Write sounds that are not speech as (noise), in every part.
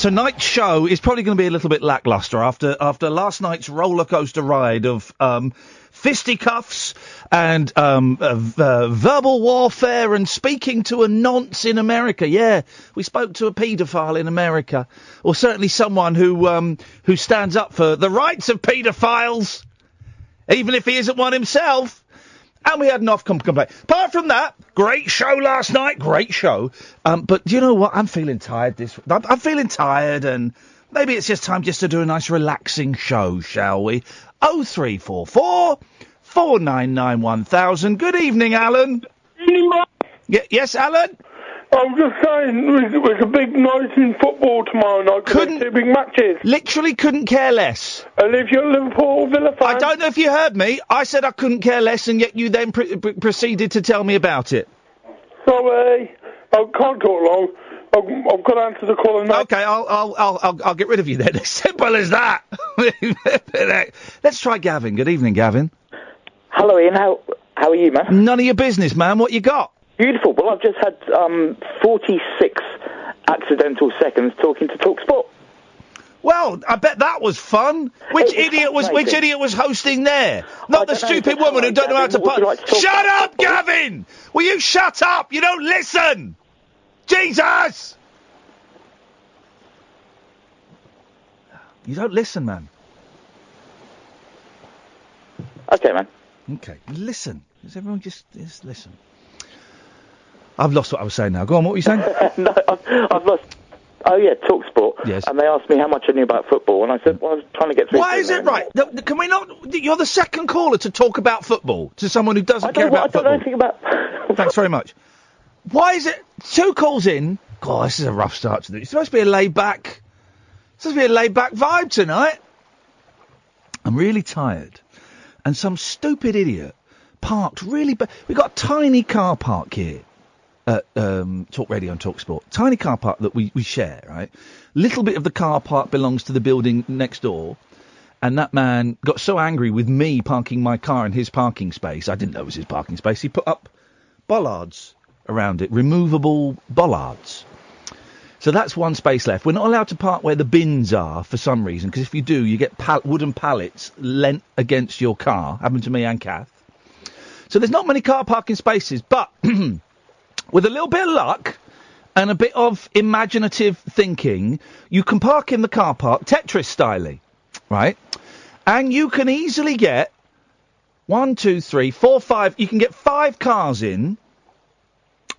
Tonight's show is probably going to be a little bit lackluster after after last night's roller coaster ride of um, fisticuffs and um, uh, uh, verbal warfare and speaking to a nonce in America. Yeah, we spoke to a paedophile in America, or certainly someone who um, who stands up for the rights of paedophiles, even if he isn't one himself. And we had an Ofcom complaint. Apart from that, great show last night, great show. Um, but do you know what? I'm feeling tired. This, I'm, I'm feeling tired, and maybe it's just time just to do a nice, relaxing show, shall we? Oh three four four four nine nine one thousand. Good evening, Alan. Y- yes, Alan. I'm just saying, there's, there's a big night in football tomorrow night. 'cause Couldn't- there's two big matches. Literally couldn't care less. And if you're a Liverpool Villa fan, I don't know if you heard me. I said I couldn't care less, and yet you then pr- pr- proceeded to tell me about it. sorry, I can't talk long. I've, I've got to answer the call now. Okay, I'll, I'll, I'll, I'll, I'll get rid of you then. (laughs) As simple as that. (laughs) Let's try Gavin. Good evening, Gavin. Hello, Iain. How how are you, man? None of your business, man. What you got? Beautiful. Well, I've just had um, 46 accidental seconds talking to Talksport. Well, I bet that was fun. Which idiot was which fascinating. idiot was hosting there? Not the don't know, stupid woman who don't know how to Gavin, would you like to punch. talk Shut up? Gavin! Will you shut up? You don't listen. Jesus! You don't listen, man. Okay, man. Okay, listen. Does everyone just, just listen? I've lost what I was saying now. Go on, what were you saying? (laughs) no, I've, I've lost. Oh yeah, Talksport. Yes. And they asked me how much I knew about football, and I said, mm. well, I was trying to get through. Why is it right? Th- th- Can we not? You're the second caller to talk about football to someone who doesn't I care don't, know, I don't know anything about. (laughs) Thanks very much. Why is it two calls in? God, this is a rough start to this. It's supposed to be a laid back. It's supposed to be a laid back vibe tonight. I'm really tired, and some stupid idiot parked really. Ba- we got a tiny car park here at um, Talk Radio and Talk Sport. Tiny car park that we, we share, right? Little bit of the car park belongs to the building next door. And that man got so angry with me parking my car in his parking space. I didn't know it was his parking space. He put up bollards around it, removable bollards. So that's one space left. We're not allowed to park where the bins are for some reason, because if you do, you get pal- wooden pallets lent against your car. Happened to me and Kath. So there's not many car parking spaces, but (clears throat) with a little bit of luck and a bit of imaginative thinking, you can park in the car park Tetris style, right? And you can easily get one, two, three, four, five. You can get five cars in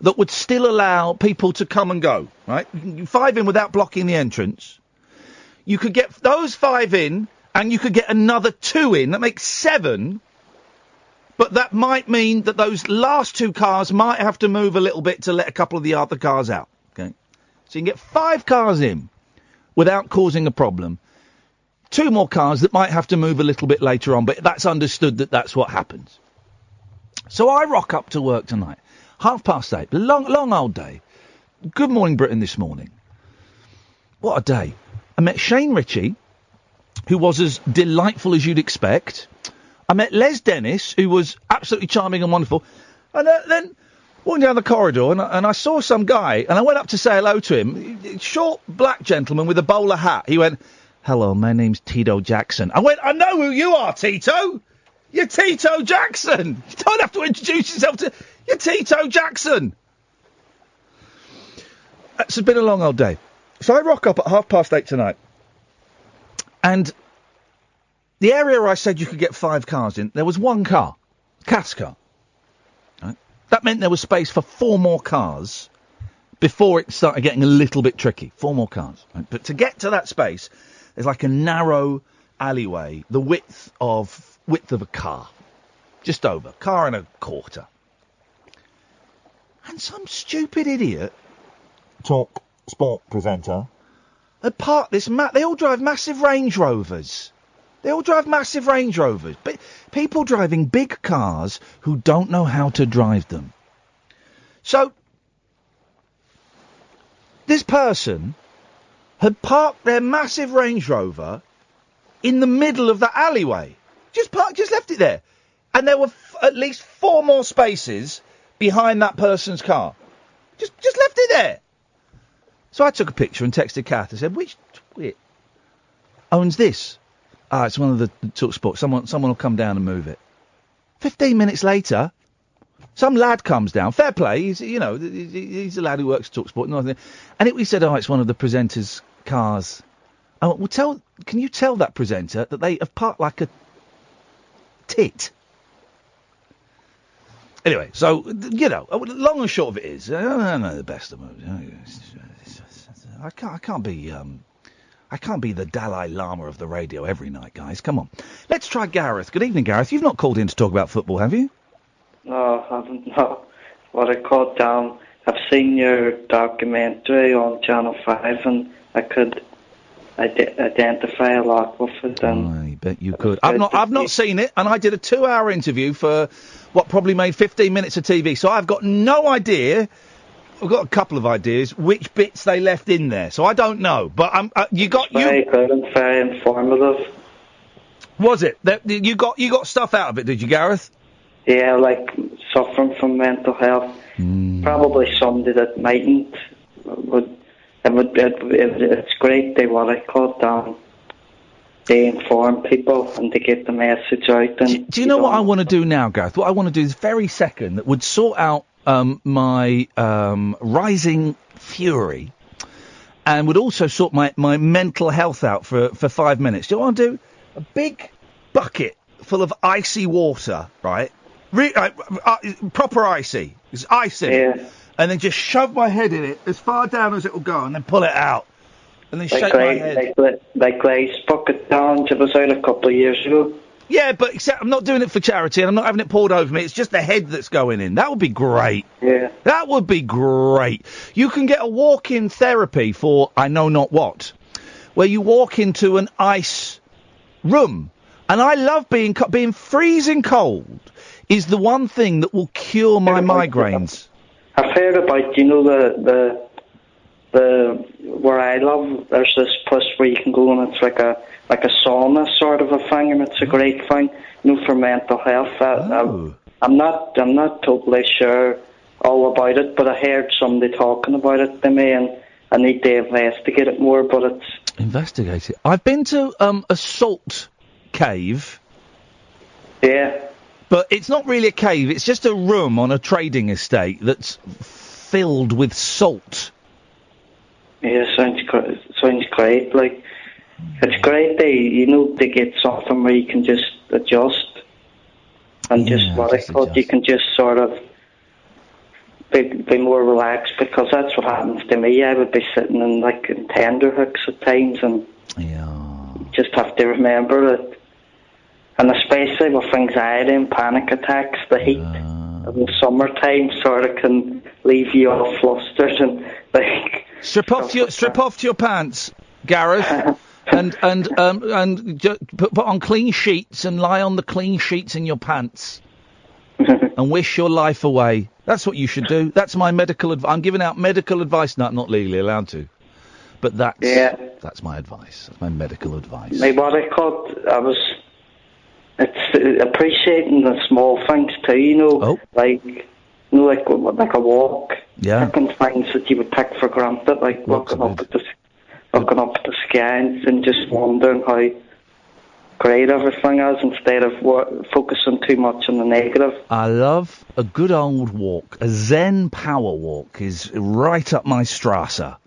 that would still allow people to come and go. Right, five in without blocking the entrance. You could get those five in, and you could get another two in. That makes seven. But that might mean that those last two cars might have to move a little bit to let a couple of the other cars out. Okay, so you can get five cars in without causing a problem. Two more cars that might have to move a little bit later on, but that's understood that that's what happens. So I rock up to work tonight, half past eight, long, long old day. Good morning, Britain, this morning. What a day. I met Shane Richie, who was as delightful as you'd expect. I met Les Dennis, who was absolutely charming and wonderful. And uh, then walking down the corridor, and, I- and I saw some guy, and I went up to say hello to him. Short black gentleman with a bowler hat. He went, "Hello, my name's Tito Jackson." I went, "I know who you are, Tito. You're Tito Jackson. (laughs) You don't have to introduce yourself to. You're Tito Jackson." It's been a long old day. So I rock up at half past eight tonight, and the area I said you could get five cars in, there was one car, Kath car. Right? That meant there was space for four more cars before it started getting a little bit tricky. Four more cars. Right? But to get to that space, there's like a narrow alleyway, the width of width of a car, just over, car and a quarter. And some stupid idiot, talk sport presenter, had parked this. Ma- they all drive massive Range Rovers. They all drive massive Range Rovers. But people driving big cars who don't know how to drive them. So this person had parked their massive Range Rover in the middle of the alleyway. Just parked, just left it there. And there were f- at least four more spaces behind that person's car. Just, just left it there. So I took a picture and texted Kath and said, which twit owns this? Ah, it's one of the, Talk Sport. Someone, someone will come down and move it. Fifteen minutes later, some lad comes down. Fair play. He's, you know, he's a lad who works Talk Sport. And, and it, we said, oh, it's one of the presenter's cars. I went, well, tell, can you tell that presenter that they have parked like a tit? Anyway, so you know, uh, long and short of it is, uh, I don't know the best of them. I can't, I can't be, um, I can't be the Dalai Lama of the radio every night, guys. Come on, let's try Gareth. Good evening, Gareth. You've not called in to talk about football, have you? No, I haven't. (laughs) No. What I called down, I've seen your documentary on Channel 5 and I could ide- identify a lot with it. I bet you could. I've not, I've not seen it, and I did a two-hour interview for what probably made 15 minutes of TV. So I've got no idea. I've got a couple of ideas which bits they left in there. So I don't know, but um, uh, you got very you. good and very informative. Was it? That, you got you got stuff out of it, did you, Gareth? Yeah, like suffering from mental health. Hmm. Probably somebody that mightn't would. It would. It, it, it's great they what I called down. They inform people and they get the message out. And Do you know what I want to do now, Gareth? What I want to do is very second that would sort out um, my um, rising fury and would also sort my, my mental health out for, for five minutes. Do you want to do? A big bucket full of icy water, right? Re- uh, uh, proper icy. It's in it. And then just shove my head in it as far down as it will go and then pull it out. And then like shake my head. like, like Glaze Bucket Down, it was out a couple of years ago. Yeah, but except I'm not doing it for charity and I'm not having it poured over me. It's just the head that's going in. That would be great. Yeah. That would be great. You can get a walk-in therapy for I know not what, where you walk into an ice room. And I love being co- being freezing cold is the one thing that will cure my migraines. I've heard about, you know, the the the where I live. There's this place where you can go and it's like a like a sauna sort of a thing, and it's a great thing, you know, for mental health. I, Oh. I, I'm not I'm not totally sure all about it, but I heard somebody talking about it to me, and I need to investigate it more. But it's Investigate it. I've been to um, a salt cave. Yeah. But it's not really a cave. It's just a room on a trading estate that's filled with salt. Yeah, sounds gr- sounds great. Like it's great. They you know they get something where you can just adjust and just what I thought you can just sort of be, be more relaxed because that's what happens to me. I would be sitting in like in tender hooks at times and just have to remember it. And especially with anxiety and panic attacks, the heat of the summertime sort of can leave you all flustered and (laughs) like Strip off to your strip off to your pants, Gareth, (laughs) and and um and put, put on clean sheets and lie on the clean sheets in your pants, (laughs) and wish your life away. That's what you should do. That's my medical advice. I'm giving out medical advice. No, I'm not legally allowed to, but that's Yeah. that's my advice. That's my medical advice. like what I. I was it's appreciating the small things too. You know, like you know, like like a walk. Yeah. Picking things that you would take for granted, like looking up at the looking up at the sky and, and just wondering how great everything is instead of wo- focusing too much on the negative. I love a good old walk. A Zen power walk is right up my strasser.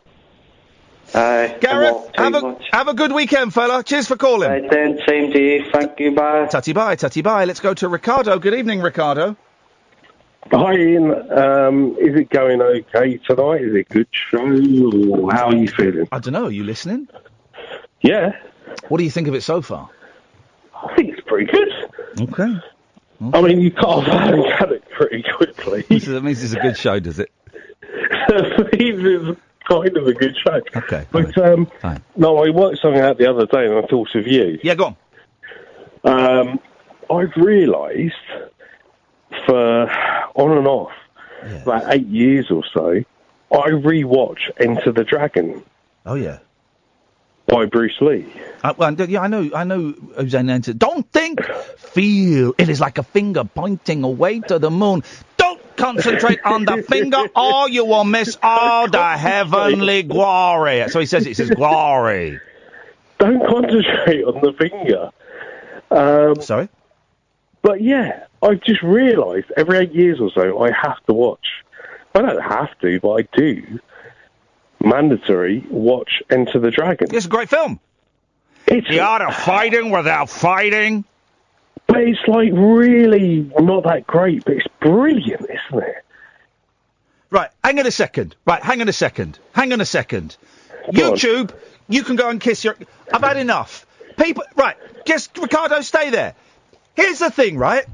Uh, Gareth, have a, have a good weekend, fella. Cheers for calling. Right then, same to you. Thank you. Bye. Tutty bye, tutty bye. Let's go to Ricardo. Good evening, Ricardo. Hi Iain, um, is it going okay tonight? Is it a good show? Or how are you feeling? I don't know. Are you listening? Yeah. What do you think of it so far? I think it's pretty good. Okay. I mean, you can't (laughs) cut it pretty quickly. (laughs) So that means it's a good show, does it? (laughs) it's kind of a good show. Okay. But um, no, I worked something out the other day, and I thought of you. Yeah, go on. Um, I've realised for on and off about eight years or so, I rewatch Enter the Dragon Oh yeah. by Bruce Lee. Uh, well, yeah, I know. I know. Who's in answer. Don't think, feel. It is like a finger pointing away to the moon. Don't concentrate on the (laughs) finger, or you will miss all the heavenly glory. So he says it. Says glory. Don't concentrate on the finger. Um, Sorry? But yeah, I've just realised every eight years or so I have to watch. I don't have to, but I do. Mandatory watch Enter the Dragon. It's a great film. It's the art of fighting without fighting. But it's like really not that great, but it's brilliant, isn't it? Right, hang on a second. Right, hang on a second. Hang on a second. YouTube, you can go and kiss your. I've had enough. People, right? Just Ricardo, stay there. Here's the thing, right?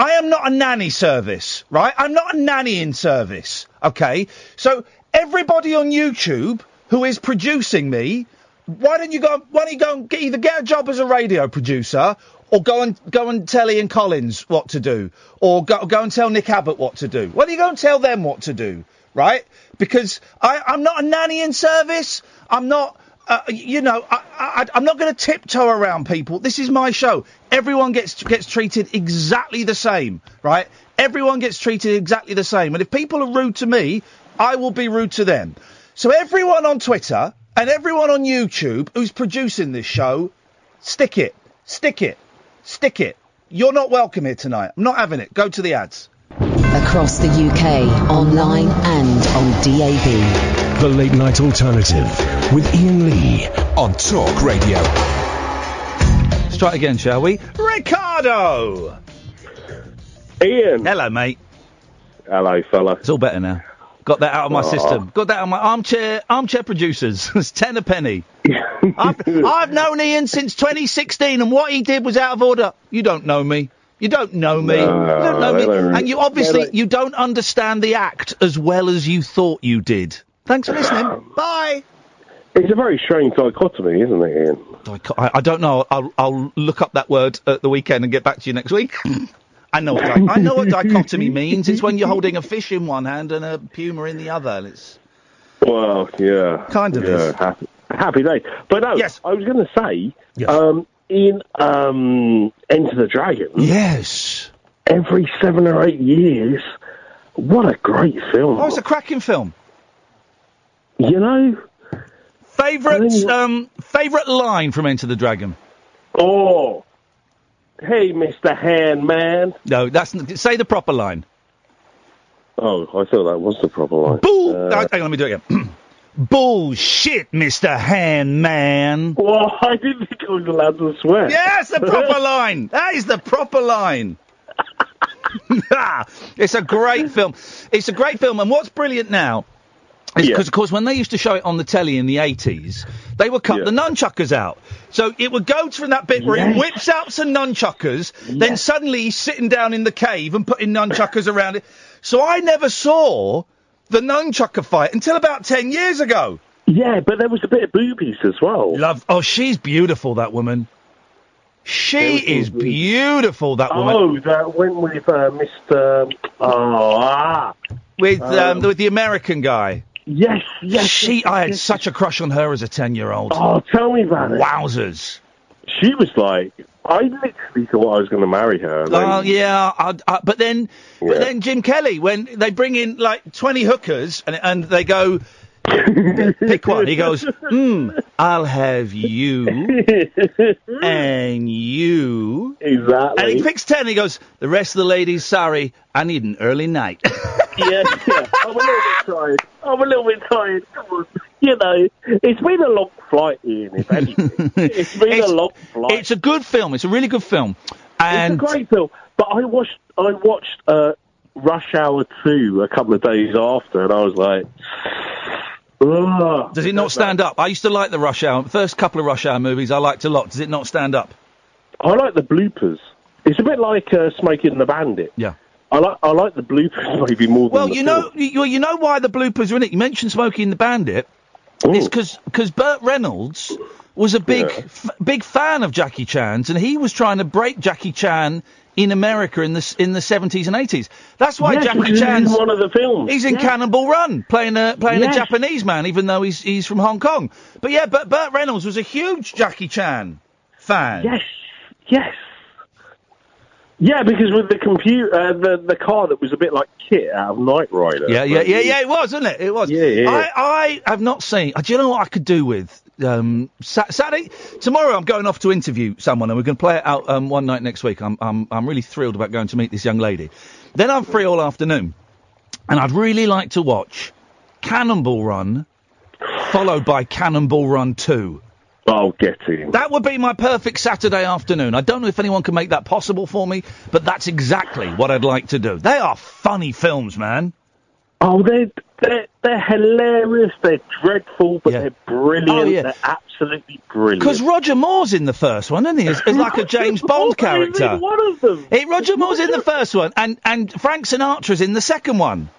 I am not a nanny service, right? I'm not a nannying service, okay? So everybody on YouTube who is producing me, why don't you go? Why don't you go and get, either get a job as a radio producer, or go and go and tell Ian Collins what to do, or go go and tell Nick Abbott what to do. Why don't you go and tell them what to do, right? Because I, I'm not a nannying service. I'm not. Uh, you know, I, I, I'm not going to tiptoe around people. This is my show. Everyone gets gets treated exactly the same, right? Everyone gets treated exactly the same. And if people are rude to me, I will be rude to them. So everyone on Twitter and everyone on YouTube who's producing this show, stick it, stick it, stick it. You're not welcome here tonight. I'm not having it. Go to the ads. Across the UK, online and on DAB. The Late Night Alternative with Iain Lee on Talk Radio. Let's try it again, shall we? Ricardo! Iain. Hello, mate. Hello, fella. It's all better now. Got that out of my Oh. system. Got that out of my armchair armchair producers. (laughs) it's ten a penny. (laughs) I've, I've known Iain since 2016, and what he did was out of order. You don't know me. You don't know me. you don't know they me. don't- And you obviously they- you don't understand the act as well as you thought you did. Thanks for listening. (sighs) Bye. It's a very strange dichotomy, isn't it, Iain? Dicho- I, I don't know. I'll, I'll look up that word at the weekend and get back to you next week. (laughs) I know what di- I know what dichotomy means. It's when you're holding a fish in one hand and a puma in the other. It's Well, yeah. Kind of yeah, is. Happy, happy day. But no, Yes. I was going to say, um, in um, Enter the Dragon, yes, every seven or eight years, what a great film. oh, it's a cracking film. You know, Favorite um favorite line from Enter the Dragon. oh, hey, Mr. Handman. No, that's say the proper line. Oh, I thought that was the proper line. Bull. Uh, hang on, let me do it again. (clears throat) Bullshit, Mr. Handman. Well, I didn't think I was allowed to swear. Yes, the proper (laughs) line. That is the proper line. (laughs) it's a great film. It's a great film, and what's brilliant now because, of course, when they used to show it on the telly in the 80s, they would cut the nunchuckers out. So it would go from that bit where he whips out some nunchuckers, then suddenly he's sitting down in the cave and putting nunchuckers around it. So I never saw the nunchucker fight until about 10 years ago. Yeah, but there was a bit of boobies as well. Love. Oh, she's beautiful, that woman. She is beautiful, that woman. Oh, that went with uh, Mr. Oh, ah. With um, Um, with the American guy. Yes, yes. She, I had such a crush on her as a ten-year-old. Oh, tell me about it. Wowzers. She was like, I literally thought I was going to marry her. and then- Oh yeah, I, I, but then, but then Jim Kelly when they bring in like twenty hookers and and they go, (laughs) pick one. He goes, hmm, I'll have you (laughs) and you. Exactly. And he picks ten. He goes, the rest of the ladies, sorry, I need an early night. (laughs) yeah, yeah. I'm a little bit tired. I'm a little bit tired. Come on. You know, it's been a long flight, Iain, if anything. it's been It's- a long flight. It's a good film. It's a really good film. And it's a great film. But I watched I watched uh, Rush Hour 2 a couple of days after, and I was like, Ugh. Does it not stand up? I used to like the Rush Hour. First couple of Rush Hour movies I liked a lot. Does it not stand up? I like the bloopers. It's a bit like uh, Smokey and the Bandit. Yeah. I like I like the bloopers (laughs) maybe more than Well, the you know, you, you know why the bloopers are in it. You mentioned Smokey and the Bandit. It's because because Burt Reynolds was a big f- big fan of Jackie Chan's, and he was trying to break Jackie Chan in America in the in the seventies and eighties. That's why Yes, Jackie because he's in Chan's one of the films. He's in Yeah. Cannonball Run, playing a playing Yes. a Japanese man, even though he's he's from Hong Kong. But yeah, but Burt Reynolds was a huge Jackie Chan fan. Yes, yes. Yeah, because with the computer, uh, the the car that was a bit like Kit out of Knight Rider. Yeah, yeah, yeah, yeah. It was, wasn't it? It was. Yeah, yeah. I, I have not seen. uh, Do you know what I could do with um, Sa- Saturday? Tomorrow, I'm going off to interview someone, and we're going to play it out um, one night next week. I'm, I'm, I'm really thrilled about going to meet this young lady. Then I'm free all afternoon, and I'd really like to watch Cannonball Run, followed by Cannonball Run Two. I'll get in. That would be my perfect Saturday afternoon. I don't know if anyone can make that possible for me, but that's exactly what I'd like to do. They are funny films, man. Oh, they're they're, they're hilarious. They're dreadful, but they're brilliant. Oh, yeah. They're absolutely brilliant. Because Roger Moore's in the first one, isn't he? As, as like a James Bond character. one of them. Hey, Roger Moore's in the first one, and and Frank Sinatra's in the second one.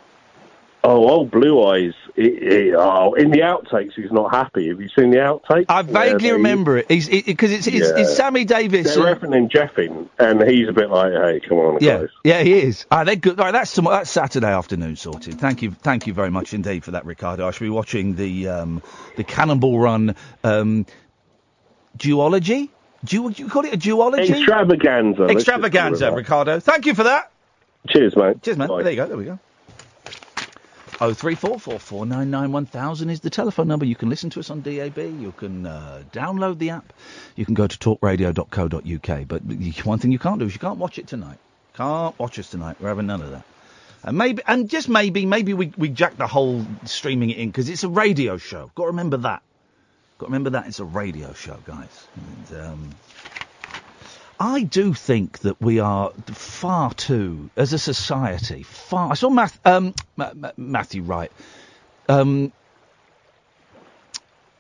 Oh, old Blue Eyes. It, it, oh, in the outtakes, he's not happy. Have you seen the outtakes? I vaguely remember it. He's because it's, it's, it's Sammy Davis. They're and- referencing Jeffing, and he's a bit like, "Hey, come on, yeah, guys." yeah, he is. Ah, they're good. Right, that's tomorrow, that's Saturday afternoon sorted. Thank you, thank you very much indeed for that, Ricardo. I should be watching the um, the Cannonball Run um, duology. Do you call it a duology? Extravaganza. let's just call it Extravaganza. Ricardo. Thank you for that. Cheers, mate. Cheers, man. There you go. There we go. 03444991000 is the telephone number. You can listen to us on DAB. You can uh, download the app. You can go to talkradio.co.uk. But one thing you can't do is you can't watch it tonight. Can't watch us tonight. We're having none of that. And maybe, and just maybe, maybe we we jack the whole streaming it in because it's a radio show. Got to remember that. Got to remember that it's a radio show, guys. And, um, I do think that we are far too, as a society, far. I saw Math, um, Ma- Ma- Matthew Wright. Um,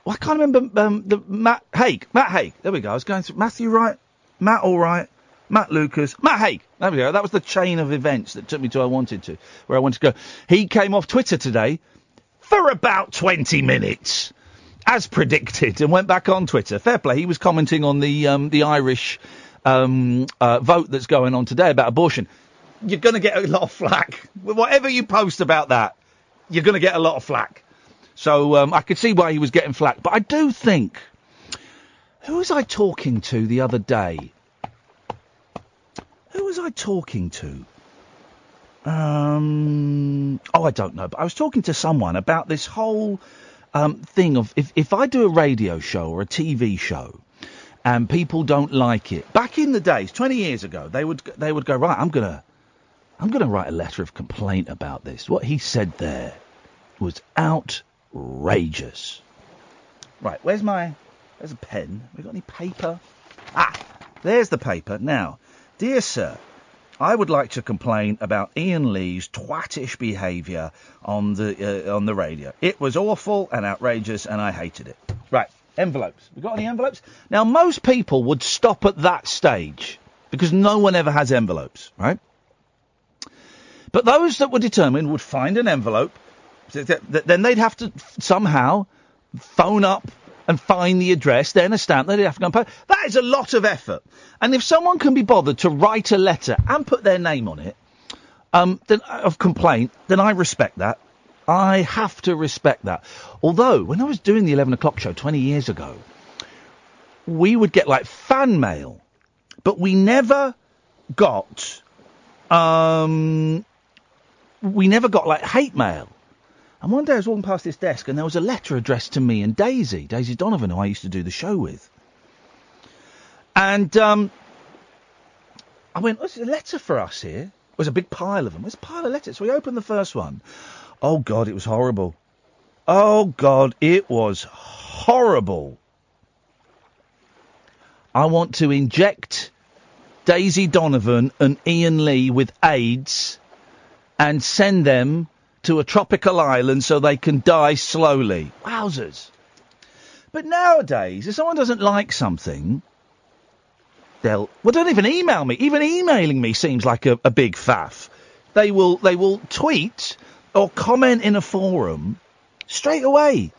well, I can't remember um, the Matt Haig. Matt Haig. There we go. I was going through Matthew Wright, Matt Allwright, Matt Lucas, Matt Haig. There we go. That was the chain of events that took me to where I wanted to, where I wanted to go. He came off Twitter today for about 20 minutes, as predicted, and went back on Twitter. Fair play. He was commenting on the um, the Irish um, uh, vote that's going on today about abortion. You're going to get a lot of flack. Whatever you post about that, you're going to get a lot of flack. So um, I could see why he was getting flack. But I do think. Who was I talking to the other day? Who was I talking to? Um, oh, I don't know. But I was talking to someone about this whole um, thing of if, if I do a radio show or a TV show and people don't like it. Back in the days, 20 years ago, they would they would go right. I'm gonna I'm gonna write a letter of complaint about this. What he said there was outrageous. Right, where's my. There's a pen. We got any paper? Ah, there's the paper. Now, dear sir, I would like to complain about Iain Lee's twattish behaviour on the uh, on the radio. It was awful and outrageous, and I hated it. Right, envelopes. We got any envelopes? Now, most people would stop at that stage because no one ever has envelopes, right? But those that were determined would find an envelope. th- th- th- Then they'd have to somehow phone up and find the address, then a stamp, then they'd have to go and post. That is a lot of effort. And if someone can be bothered to write a letter and put their name on it, um, then, of complaint, then I respect that. I have to respect that. Although, when I was doing the 11 o'clock show 20 years ago, we would get like fan mail, but we never got, um, we never got like hate mail. And one day I was walking past this desk and there was a letter addressed to me and Daisy, Daisy Donovan, who I used to do the show with. And um, I went, "What's a letter for us here?" There was a big pile of them. There's a pile of letters. So we opened the first one. Oh God, it was horrible. Oh God, it was horrible. I want to inject Daisy Donovan and Iain Lee with AIDS and send them to a tropical island so they can die slowly. Wowzers. But nowadays, if someone doesn't like something, they'll well don't even email me. Even emailing me seems like a, a big faff. They will they will tweet or comment in a forum straight away,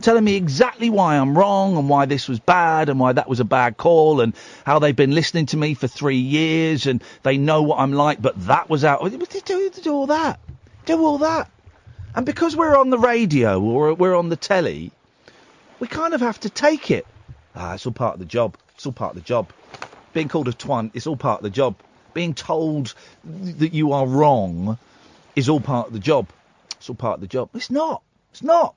telling me exactly why I'm wrong and why this was bad and why that was a bad call and how they've been listening to me for three years and they know what I'm like, but that was out. Do, do all that. Do all that. And because we're on the radio or we're on the telly, we kind of have to take it. Ah, it's all part of the job. It's all part of the job. Being called a twant, it's all part of the job. Being told that you are wrong is all part of the job. It's all part of the job. It's not. It's not.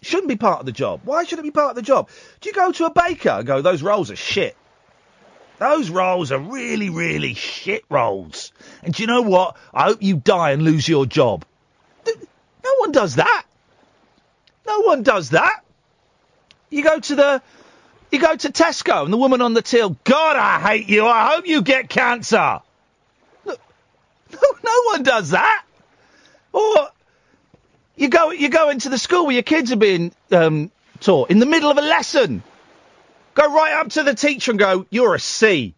It shouldn't be part of the job. Why should it be part of the job? Do you go to a baker and go, those rolls are shit? Those rolls are really, really shit rolls. And do you know what? I hope you die and lose your job. No one does that. No one does that. You go to the, you go to Tesco and the woman on the till, God, I hate you. I hope you get cancer. No, (laughs) no, one does that. Or you go, you go into the school where your kids are being um, taught in the middle of a lesson. Go right up to the teacher and go, "You're a C.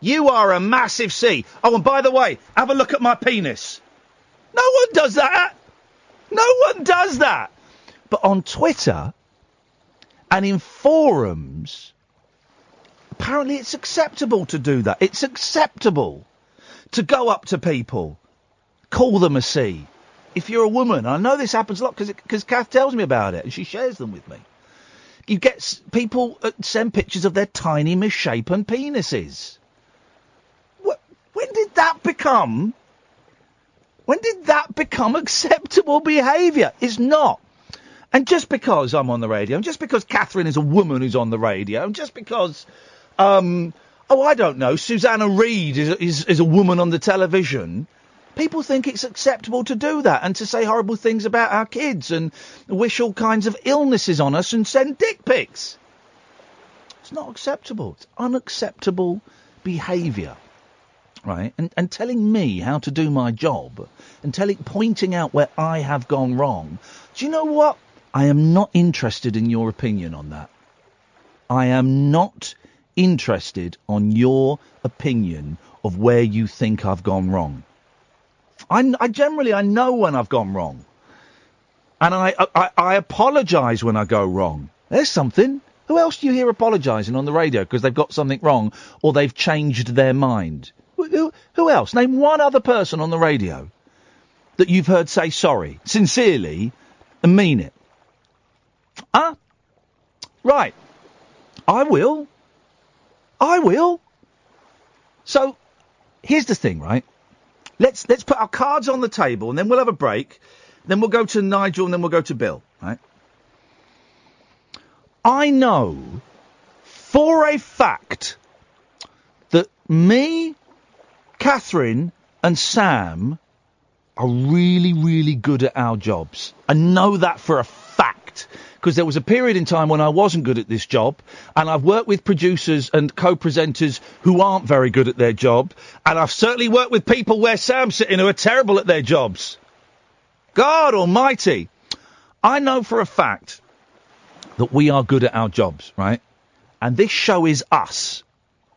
You are a massive C. Oh, and by the way, have a look at my penis." No one does that. No one does that. But on Twitter and in forums, apparently it's acceptable to do that. It's acceptable to go up to people, call them a C. If you're a woman, I know this happens a lot because Kath tells me about it and she shares them with me. You get people uh, send pictures of their tiny misshapen penises. When did that become? When did that become (laughs) acceptable behaviour? It's not. And just because I'm on the radio, and just because Catherine is a woman who's on the radio, and just because, um, oh, I don't know, Susanna Reid is, is, is a woman on the television, people think it's acceptable to do that and to say horrible things about our kids and wish all kinds of illnesses on us and send dick pics. It's not acceptable. It's unacceptable behaviour. Right? And, and telling me how to do my job and telling, pointing out where I have gone wrong. Do you know what? I am not interested in your opinion on that. I am not interested on your opinion of where you think I've gone wrong. I, I generally I know when I've gone wrong, and I I, I apologise when I go wrong. There's something. Who else do you hear apologising on the radio because they've got something wrong or they've changed their mind? Who, who, who else? Name one other person on the radio that you've heard say sorry sincerely and mean it. Huh? Right. I will. I will. So, here's the thing, right? Let's let's put our cards on the table, and then we'll have a break. Then we'll go to Nigel, and then we'll go to Bill. Right? I know for a fact that me, Catherine, and Sam are really, really good at our jobs. I know that for a fact. Because there was a period in time when I wasn't good at this job, and I've worked with producers and co-presenters who aren't very good at their job, and I've certainly worked with people where Sam's sitting who are terrible at their jobs. God Almighty, I know for a fact that we are good at our jobs, right? And this show is us.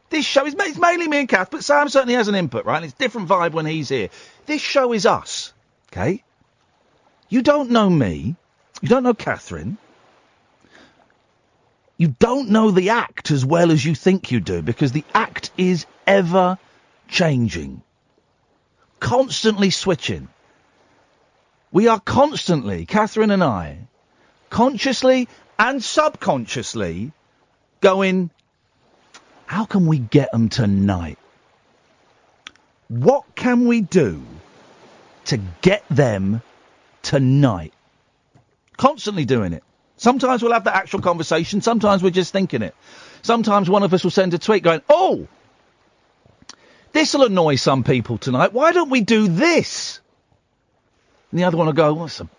This show is it's mainly me and Kath, but Sam certainly has an input, right? And it's different vibe when he's here. This show is us, okay? You don't know me. You don't know Catherine. You don't know the act as well as you think you do because the act is ever changing, constantly switching. We are constantly, Catherine and I, consciously and subconsciously going, how can we get them tonight? What can we do to get them tonight? Constantly doing it. Sometimes we'll have the actual conversation, sometimes we're just thinking it. Sometimes one of us will send a tweet going, oh, this'll annoy some people tonight. Why don't we do this? And the other one will go, well, it's a,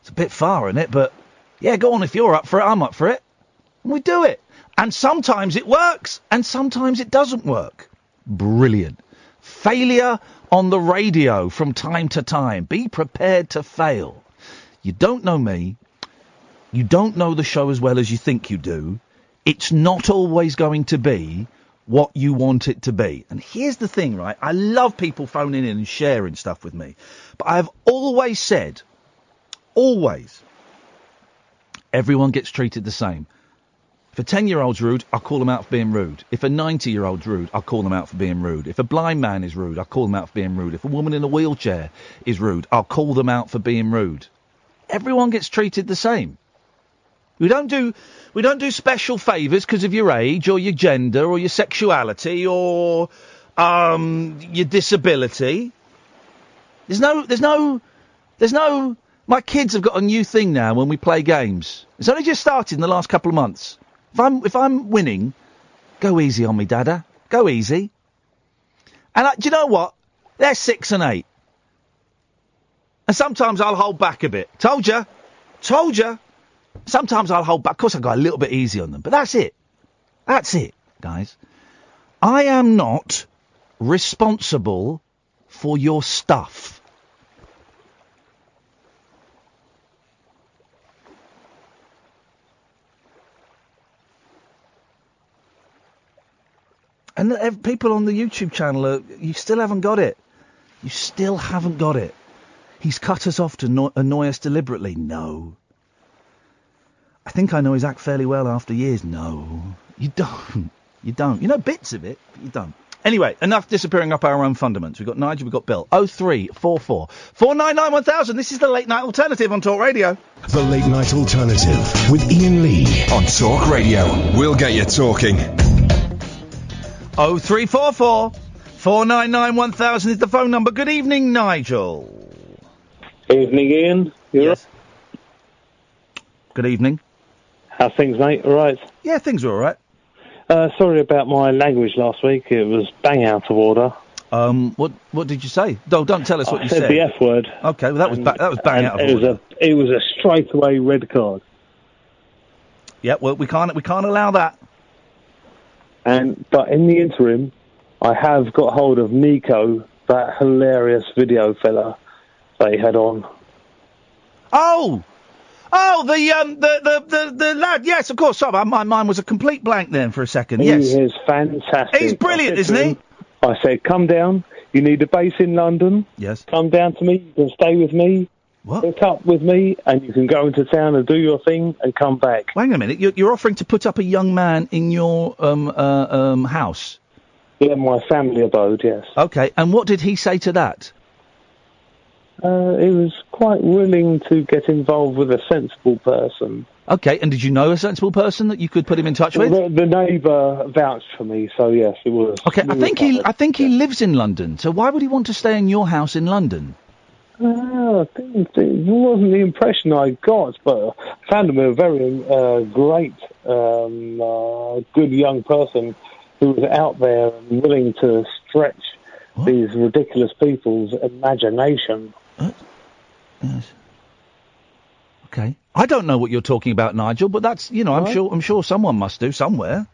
it's a bit far, isn't it? But yeah, go on. If you're up for it, I'm up for it. And we do it. And sometimes it works, and sometimes it doesn't work. Brilliant. Failure on the radio from time to time. Be prepared to fail. You don't know me. You don't know the show as well as you think you do. It's not always going to be what you want it to be. And here's the thing, right? I love people phoning in and sharing stuff with me. But I've always said, always, everyone gets treated the same. If a 10 year old's rude, I'll call them out for being rude. If a 90 year old's rude, I'll call them out for being rude. If a blind man is rude, I'll call them out for being rude. If a woman in a wheelchair is rude, I'll call them out for being rude. Everyone gets treated the same. We don't do we don't do special favours because of your age or your gender or your sexuality or um, your disability. There's no there's no there's no my kids have got a new thing now when we play games. It's only just started in the last couple of months. If I'm if I'm winning, go easy on me, Dada. Go easy. And I, do you know what? They're six and eight. And sometimes I'll hold back a bit. Told you. Told you. Sometimes I'll hold back. Of course, I go a little bit easy on them, but that's it. That's it, guys. I am not responsible for your stuff. And people on the YouTube channel, are, you still haven't got it. You still haven't got it. He's cut us off to anno- annoy us deliberately. No. I think I know his act fairly well after years. No, you don't. You don't. You know bits of it, but you don't. Anyway, enough disappearing up our own fundaments. We've got Nigel, we've got Bill. 0344 499 1000. This is the late night alternative on Talk Radio. The Late Night Alternative with Iain Lee on Talk Radio. We'll get you talking. 0344 499 1000 is the phone number. Good evening, Nigel. Evening, Iain. yes. Good evening. How's things, mate? All right. Yeah, things are all right. Uh, sorry about my language last week. It was bang out of order. Um, what what did you say? No, don't tell us what I you said said. the F word. Okay, well that was ba- that was bang out of it was order. a it was a straight away red card. Yeah, well we can't we can't allow that. And but in the interim, I have got hold of Nico, that hilarious video fella that he had on. Oh, oh, the um, the the the, the lad. Yes, of course. Sorry, my- mind was a complete blank then for a second. He Yes, is fantastic. He's brilliant, isn't he? I said, come down. You need a base in London. Yes. Come down to me. You can stay with me. What? Hook up with me, and you can go into town and do your thing and come back. Wait a minute. You're, you're offering to put up a young man in your um uh, um house. Yeah, my family abode. Yes. Okay, and what did he say to that? Uh, he was quite willing to get involved with a sensible person. Okay, and did you know a sensible person that you could put him in touch with? The, the neighbour vouched for me, so yes, it was. Okay, I think he. I think he lives in London. So why would he want to stay in your house in London? I think it wasn't the impression I got, but I found him a very uh, great, um, uh, good young person who was out there and willing to stretch these ridiculous people's imagination. Okay, Okay. I don't know what you're talking about, Nigel, but that's you know I'm Right. sure I'm sure someone must do somewhere.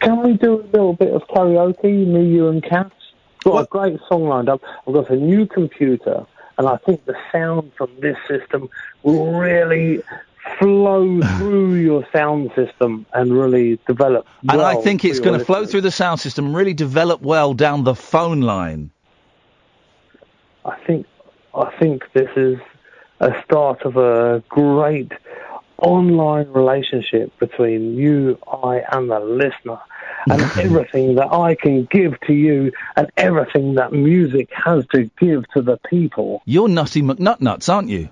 Can we do a little bit of karaoke, me, you, and Kath? Got a great song lined up. I've got a new computer, and I think the sound from this system will really flow (sighs) through your sound system and really develop. And I think it's going to flow through the sound system, and really develop well down the phone line. I think I think this is a start of a great online relationship between you, I, and the listener, and (laughs) everything that I can give to you, and everything that music has to give to the people. You're nutty McNutnuts, aren't you?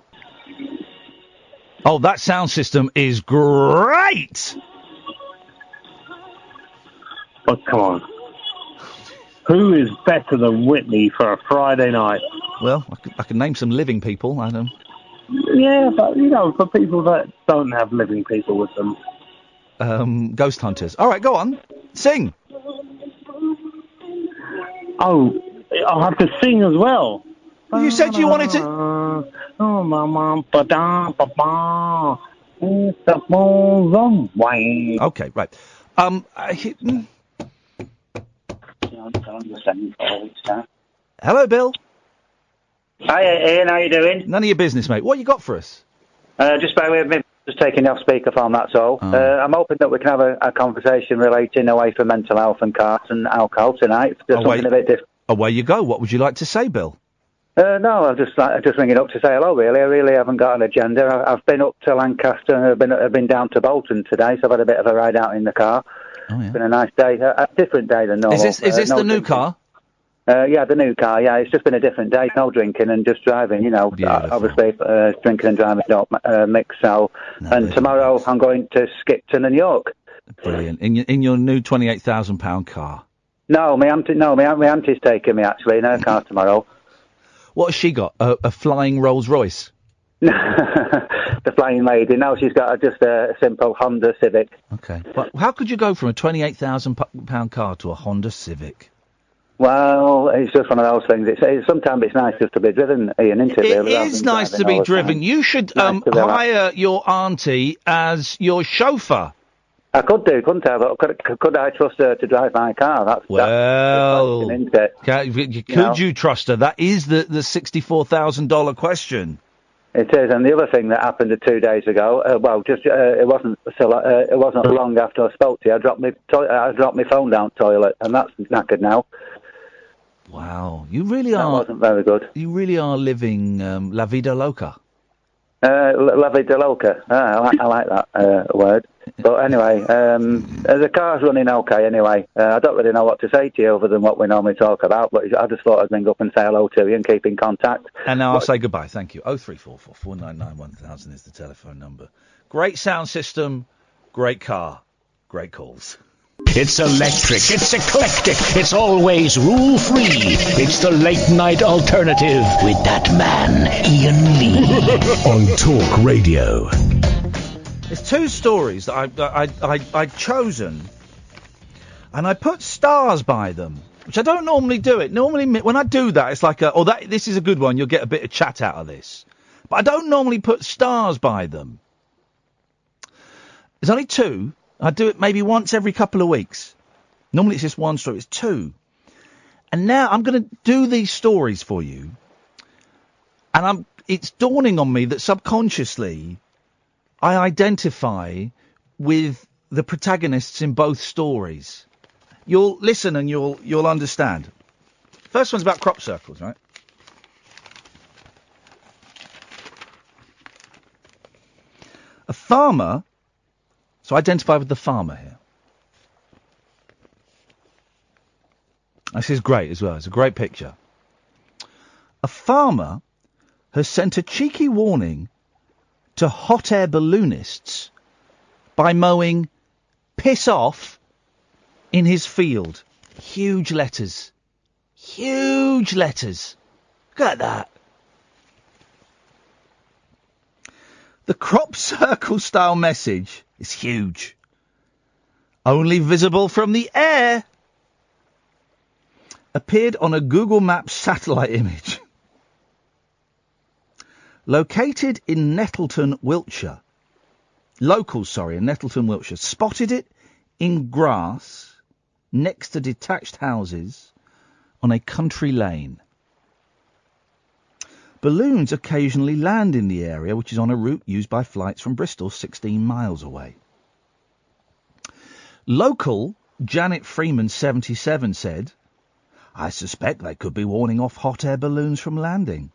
Oh, that sound system is great. But come on. Who is better than Whitney for a Friday night? Well, I can, I can name some living people. I don't. Yeah, but you know, for people that don't have living people with them. Um, ghost hunters. All right, go on. Sing. Oh, I'll have to sing as well. You said you wanted to. Oh, ba-da, ba-ba. It's the ballroom way. Okay, right. Um, I, hello, Bill. Hi, Iain. How you doing? None of your business, mate. What you got for us? Uh, just bear with me. Just taking off speakerphone, that's all. Uh, I'm hoping that we can have a, a conversation relating away from mental health and cars and alcohol tonight. Just Away, something a bit different. away you go. What would you like to say, Bill? Uh, no, I'm just like, just ringing up to say hello. Really, I really haven't got an agenda. I, I've been up to Lancaster and I've been I've been down to Bolton today, so I've had a bit of a ride out in the car. It's been a nice day, a, a different day than normal. Is this is Uh, this no the new drinking. car? Uh, yeah, the new car. Yeah, it's just been a different day. No drinking and just driving. You know, Uh, obviously uh, drinking and driving don't uh, mix. So, and tomorrow I'm going to Skipton and York. Brilliant. In your in your new twenty-eight thousand pound car. No, my auntie. No, my, my auntie's taking me actually in her (laughs) car tomorrow. What has she got? A, a flying Rolls Royce. (laughs) the flying lady. Now she's got a, just a simple Honda Civic. Okay. But how could you go from a twenty-eight thousand pound car to a Honda Civic? Well, it's just one of those things. It's, it's sometimes it's nice just to be driven, Iain, isn't it? It really, rather is nice to be driven. time. You should Nice um, hire your auntie as your chauffeur. I could do, couldn't I? But could, could I trust her to drive my car? That's Well, that's question, isn't it? Ca- could know? you trust her? That is the the sixty-four thousand dollar question. It is, and the other thing that happened two days ago, uh, well, just uh, it wasn't so uh, it wasn't long after I spoke to you. I dropped my to- I dropped my phone down the toilet, and that's knackered now. Wow, you really That are. wasn't very good. You really are living um, la vida loca. Uh, la vida loca. Ah, I, like, I like that uh, word. But anyway, um, uh, the car's running okay. Anyway, uh, I don't really know what to say to you other than what we normally talk about. But I just thought I'd ring up and say hello to you and keep in contact. And now I'll say goodbye. Thank you. Oh three four four four nine nine one thousand is the telephone number. Great sound system, great car, great calls. It's electric, it's eclectic, it's always rule free. It's the late night alternative with that man, Iain Lee. (laughs) On Talk Radio. There's two stories that I, I, I, I'd chosen, and I put stars by them, which I don't normally do. It normally when I do that, it's like, a, oh, that this is a good one. You'll get a bit of chat out of this, but I don't normally put stars by them. There's only two. I do it maybe once every couple of weeks. Normally it's just one story. It's two, and now I'm going to do these stories for you, and I'm. It's dawning on me that subconsciously. I identify with the protagonists in both stories. You'll listen and you'll you'll understand. First one's about crop circles, right? A farmer. So identify with the farmer here. This is great as well. It's a great picture. A farmer has sent a cheeky warning to hot air balloonists by mowing piss off in his field. Huge letters. Huge letters. Look at that. The crop (laughs) circle style message is huge. Only visible from the air. Appeared on a Google Maps satellite (laughs) image. Located in Nettleton, Wiltshire. Locals, sorry, in Nettleton, Wiltshire. Spotted it in grass next to detached houses on a country lane. Balloons occasionally land in the area, which is on a route used by flights from Bristol, 16 miles away. Local Janet Freeman, 77, said, I suspect they could be warning off hot air balloons from landing.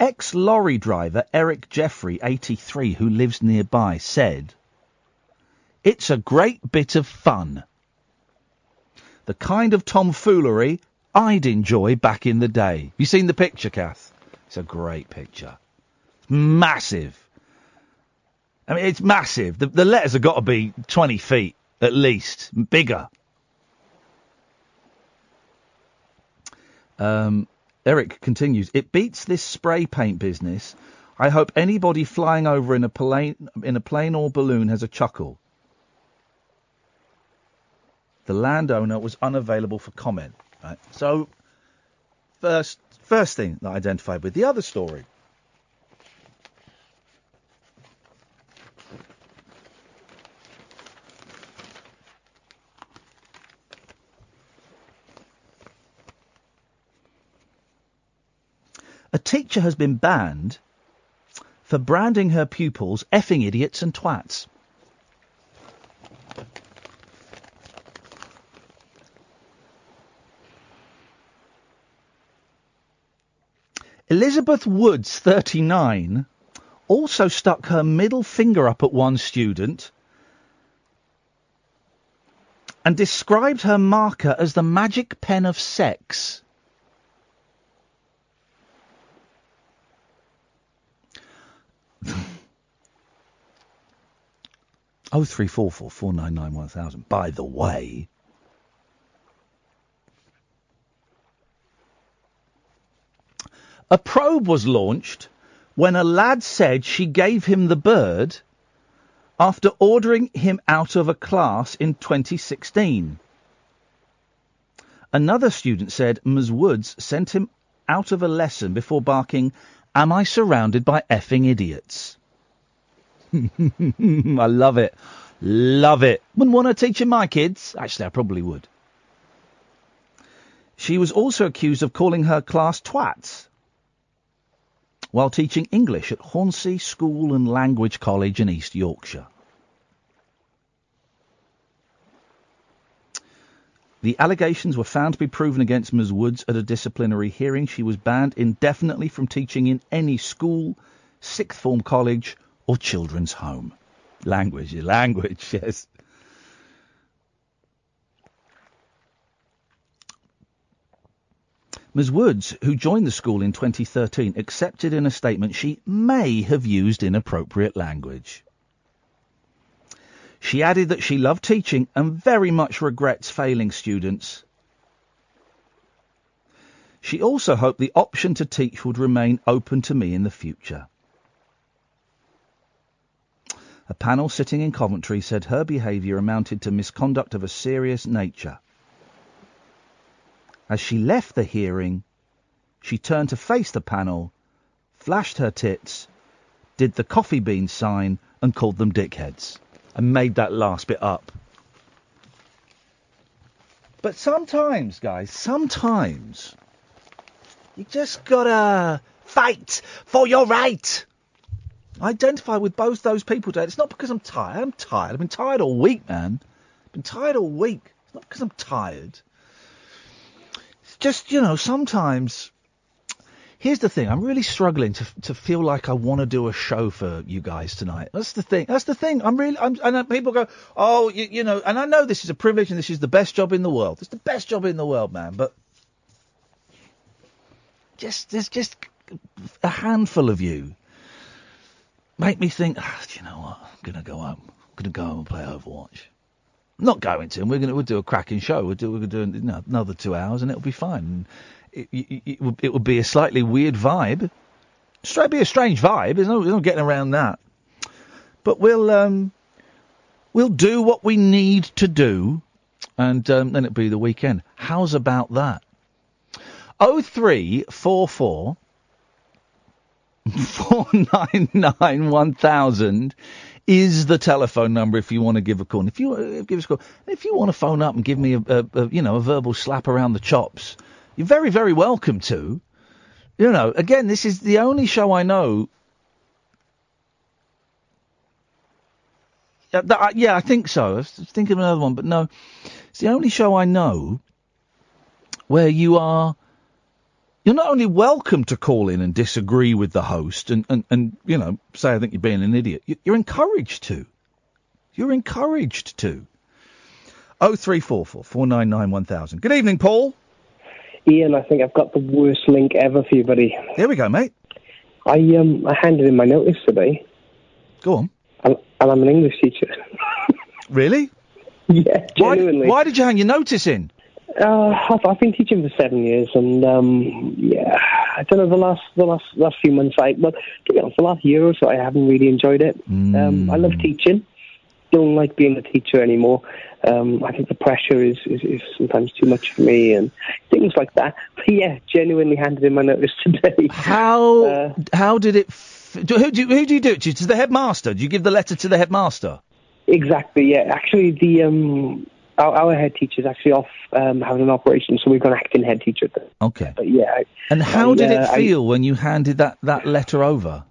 Ex lorry driver Eric Jeffrey, 83, who lives nearby, said, It's a great bit of fun. The kind of tomfoolery I'd enjoy back in the day. You seen the picture, Kath? It's a great picture. Massive. I mean, it's massive. The, the letters have got to be 20 feet at least, bigger. Um, Eric continues. It beats this spray paint business. I hope anybody flying over in a plane, in a plane or balloon has a chuckle. The landowner was unavailable for comment. Right. So, first, first thing that I identified with the other story. A teacher has been banned for branding her pupils effing idiots and twats. Elizabeth Woods, 39, also stuck her middle finger up at one student and described her marker as the magic pen of sex. Oh three four four four nine nine one thousand. By the way, a probe was launched when a lad said she gave him the bird after ordering him out of a class in 2016. Another student said Ms. Woods sent him out of a lesson before barking, Am I surrounded by effing idiots? (laughs) I love it. Love it. Wouldn't want to teach my kids. Actually, I probably would. She was also accused of calling her class twats while teaching English at Hornsea School and Language College in East Yorkshire. The allegations were found to be proven against Ms. Woods at a disciplinary hearing. She was banned indefinitely from teaching in any school, sixth form college, or children's home. Language, language, (laughs) yes. Ms. Woods, who joined the school in 2013, accepted in a statement she may have used inappropriate language. She added that she loved teaching and very much regrets failing students. She also hoped the option to teach would remain open to me in the future. A panel sitting in Coventry said her behaviour amounted to misconduct of a serious nature. As she left the hearing, she turned to face the panel, flashed her tits, did the coffee bean sign, and called them dickheads. And made that last bit up. But sometimes, guys, sometimes you just gotta fight for your right. I identify with both those people, Dad. It's not because I'm tired. I'm tired. I've been tired all week, man. I've been tired all week. It's not because I'm tired. It's just, you know, sometimes. Here's the thing. I'm really struggling to to feel like I want to do a show for you guys tonight. That's the thing. That's the thing. I'm really. I'm, and people go, oh, you, you know, and I know this is a privilege and this is the best job in the world. It's the best job in the world, man. But just there's just a handful of you make me think, ah, do you know what? I'm going to go home. I'm going to go home and play Overwatch. I'm not going to. And we're going to we'll do a cracking show. We'll do, we'll do you know, another two hours and it'll be fine. It, it, it, will, it be a slightly weird vibe. Straight be a strange vibe. There's no, there's no getting around that. But we'll um, we'll do what we need to do, and um, then it'll be the weekend. How's about that? Oh three four four 499 1000 is the telephone number if you want to give a call. And if you uh, give us a call, if you want to phone up and give me a, a, a you know a verbal slap around the chops, you're very very welcome to. You know, again, this is the only show I know. Yeah, that, I- yeah, I think so. I was thinking of another one, but no, it's the only show I know where you are you're not only welcome to call in and disagree with the host and, and, and you know, say I think you're being an idiot. You- You're encouraged to. You're encouraged to. Oh three four four four nine nine one thousand. Good evening, Paul. Iain, I think I've got the worst link ever for you, buddy. Here we go, mate. I um I handed in my notice today. Go on. And, and I'm an English teacher. (laughs) Really? Yeah, Why, genuinely. why did you hang your notice in? Uh, I've, I've been teaching for seven years, and um, yeah, I don't know the last the last last few months. I well, to be honest, the last year or so, I haven't really enjoyed it. Um, I love teaching. Don't like being a teacher anymore. Um, I think the pressure is, is, is sometimes too much for me, and things like that. But yeah, genuinely handed in my notice (laughs) today. How Uh, how did it? F- do, who do you, who do you do it to? To the headmaster? Do you give the letter to the headmaster? Exactly. Yeah. Actually, the um, our, our head teacher's actually off um, having an operation, so we've got an acting head teacher. Okay. but yeah. I- And how I, did uh, it I- feel when you handed that, that letter over?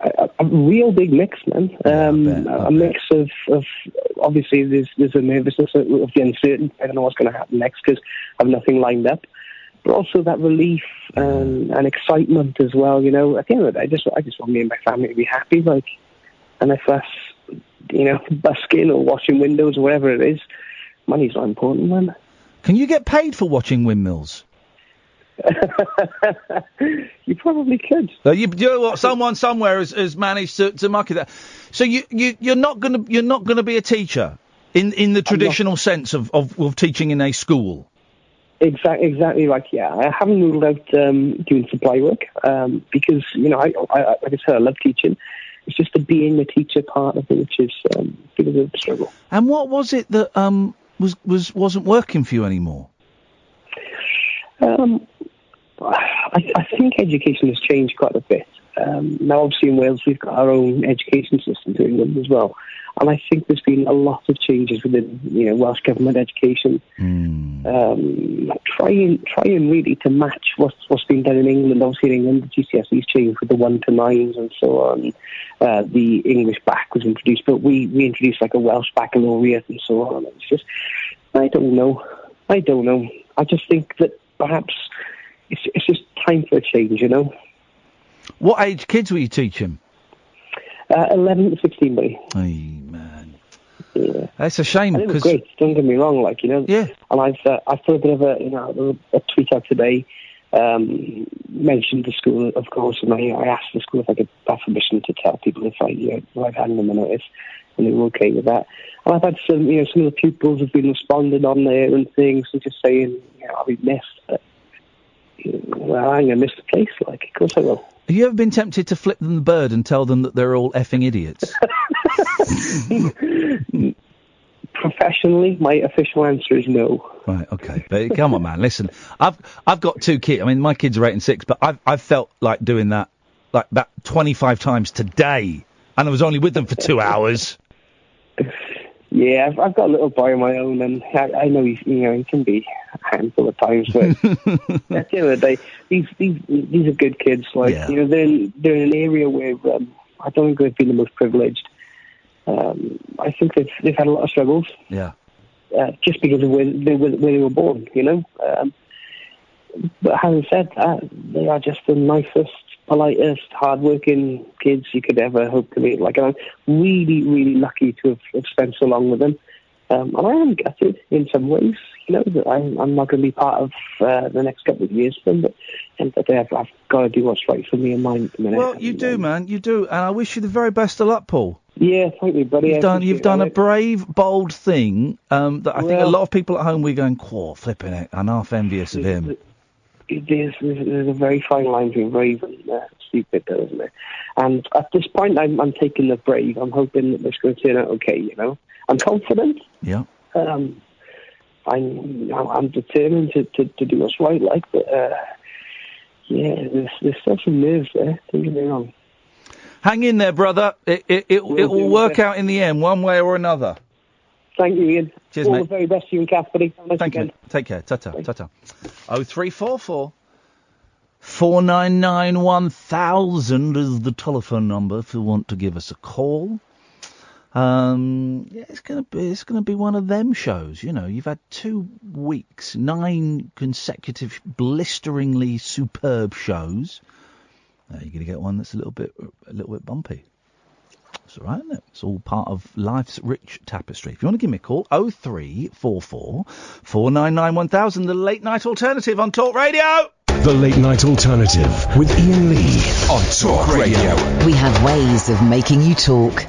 a, a real big mix, man. Um, a mix of, of obviously there's there's a nervousness of of the uncertainty. I don't know what's going to happen next because I've nothing lined up. But also that relief and, and excitement as well. You know, at the end of the day, I just I just want me and my family to be happy. Like, and if that's you know busking or washing windows or whatever it is, money's not important, man. Can you get paid for watching windmills? (laughs) you probably could. Uh, you, you know what? Someone somewhere has, has managed to, to market that. So you, you you're not gonna you're not gonna be a teacher in in the traditional sense of, of, of teaching in a school. Exactly, exactly right. Yeah, I haven't ruled out um, doing supply work um, because you know, I, I, I- like I said, I love teaching. It's just the being a teacher part of it, which is um, a bit of a struggle. And what was it that um was was wasn't working for you anymore? Um, I, I think education has changed quite a bit. Um, now, obviously, in Wales, we've got our own education system to England as well. And I think there's been a lot of changes within, you know, Welsh government education. Um, trying, trying really to match what's what's been done in England. Obviously, in England, the GCSEs changed with the one to nines and so on. Uh, the English back was introduced, but we we introduced like a Welsh baccalaureate and so on. It's just, I don't know, I don't know. I just think that perhaps it's it's just time for a change, you know. What age kids were you teaching? Uh, 11 to 16, buddy. Hey, man. Yeah. That's a shame And it was great. Don't get me wrong, like you know. Yeah. And I've uh, I've put a bit of a you know a tweet out today, um, mentioned the school of course, and I, I asked the school if I could have permission to tell people if I you know, if I'd handed them a notice, and they were okay with that. And I've had some you know some of the pupils have been responding on there and things and just saying you know I'll be missed. But, well, I'm gonna miss the place. Like of course I will. have you ever been tempted to flip them the bird and tell them that they're all effing idiots? (laughs) Professionally, my official answer is no. Right, okay. But come on, man. Listen, I've I've got two kids. I mean, my kids are eight and six, but I've I've felt like doing that like that 25 times today, and I was only with them for two hours. (laughs) Yeah, I've, I've got a little boy of my own, and I, I know he's, you know he can be a handful at times, but (laughs) at the end of the day, these these these are good kids. Like Yeah. you know, they're in, they're in an area where um, I don't think they've been the most privileged. Um, I think they've they've had a lot of struggles Yeah. uh, just because of where they were, where they were born, you know. Um, but having said that, they are just the nicest, politest, hardworking kids you could ever hope to meet. Like, and I'm really, really lucky to have, have spent so long with them. Um, and I am gutted in some ways, you know, that I'm, I'm not going to be part of uh, the next couple of years for them. But and that I've, I've got to do what's right for me and mine at the minute. Well, you do, man. You do, and I wish you the very best of luck, Paul. Yeah, thank you, buddy. You've done you've done a it. brave, bold thing um, that I think a lot of people at home we're going, "Quaw, flipping it." I'm half envious of him. Is there's, there's a very fine line between brave and uh, stupid, though, isn't there? And at this point, I'm, I'm taking the brave. I'm hoping that it's going to turn out okay. You know, I'm confident. Yeah. Um, I'm I'm determined to, to, to do what's right. Like, but uh, yeah, there's, there's still some nerves there. Don't get me wrong. Hang in there, brother. It it it, Will it will work out in the end, one way or another. Thank you, Iain. Cheers, All mate. the very best to you and Kath, buddy. Nice Thank you. weekend. mate. Take care. Ta ta. Ta ta. Three four four. Four nine nine one thousand is the telephone number if you want to give us a call. Um, yeah, it's gonna be it's gonna be one of them shows. You know, you've had two weeks, nine consecutive, blisteringly superb shows. Now you're gonna get one that's a little bit a little bit bumpy. It's all right, isn't it? It's all part of life's rich tapestry. If you want to give me a call, 0344 499 1000, the late night alternative on Talk Radio. The Late Night Alternative with Iain Lee on Talk Radio. We have ways of making you talk.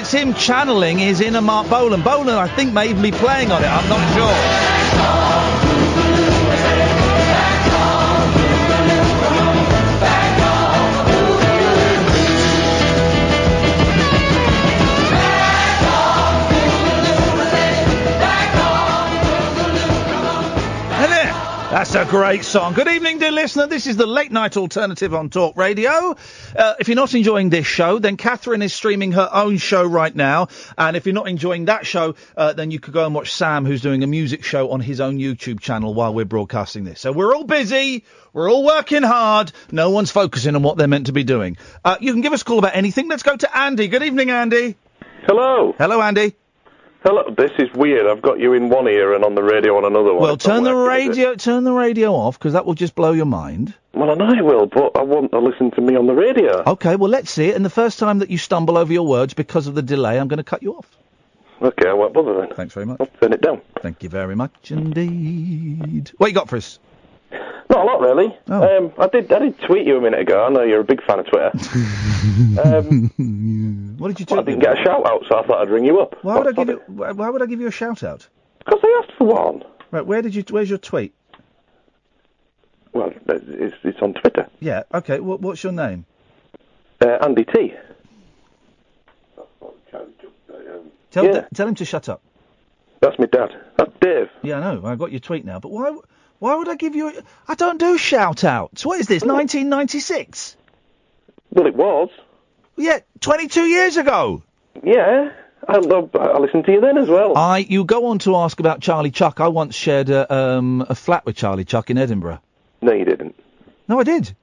It's him channeling his inner Marc Bolan. Bolan, I think, may even be playing on it. I'm not sure. That's a great song. Good evening, dear listener. This is the late night alternative on Talk Radio. Uh, if you're not enjoying this show, then Catherine is streaming her own show right now. And if you're not enjoying that show, uh, then you could go and watch Sam, who's doing a music show on his own YouTube channel while we're broadcasting this. So we're all busy. We're all working hard. No one's focusing on what they're meant to be doing. Uh, you can give us a call about anything. Let's go to Andy. Good evening, Andy. Hello. Hello, Andy. Hello. This is weird. I've got you in one ear and on the radio on another one. Well, It's not turn the working, is it? radio, turn the radio off because that will just blow your mind. Well, I know I will, but I want to listen to me on the radio. Okay, well, let's see it. And the first time that you stumble over your words because of the delay, I'm going to cut you off. Okay, I won't bother then. Thanks very much. I'll turn it down. Thank you very much indeed. What you got for us? Not a lot, really. Oh. Um, I did. I did tweet you a minute ago. I know you're a big fan of Twitter. (laughs) um, (laughs) what did you well, I didn't get a shout out, so I thought I'd ring you up. Why would I give you? Why would I give you a shout out? Because I asked for one. Right, where did you? Where's your tweet? Well, it's, it's on Twitter. Yeah. Okay. What, what's your name? Uh, Andy T. Tell Yeah. Da- tell him to shut up. That's my dad. That's Dave. Yeah, I know. I got your tweet now. But why? Why would I give you? A, I don't do shout outs. What is this? 1996? Well, it was. Yeah, 22 years ago. Yeah. I, I, I listened to you then as well. I. You go on to ask about Charlie Chuck. I once shared a, um, a flat with Charlie Chuck in Edinburgh. No, you didn't. No, I did.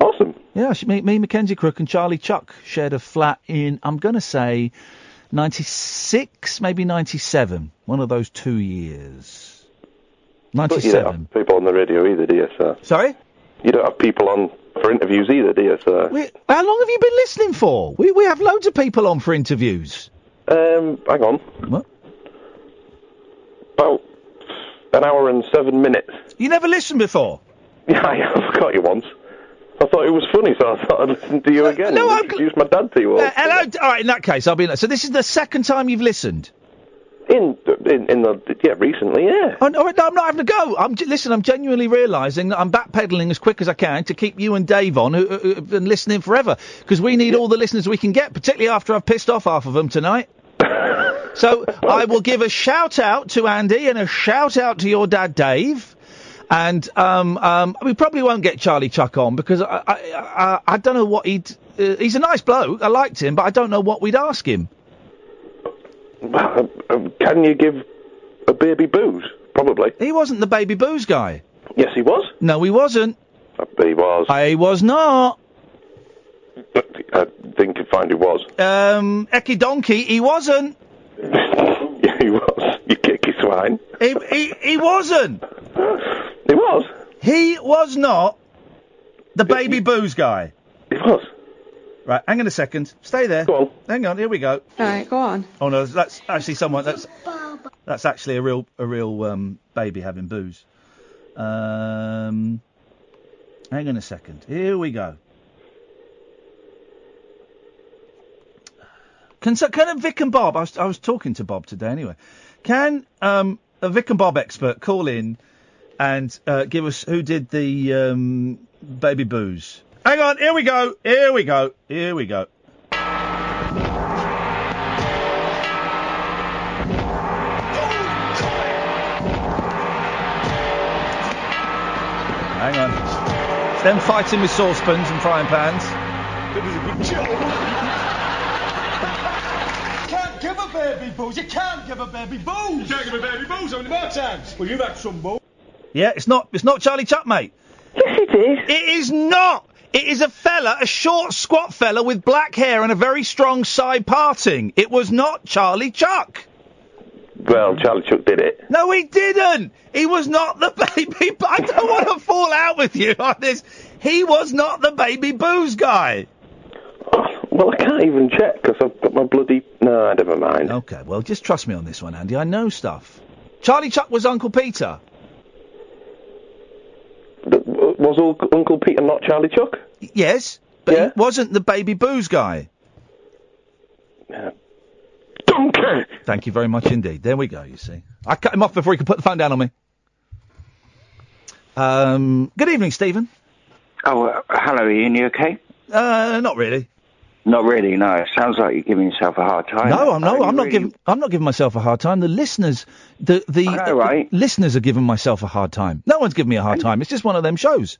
Awesome. Yeah, she, me, me, Mackenzie Crook, and Charlie Chuck shared a flat in. I'm going to say 96, maybe 97. One of those two years. But you don't have people on the radio either, do you, sir? Sorry? You don't have people on for interviews either, do you, sir? We, how long have you been listening for? We we have loads of people on for interviews. Um, hang on. What? About an hour and seven minutes. You never listened before? (laughs) Yeah, I have got you once. I thought it was funny, so I thought I'd listen to you again. no, and I'm introduce my dad to you all. Uh, hello. All right, in that case, I'll be. So this is the second time you've listened. In, in in the yeah recently, yeah. Oh, no, I'm not having a go. I'm listen. I'm genuinely realising that I'm backpedaling as quick as I can to keep you and Dave on who, who, who've been listening forever because we need all the listeners we can get, particularly after I've pissed off half of them tonight. (laughs) so I will give a shout out to Andy and a shout out to your dad Dave. And um, um, we probably won't get Charlie Chuck on because I, I, I, I don't know what he'd. Uh, he's a nice bloke. I liked him, but I don't know what we'd ask him. Uh, uh, Can you give a baby booze? Probably. He wasn't the baby booze guy. Yes, he was. No, he wasn't. Bet he was. I was not. I think you find he was. Um, Eki Donkey, he wasn't. (laughs) yeah, he was. You kicky swine. He, he, he wasn't. He was. He was not the baby booze guy. He was. Right, hang on a second. Stay there. Go on. Hang on, here we go. All right, go on. Oh no, that's actually someone. That's that's actually a real a real um, baby having booze. Um, hang on a second. Here we go. Can so, can a Vic and Bob? I was I was talking to Bob today anyway. Can um, a Vic and Bob expert call in and uh, give us who did the um, baby booze? Hang on. Here we go. Here we go. Here we go. Hang on. It's them fighting with saucepans and frying pans. That was a good joke. can't give a baby booze. You can't give a baby booze. You can't give a baby booze. How many more times? Well, you've had some booze. Yeah, it's not. It's not Charlie Chuck, mate. Yes, it is. It is not. It is a fella, a short, squat fella with black hair and a very strong side parting. It was not Charlie Chuck. Well, Charlie Chuck did it. No, he didn't. He was not the (laughs) baby. I don't want to fall out with you on this. He was not the baby booze guy. Well, I can't even check because I've got my bloody. No, never mind. Okay, well, just trust me on this one, Andy. I know stuff. Charlie Chuck was Uncle Peter. Was Uncle, Uncle Peter not Charlie Chuck? Yes, but he wasn't the baby booze guy. Donkey! Thank you very much indeed. There we go, you see. I cut him off before he could put the phone down on me. Um, good evening, Stephen. Oh, uh, hello, Iain. You okay? Uh, not really. Not really. No. It sounds like you're giving yourself a hard time. No, I'm no, I'm not really- giving. I'm not giving myself a hard time. The listeners, the the, know, right? listeners are giving myself a hard time. No one's giving me a hard time. It's just one of them shows.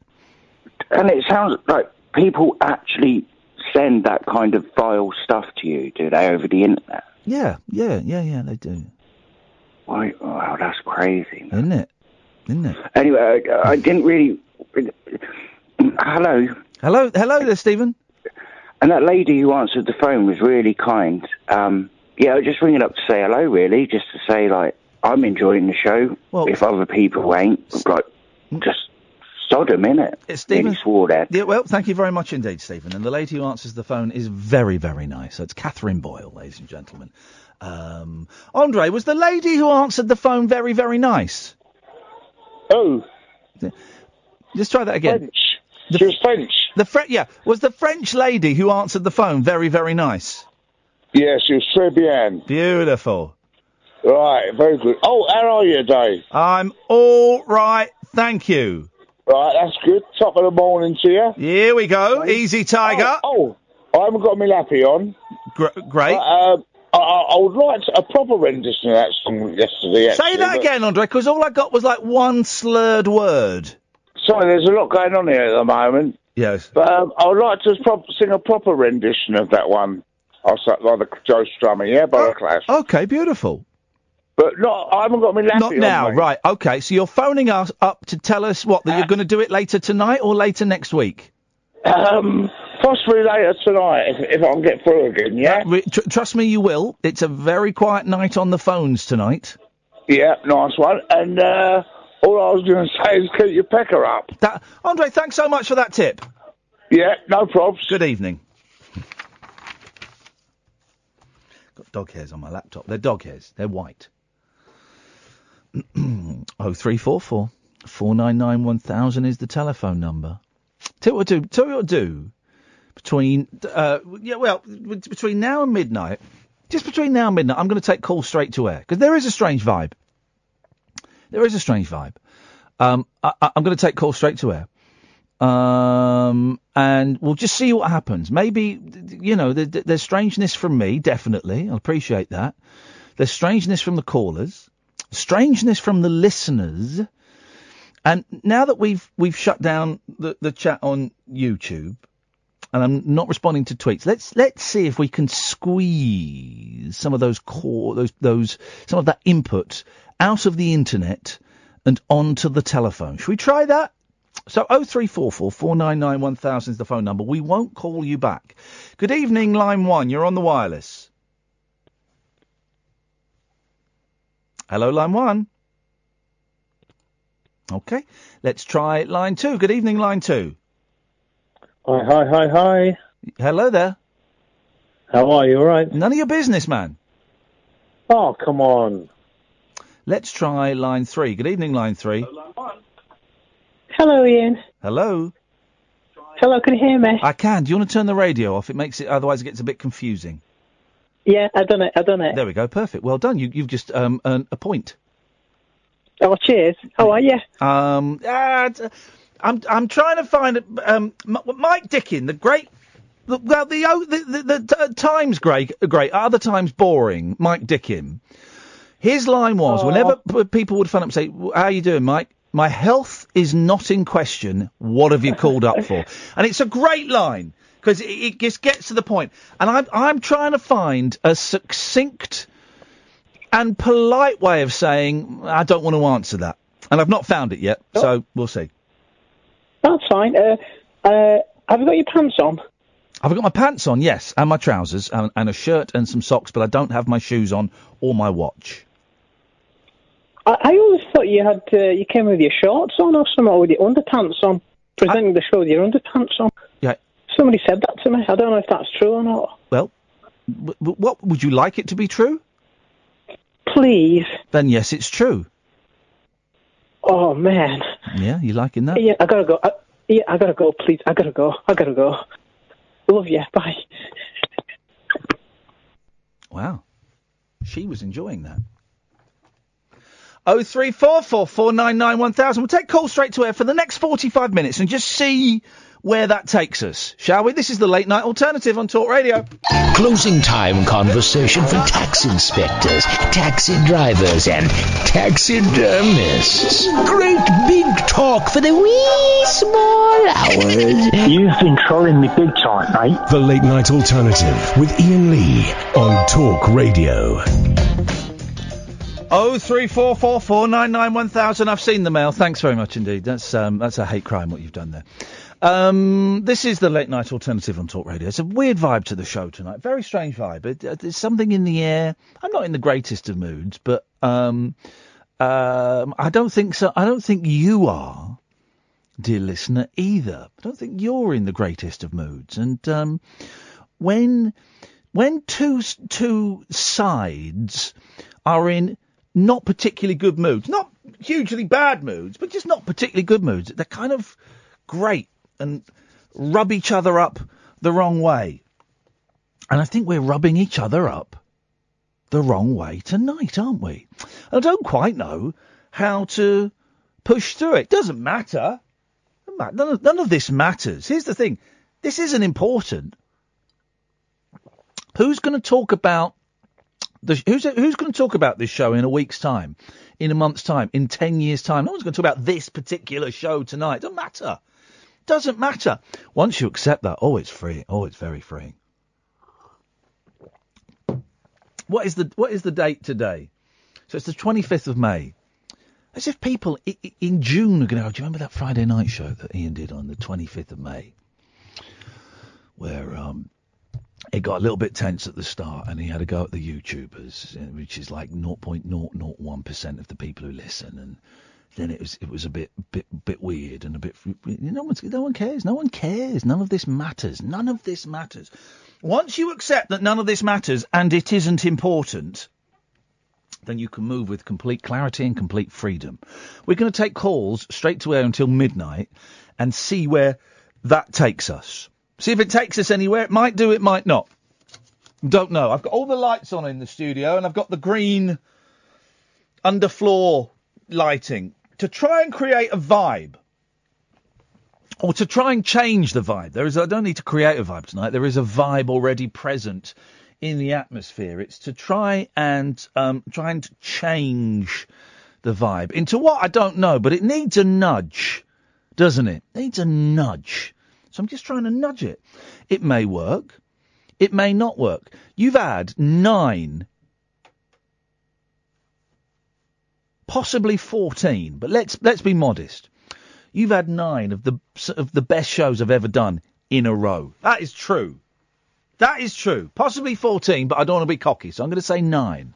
And it sounds like people actually send that kind of vile stuff to you, do they, over the internet? Yeah, yeah, yeah, yeah. They do, Why? Wow, that's crazy. isn't it? Isn't it? Anyway, I, I didn't really. (clears throat) Hello. Hello, hello there, Stephen. And that lady who answered the phone was really kind. Um, yeah, I was just ringing up to say hello, really, just to say like I'm enjoying the show. if other people ain't, like just sod 'em, innit? It's Stephen. Swore there. Yeah, well, thank you very much indeed, Stephen. And the lady who answers the phone is very, very nice. So it's Catherine Boyle, ladies and gentlemen. Um, Andre, was the lady who answered the phone very, very nice? Oh. Just try that again. French. She was French. The Fre- yeah, was the French lady who answered the phone very, very nice? Yeah, she was très bien. Beautiful. Right, very good. Oh, how are you, Dave? I'm all right, thank you. Right, that's good. Top of the morning to you. Here we go. Easy, Tiger. Oh, oh, I haven't got my lappy on. Gr- great. But, um, I, I I would like a proper rendition of that song yesterday. Say that again, Andre, because all I got was like one slurred word. Sorry, there's a lot going on here at the moment. Yes. But um, I would like to prop- sing a proper rendition of that one. I was like the Joe Strummer, yeah, by the Clash. Okay, beautiful. But not, I haven't got my lappy Not on, now, mate. right? Okay, so you're phoning us up to tell us what that you're going to do it later tonight or later next week. Um, possibly later tonight if, if I can get through again. Yeah. Re- tr- trust me, you will. It's a very quiet night on the phones tonight. Yeah, nice one. And uh, all I was going to say is keep your pecker up. That Andre, thanks so much for that tip. Yeah, no probs. Good evening. Got dog hairs on my laptop. They're dog hairs. They're white. (clears throat) oh three four four four nine nine one thousand is the telephone number. Tell what to do. Tell you what to do. Between uh, yeah, well, between now and midnight, just between now and midnight, I'm going to take calls straight to air because there is a strange vibe. There is a strange vibe. Um, I, I'm going to take calls straight to air. Um, and we'll just see what happens. Maybe, you know, there, there's strangeness from me, definitely. I appreciate that. There's strangeness from the callers, strangeness from the listeners. And now that we've we've shut down the, the chat on YouTube, and I'm not responding to tweets, let's let's see if we can squeeze some of those core those those some of that input out of the internet and onto the telephone. Should we try that? So 0344 499 1000 is the phone number. We won't call you back. Good evening, line one. You're on the wireless. Hello, line one. Okay, let's try line two. Good evening, line two. Hi, hi, hi, hi. Hello there. How are you? All right? None of your business, man. Oh, come on. Let's try line three. Good evening, line three. Hello, Iain. Hello. Hello, can you hear me? I can. Do you want to turn the radio off? It makes it otherwise it gets a bit confusing. Yeah, I've done it. I've done it. There we go. Perfect. Well done. You, you've just um, earned a point. Oh, cheers. How are you? Um, d- I'm I'm trying to find um Mike Dickin, the great. Well, the oh, the, the, the uh, times great, great, other times boring. Mike Dickin. His line was whenever people would phone up and say, "How are you doing, Mike?" My health is not in question. What have you called up for? (laughs) And it's a great line because it, it just gets to the point. And I'm I'm trying to find a succinct and polite way of saying I don't want to answer that, and I've not found it yet. So we'll see. That's fine. Uh, uh, have you got your pants on? I've got my pants on, yes, and my trousers, and, and a shirt and some socks, but I don't have my shoes on or my watch. I, I always thought you had uh, you came with your shorts on or something, or with your underpants on, presenting the show with your underpants on. Yeah. Somebody said that to me. I don't know if that's true or not. Well, w- w- what would you like it to be true? Please. Then yes, it's true. Oh man. Yeah, you liking that? Yeah, I gotta go. I, yeah, I gotta go. Please, I gotta go. I gotta go. Love you. Bye. Wow, she was enjoying that. 03444991000. We'll take calls straight to air for the next 45 minutes and just see where that takes us, shall we? This is the late night alternative on Talk Radio. Closing time conversation for tax inspectors, taxi drivers, and taxidermists. Great big talk for the wee small hours. You've been trolling me big time, mate. The late night alternative with Iain Lee on Talk Radio. 03444991000. I've seen the mail. Thanks very much indeed. That's um, that's a hate crime what you've done there. Um, this is the late night alternative on Talk Radio. It's a weird vibe to the show tonight. Very strange vibe. It, uh, there's something in the air. I'm not in the greatest of moods, but um, um, I don't think so. I don't think you are, dear listener, either. I don't think you're in the greatest of moods. And um, when when two two sides are in not particularly good moods, not hugely bad moods, but just not particularly good moods, they're kind of great and rub each other up the wrong way. And I think we're rubbing each other up the wrong way tonight, aren't we? I don't quite know how to push through it. Doesn't matter. None of, none of this matters. Here's the thing. This isn't important. Who's going to talk about the, who's who's going to talk about this show in a week's time, in a month's time, in ten years' time? No one's going to talk about this particular show tonight. It Doesn't matter. Doesn't matter. Once you accept that, oh, it's free. Oh, it's very free. What is the what is the date today? So it's the 25th of May. As if people in June are going to go, do you remember that Friday night show that Iain did on the 25th of May? Where um, it got a little bit tense at the start and he had to go at the YouTubers, which is like 0.001% of the people who listen. And then it was it was a bit bit bit weird and a bit no one no one cares no one cares none of this matters none of this matters once you accept that none of this matters and it isn't important then you can move with complete clarity and complete freedom we're going to take calls straight to air until midnight and see where that takes us see if it takes us anywhere it might do it might not don't know i've got all the lights on in the studio and i've got the green underfloor lighting to try and create a vibe or to try and change the vibe. There is I don't need to create a vibe tonight. There is a vibe already present in the atmosphere. It's to try and um, try and change the vibe into what I don't know, but it needs a nudge, doesn't it? It needs a nudge. So I'm just trying to nudge it. It may work. It may not work. You've had nine possibly 14, but let's let's be modest. You've had nine of the of the best shows I've ever done in a row. That is true. That is true. Possibly 14, but I don't want to be cocky, so I'm going to say nine.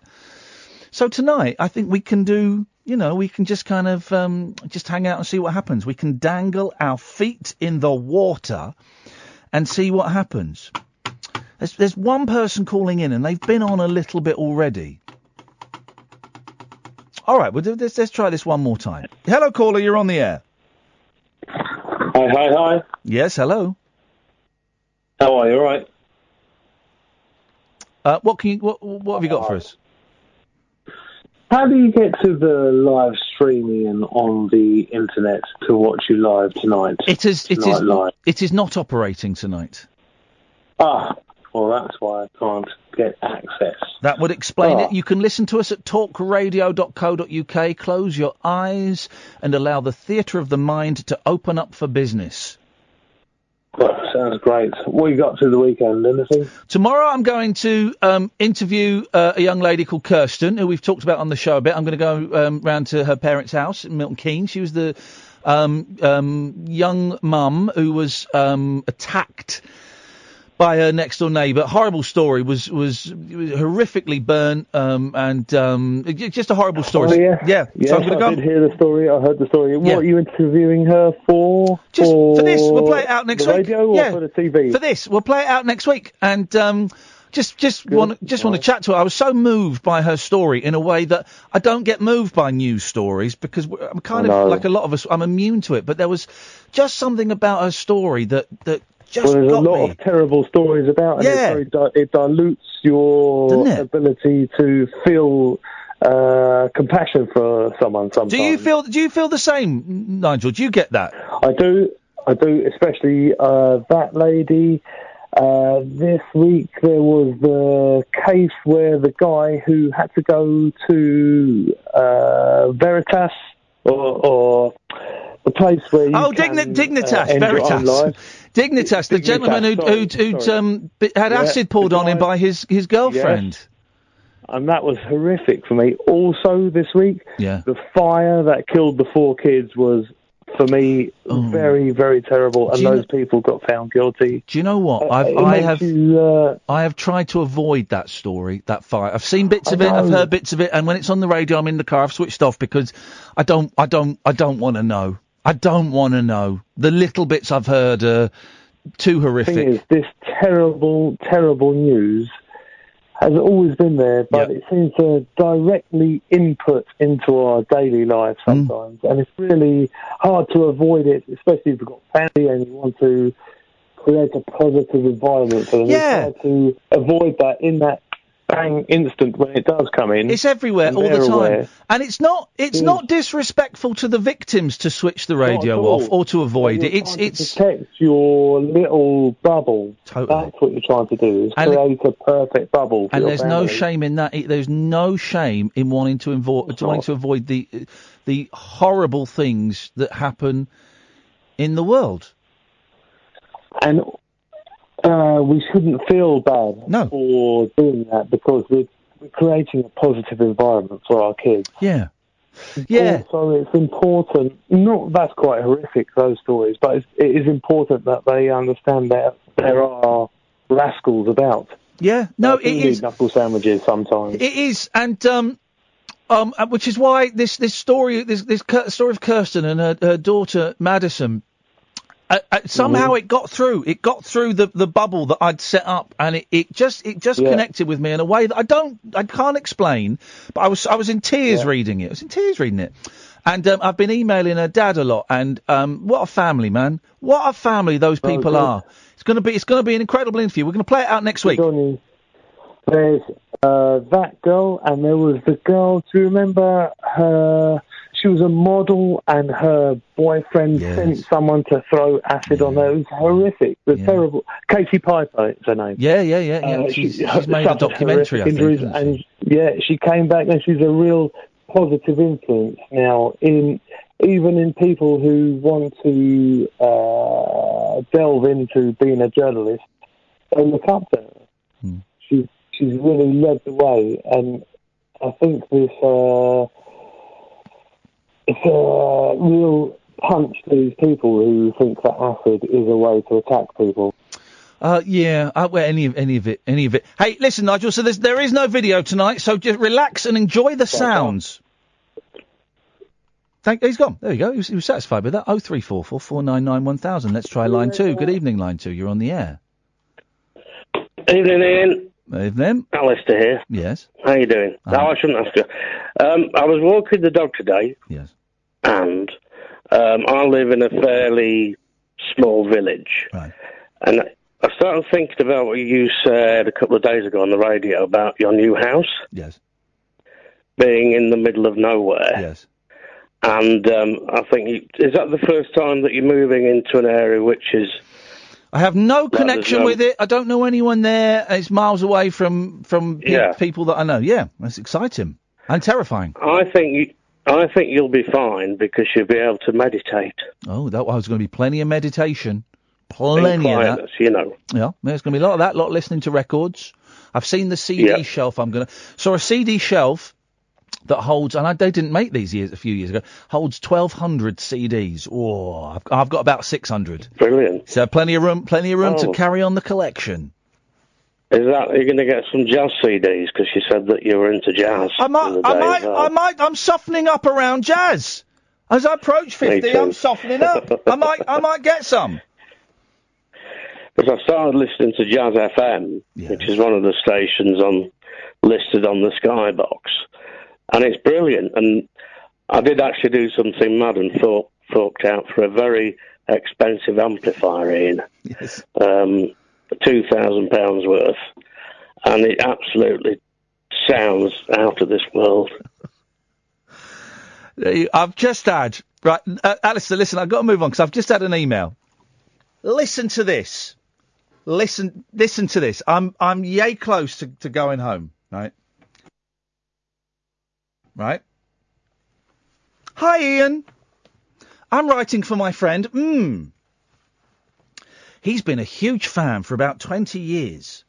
So tonight, I think we can do, you know, we can just kind of um, just hang out and see what happens. We can dangle our feet in the water and see what happens. There's, there's one person calling in, and they've been on a little bit already. All right, well, let's, let's try this one more time. Hello, caller, you're on the air. Hi, hi, hi. Yes, hello. How are you? All right. Uh, what can you, what, what have you got for us? How do you get to the live streaming and on the internet to watch you live tonight? It is, it is, live. it is not operating tonight. Ah, well, that's why I can't get access. That would explain Oh. it. You can listen to us at talkradio.co.uk. Close your eyes and allow the theatre of the mind to open up for business. Well, sounds great. What you got to the weekend? Anything? Tomorrow I'm going to um, interview uh, a young lady called Kirsten, who we've talked about on the show a bit. I'm going to go um, round to her parents' house in Milton Keynes. She was the um, um, young mum who was um, attacked by her next door neighbour. Horrible story. Was was, was horrifically burnt um, and um, just a horrible story. Oh, yeah. yeah. Yes, so I'm going to I did hear the story. I heard the story. Yeah. What are you interviewing her for? Just for, for this, we'll play it out next the week. radio or yeah, for the TV? For this, we'll play it out next week, and um, just just want just want to chat to her. I was so moved by her story in a way that I don't get moved by news stories because I'm kind of like a lot of us. I'm immune to it, but there was just something about her story that that just well, there's a lot me. of terrible stories about, and Yeah. it, di- it dilutes your it? ability to feel uh, compassion for someone. Sometimes Do you feel do you feel the same, Nigel? Do you get that? I do, I do, especially uh, that lady. Uh, this week there was the case where the guy who had to go to uh, Veritas or, or the place where you Oh, can, Dignitas, uh, own Veritas. Dignitas, the Dignitas, gentleman who'd, sorry, who'd, who'd um, had Yeah, acid poured on him by his, his girlfriend. and that was horrific for me. Also, this week, Yeah. the fire that killed the four kids was, for me, very, very terrible. And Oh. Those people got found guilty. Do you know what? Uh, I've, I have, you, uh, I have tried to avoid that story, that fire. I've seen bits I of it, I've heard bits of it, and when it's on the radio, I'm in the car. I've switched off because I don't, I don't, I don't want to know. I don't want to know. The little bits I've heard are too horrific. thing is, this terrible, terrible news has always been there, but it seems to directly input into our daily life Mm. sometimes, and it's really hard to avoid it, especially if you've got family and you want to create a positive environment for them. Yeah. It's hard to avoid that in that bang instant when it does come in. It's everywhere all the time, aware. and it's not it's Mm. not disrespectful to the victims to switch the radio off or to avoid You're it. It's it's protect your little bubble. Totally. That's what you're trying to do. Is And- create a perfect bubble. For and there's no shame in that. It- There's no shame in wanting to avoid wanting to avoid the the horrible things that happen in the world. And uh, we shouldn't feel bad for doing that because we're, we're creating a positive environment for our kids. Yeah. Yeah. So it's important. Not that's quite horrific those stories, but it's, it is important that they understand that there are rascals about. Yeah. No, it knuckle sandwiches sometimes. It is, and um, um, uh, which is why this this story this this story of Kirsten and her, her daughter Madison. Uh, uh, somehow Mm-hmm. it got through. It got through the, the bubble that I'd set up, and it, it just it just Yeah. connected with me in a way that I don't I can't explain. But I was I was in tears Yeah. reading it. I was in tears reading it, and um, I've been emailing her dad a lot. And um, what a family, man! What a family those people good. are. It's gonna be it's gonna be an incredible interview. We're gonna play it out next week. There's uh, that girl, and there was the girl. Do you remember her? She was a model, and her boyfriend sent someone to throw acid on her. It was horrific. It was terrible. Katie Piper, is her name. Yeah, yeah, yeah, yeah. Uh, she's, she- she's made a documentary, I think. she? and yeah, she came back, and she's a real positive influence now in even in people who want to uh, delve into being a journalist. They look up to her. Hmm. She's she's really led the way, and I think this uh, it's a real punch to these people who think that acid is a way to attack people. Uh, yeah, uh, well, any of any of it, any of it. Hey, listen, Nigel. So there's, there is no video tonight, so just relax and enjoy the sounds. Thank. He's gone. There you go. He was, he was satisfied with that. Oh three four four four nine nine one thousand. Let's try line two. Good evening, line two. You're on the air. Evening, Iain. Evening. Alistair here. Yes. How you doing? No, I shouldn't ask you. Um, I was walking the dog today. Yes. And um, I live in a fairly small village. Right. And I started thinking about what you said a couple of days ago on the radio about your new house. Yes. Being in the middle of nowhere. Yes. And um, I think, you, is that the first time that you're moving into an area which is I have no connection no- with it. I don't know anyone there. It's miles away from from Yeah. people that I know. Yeah, that's exciting and terrifying. I think you, I think you'll be fine because you'll be able to meditate. Oh, that was going to be plenty of meditation, plenty of that. you know. Yeah, there's going to be a lot of that, a lot of listening to records. I've seen the CD Yeah. shelf. I'm going to saw a CD shelf that holds, and I, they didn't make these years a few years ago. Holds 1,200 CDs. Oh, I've, I've got about 600. Brilliant. So plenty of room, plenty of room to Oh. carry on the collection. Is that you're going to get some jazz CDs because you said that you were into jazz? I might, I might, I might. I'm softening up around jazz. As I approach 50. I'm softening up. I (laughs) might, I might get some. Because I started listening to Jazz FM, which is one of the stations on listed on the Skybox, and it's brilliant. And I did actually do something mad and thought forked out for a very expensive amplifier in Yes. um, two thousand pounds worth, and it absolutely sounds out of this world. (laughs) I've just had right, uh, Alistair. Listen, I've got to move on because I've just had an email. Listen to this. Listen, listen to this. I'm, I'm yay close to, to going home. Right. Right. Hi, Iain. I'm writing for my friend. Hmm. He's been a huge fan for about 20 years.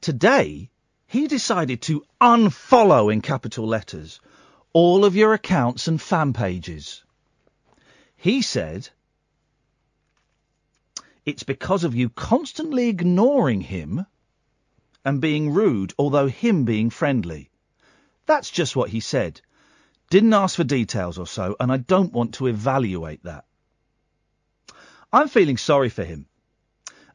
Today, he decided to unfollow in capital letters all of your accounts and fan pages. He said it's because of you constantly ignoring him and being rude, although him being friendly. That's just what he said. Didn't ask for details or so, and I don't want to evaluate that. I'm feeling sorry for him.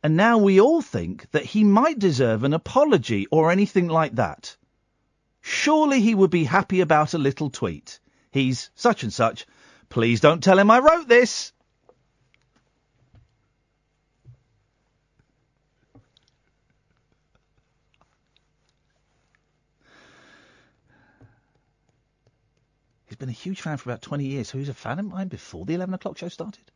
And now we all think that he might deserve an apology or anything like that. Surely he would be happy about a little tweet. He's such and such. Please don't tell him I wrote this. Been a huge fan for about 20 years, who was a fan of mine before the 11 o'clock show started.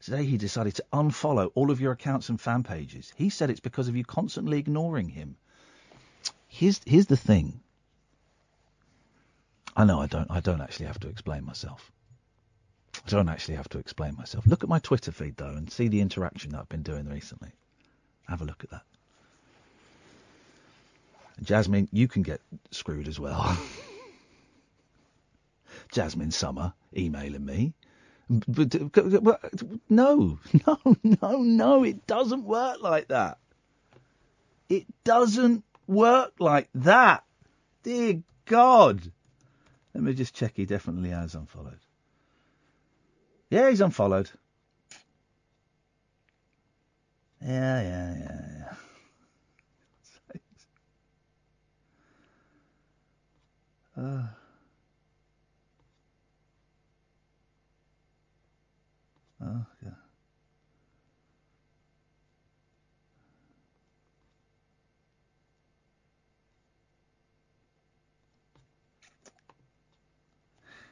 Today he decided to unfollow all of your accounts and fan pages. He said it's because of you constantly ignoring him. Here's here's the thing. I know I don't I don't actually have to explain myself. I don't actually have to explain myself. Look at my Twitter feed though and see the interaction that I've been doing recently. Have a look at that. Jasmine, you can get screwed as well. (laughs) Jasmine Summer emailing me. But, no, (laughs) no, no, no, it doesn't work like that. It doesn't work like that. Dear God. Let me just check he definitely has unfollowed. Yeah, he's unfollowed. Yeah, yeah, yeah, yeah. (laughs) Uh.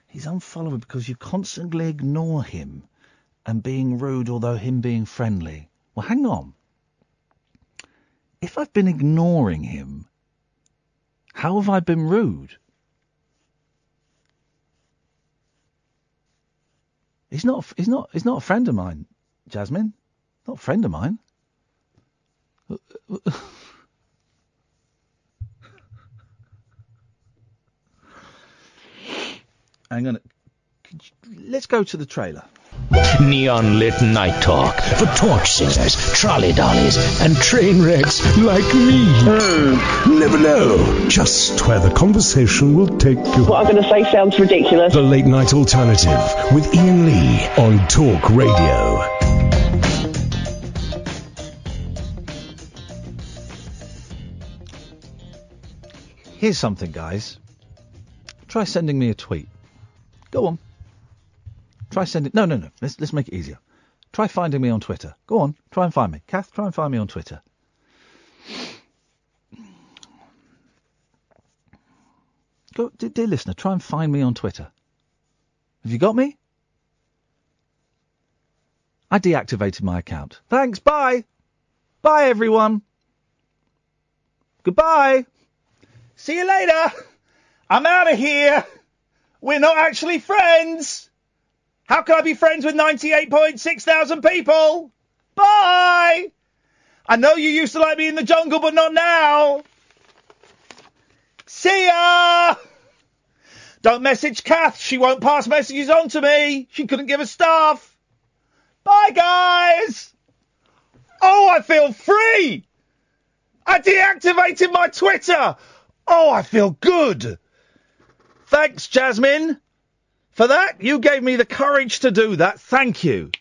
He's unfollowed because you constantly ignore him and being rude, although him being friendly. Well, hang on. If I've been ignoring him, how have I been rude? He's not. He's not. He's not a friend of mine, Jasmine. Not a friend of mine. (laughs) Hang on. Let's go to the trailer. Neon lit night talk for torch singers, trolley dollies, and train wrecks like me. Hmm. Never know just where the conversation will take you. What I'm going to say sounds ridiculous. The Late Night Alternative with Iain Lee on Talk Radio. Here's something, guys. Try sending me a tweet. Go on. Try sending. No, no, no. Let's let's make it easier. Try finding me on Twitter. Go on. Try and find me. Kath, try and find me on Twitter. Go, dear, listener, try and find me on Twitter. Have you got me? I deactivated my account. Thanks. Bye. Bye, everyone. Goodbye. See you later. I'm out of here. We're not actually friends. How can I be friends with 98.6 thousand people? Bye. I know you used to like me in the jungle, but not now. See ya. Don't message Kath. She won't pass messages on to me. She couldn't give a stuff. Bye, guys. Oh, I feel free. I deactivated my Twitter. Oh, I feel good. Thanks, Jasmine. For that, you gave me the courage to do that. Thank you.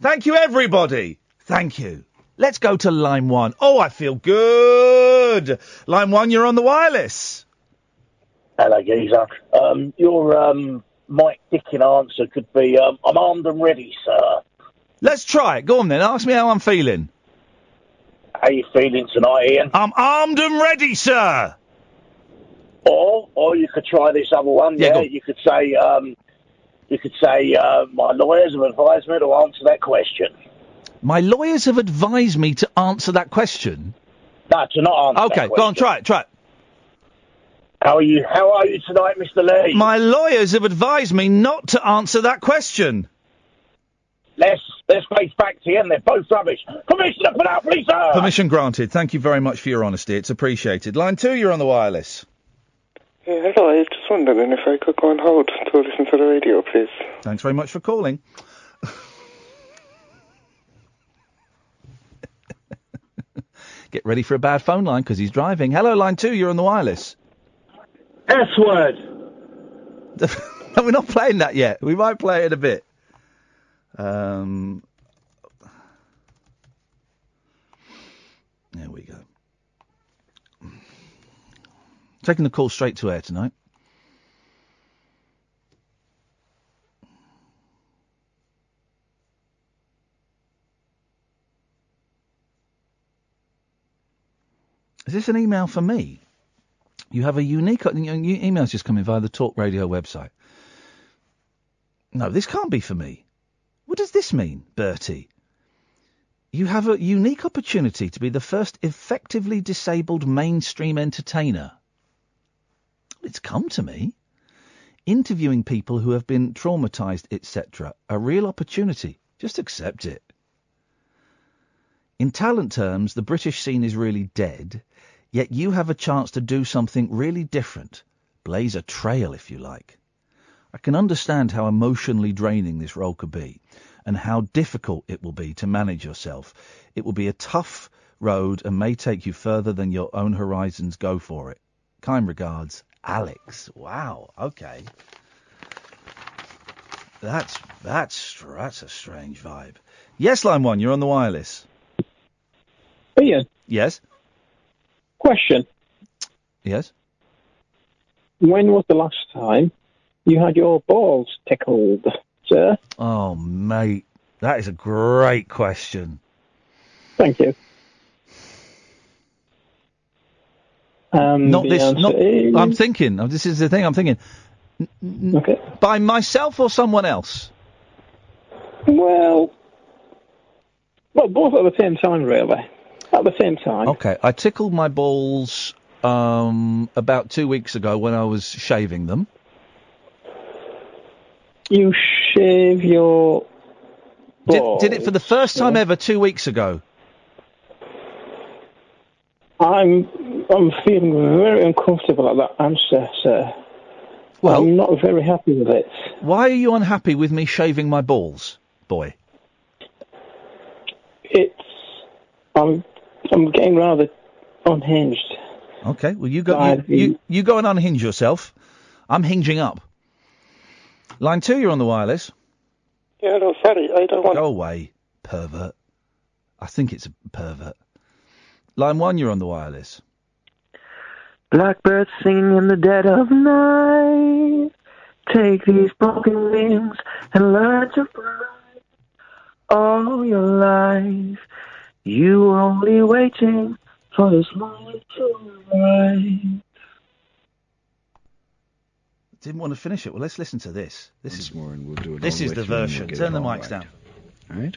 Thank you, everybody. Thank you. Let's go to line one. Oh, I feel good. Line one, you're on the wireless. Hello, geezer. Um, your um, Mike Dickin answer could be, um, I'm armed and ready, sir. Let's try it. Go on then. Ask me how I'm feeling. How you feeling tonight, Iain? I'm armed and ready, sir. Or, or you could try this other one. Yeah, Yeah, go. you could say, um, you could say, uh, my lawyers have advised me to answer that question. My lawyers have advised me to answer that question. No, to not answer. Okay, that go on, question. try it, try it. How are you? How are you tonight, Mr. Lee? My lawyers have advised me not to answer that question. Let's let's face facts here, and they're both rubbish. Commissioner, put out, please, sir. Permission granted. Thank you very much for your honesty. It's appreciated. Line two, you're on the wireless. Yeah, hello. I was just wondering if I could go on hold to listen to the radio, please. Thanks very much for calling. Get ready for a bad phone line because he's driving. Hello, line two, you're on the wireless. S word. (laughs) no, we're not playing that yet. We might play it in a bit. Um, there we go. Taking the call straight to air tonight. Is this an email for me? You have a unique. Uh, your email's just coming via the Talk Radio website. No, this can't be for me. What does this mean, Bertie? You have a unique opportunity to be the first effectively disabled mainstream entertainer. It's come to me. Interviewing people who have been traumatized, etc. A real opportunity. Just accept it. In talent terms, the British scene is really dead, yet you have a chance to do something really different. Blaze a trail, if you like. I can understand how emotionally draining this role could be, and how difficult it will be to manage yourself. It will be a tough road and may take you further than your own horizons go for it. Kind regards, Alex. Wow. Okay. That's that's that's a strange vibe. Yes, line one. You're on the wireless. Iain. Yes. Question. Yes. When was the last time you had your balls tickled, sir? Oh, mate, that is a great question. Thank you. Um, not this. Not. is- I'm thinking. oh, This is the thing. I'm thinking. N- By myself or someone else. Well, well, both at the same time, really. At the same time. Okay, I tickled my balls um, about two weeks ago when I was shaving them. You shave your Did, balls. did it for the first time ever two weeks ago. I'm I'm feeling very uncomfortable at that answer, sir. Well, I'm not very happy with it. Why are you unhappy with me shaving my balls, boy? It's I'm I'm getting rather unhinged. Okay, well you go you, you, you go and unhinge yourself. I'm hinging up. Line two, you're on the wireless. Yeah, no, sorry, I don't want. Go away, pervert. I think it's a pervert. Line one, you're on the wireless. Blackbird singing in the dead of night. Take these broken wings and learn to fly. All your life, you were only waiting for this moment to arrive. Didn't want to finish it. Well, let's listen to this. This is more, and we'll do it. this is the through and we'll version. Turn the mics right. down. All right.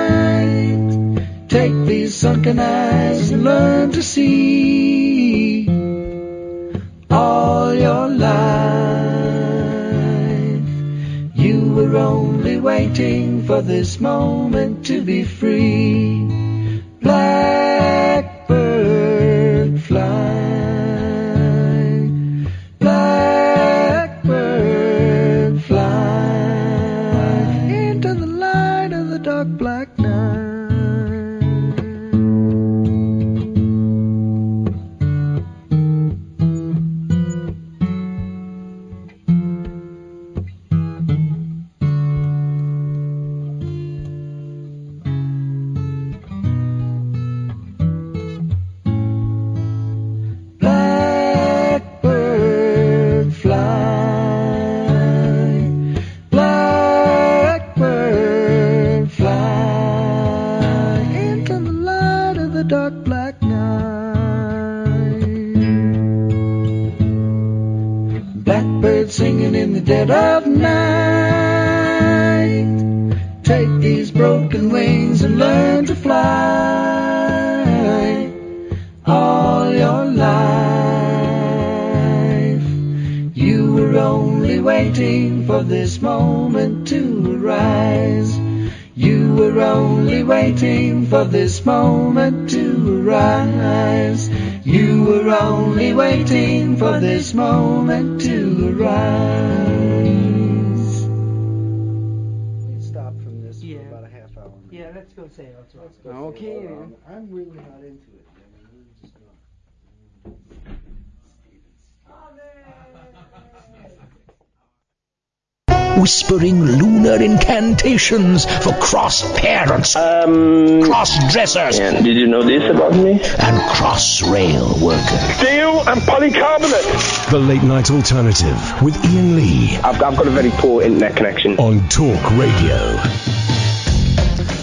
Take these sunken eyes and learn to see all your life. You were only waiting for this moment to be free. Blackbird for this moment to arise. You were only waiting for this moment to arise. You were only waiting for this moment to arise. Stop from this for about a half hour. Yeah, let's go say it. That's what Oh, okay. I'm, I'm really not into it. man. I'm really just not. Whispering lunar incantations for cross parents, um, cross dressers. Did you know this about me? And cross rail workers. Steel and polycarbonate. The Late Night Alternative with Iain Lee I've, I've got a very poor internet connection. on Talk Radio.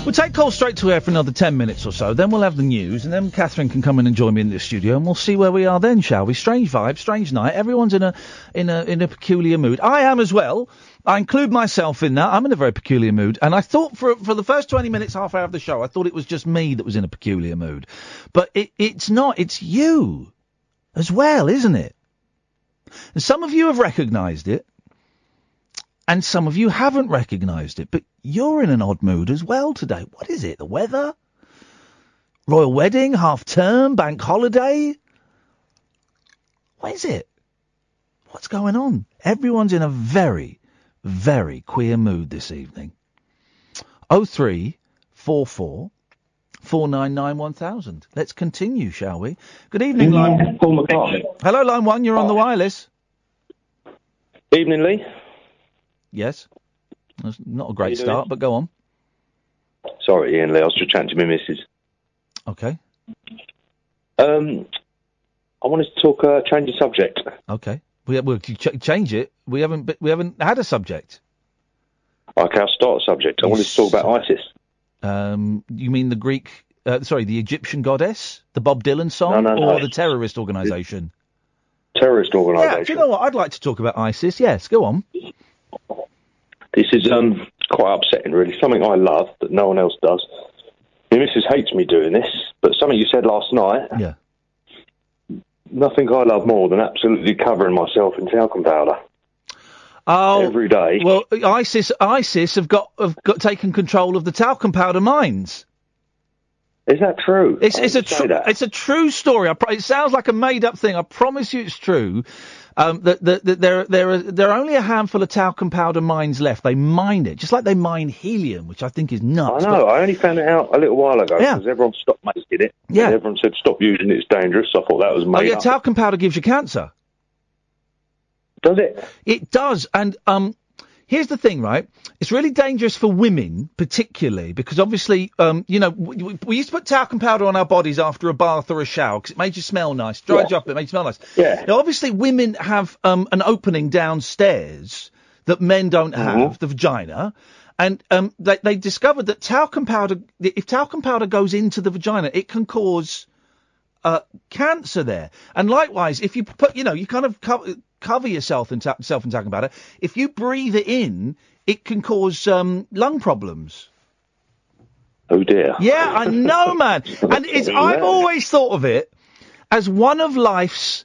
We'll take Cole straight to air for another 10 minutes or so, then we'll have the news, and then Catherine can come in and join me in the studio, and we'll see where we are then, shall we? Strange vibe, strange night. Everyone's in a in a in a peculiar mood. I am as well. I include myself in that. I'm in a very peculiar mood, and I thought for for the first 20 minutes, half hour of the show, I thought it was just me that was in a peculiar mood, but it, it's not. It's you as well, isn't it? And some of you have recognised it, and some of you haven't recognised it, but you're in an odd mood as well today. What is it? The weather? Royal wedding? Half term? Bank holiday? What is it? What's going on? Everyone's in a very, very queer mood this evening. 0344 499 1000. Let's continue, shall we? Good evening, line. Paul McCartney. Hello, line one. You're on the wireless. Evening, Lee. Yes. That's not a great you doing? start, but go on. Sorry, Iain Lee. I was just chatting to my missus. Okay. Um, I wanted to talk, uh, change the subject. Okay. We we'll ch- change it. We haven't we haven't had a subject. Okay, I'll start a subject. I wanted to talk about ISIS. Um, you mean the Greek? Uh, sorry, the Egyptian goddess, the Bob Dylan song, No, no, no. or the terrorist organisation? Terrorist organisation. Yeah. Do you know what? I'd like to talk about ISIS. Yes. Go on. This is um quite upsetting, really. Something I love that no one else does. My missus hates me doing this, but something you said last night. Yeah. Nothing I love more than absolutely covering myself in talcum powder Oh, every day. well, ISIS ISIS have got have got taken control of the talcum powder mines. Is that true? It's it's a that. it's a true story. Pro- it sounds like a made up thing. I promise you, it's true. Um, that, that, that there there are there are only a handful of talcum powder mines left. They mine it just like they mine helium, which I think is nuts. I know. I only found it out a little while ago Yeah. because everyone stopped making it. Yeah. Everyone said stop using it. It's dangerous. So I thought that was But, oh yeah, up. talcum powder gives you cancer. Does it? It does, and um, here's the thing, right? It's really dangerous for women, particularly because obviously, um, you know, we, we- used to put talcum powder on our bodies after a bath or a shower because it made you smell nice, dried Yeah. you up, it made you smell nice. Yeah. Now, obviously, women have um, an opening downstairs that men don't Mm-hmm. have, the vagina. And um, they, they discovered that talcum powder, if talcum powder goes into the vagina, it can cause uh, cancer there. And likewise, if you put, you know, you kind of cover, cover yourself and ta- self in talcum powder. If you breathe it in, it can cause um, lung problems. Oh dear. Yeah, I know, man. (laughs) And it's, I've always thought of it as one of life's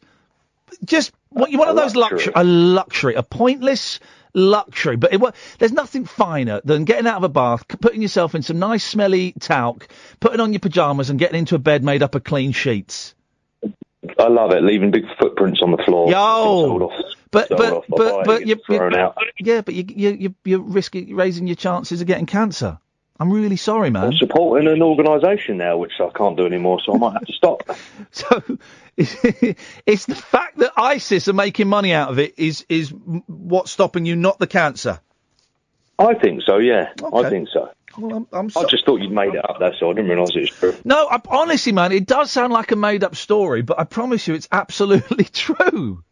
just what one of those luxury, a luxury, a pointless luxury. But it, wa- there's nothing finer than getting out of a bath, putting yourself in some nice smelly talc, putting on your pajamas, and getting into a bed made up of clean sheets. I love it. Leaving big footprints on the floor. Yo, but but but but it you, gets thrown out. yeah, but you you you you're risking raising your chances of getting cancer. I'm really sorry, man. I'm supporting an organisation now, which I can't do anymore, so I might have to stop. (laughs) So (laughs) it's the fact that ISIS are making money out of it is is what's stopping you, not the cancer. I think so. Yeah, I think so. Well, I'm, I'm I just thought you'd made it up. That's all. I didn't realise it was true. No, I, honestly, man, it does sound like a made-up story, but I promise you, it's absolutely (laughs) true.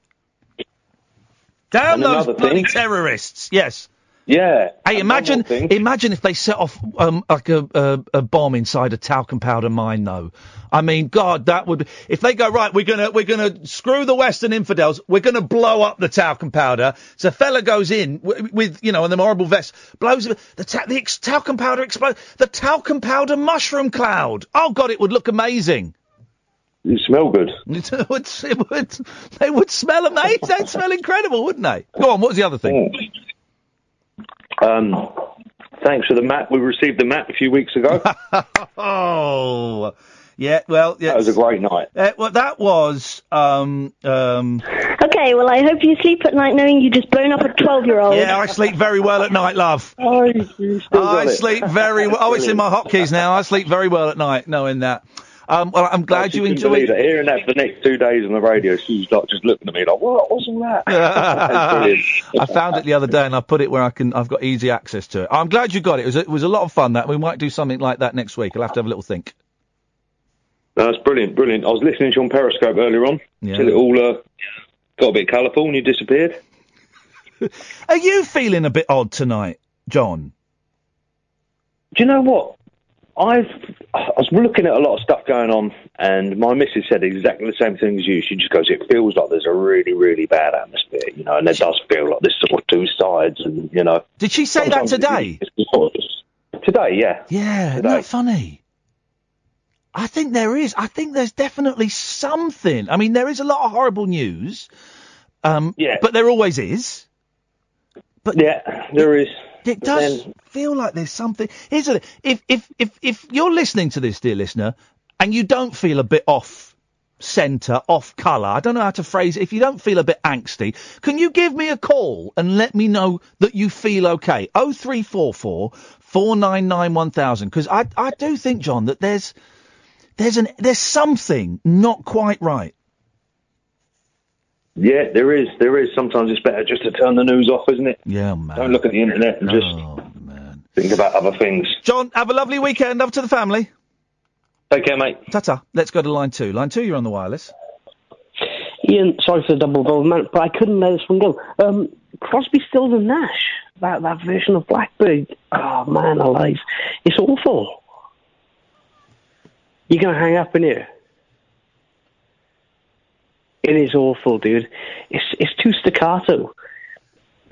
Damn And those another bloody thing- terrorists! Yes. Yeah. Hey, imagine, imagine if they set off um, like a, a a bomb inside a talcum powder mine, though. I mean, God, that would. If they go right, we're gonna we're gonna screw the Western infidels. We're gonna blow up the talcum powder. So a fella goes in w- with you know, in the horrible vest, blows the ta- the ex- talcum powder explodes. The talcum powder mushroom cloud. Oh God, it would look amazing. You smell good. (laughs) It would, it would, they would smell amazing. They'd smell incredible, wouldn't they? Go on. What was the other thing? Um, thanks for the map. We received the map a few weeks ago. (laughs) oh, Yeah, well, yeah. That was a great night. Uh, well, that was. Um, um, Okay, well, I hope you sleep at night knowing you just blown up a 12 year old. yeah, I sleep very well at night, love. (laughs) Oh, I sleep very well. Oh, it's in my hotkeys now. I sleep very well at night, knowing that. Um, well, I'm glad you enjoyed. it. Hearing that for the next two days on the radio, she was like just looking at me like, "What? What's all that?" (laughs) I found it the other day and I put it where I can. I've got easy access to it. I'm glad you got it. It was a, it was a lot of fun. That we might do something like that next week. I'll have to have a little think. No, that's brilliant, brilliant. I was listening to you on Periscope earlier on Yeah. till it all uh, got a bit colourful and you disappeared. (laughs) Are you feeling a bit odd tonight, John? Do you know what? I've I was looking at a lot of stuff going on, and my missus said exactly the same thing as you. She just goes, "It feels like there's a really, really bad atmosphere, you know, and there does feel like there's sort of two sides, and you know." Did she say that today? it's- it's sort of just- Today, yeah. Yeah, isn't that funny? I think there is. I think there's definitely something. I mean, there is a lot of horrible news. Um, yeah. But there always is. But yeah, there is. It does then- feel like there's something. Here's the if if if if you're listening to this, dear listener, and you don't feel a bit off centre, off colour, I don't know how to phrase it. If you don't feel a bit angsty, can you give me a call and let me know that you feel okay? Oh three four four four nine nine one thousand. Because I I do think, John, that there's there's an there's something not quite right. Yeah, there is. There is. Sometimes it's better just to turn the news off, isn't it? Yeah, man. Don't look at the internet and just think about other things. John, have a lovely weekend. Love to the family. Take care, mate. Ta-ta. Let's go to line two. Line two, you're on the wireless. Iain, sorry for the double involvement, but I couldn't let this one go. Um, Crosby, Stills and Nash, that that version of Blackbird. Oh man, alive, it's awful. You're gonna hang up in here. It is awful, dude. It's it's too staccato.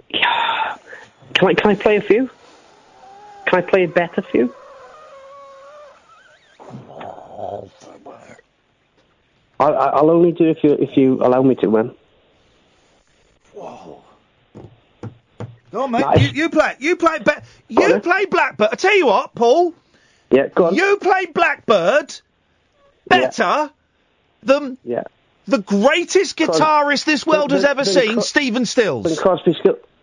Yeah. (sighs) Can I can I play a few? Can I play a better few? I, I- I'll only do if you if you allow me to, man. Go on, mate. You, you play. You play. Be- you play Blackbird. I tell you what, Paul. Yeah, go on. You play Blackbird better than Yeah. The greatest guitarist this world has ever seen, Cro- Stephen Stills. Crosby.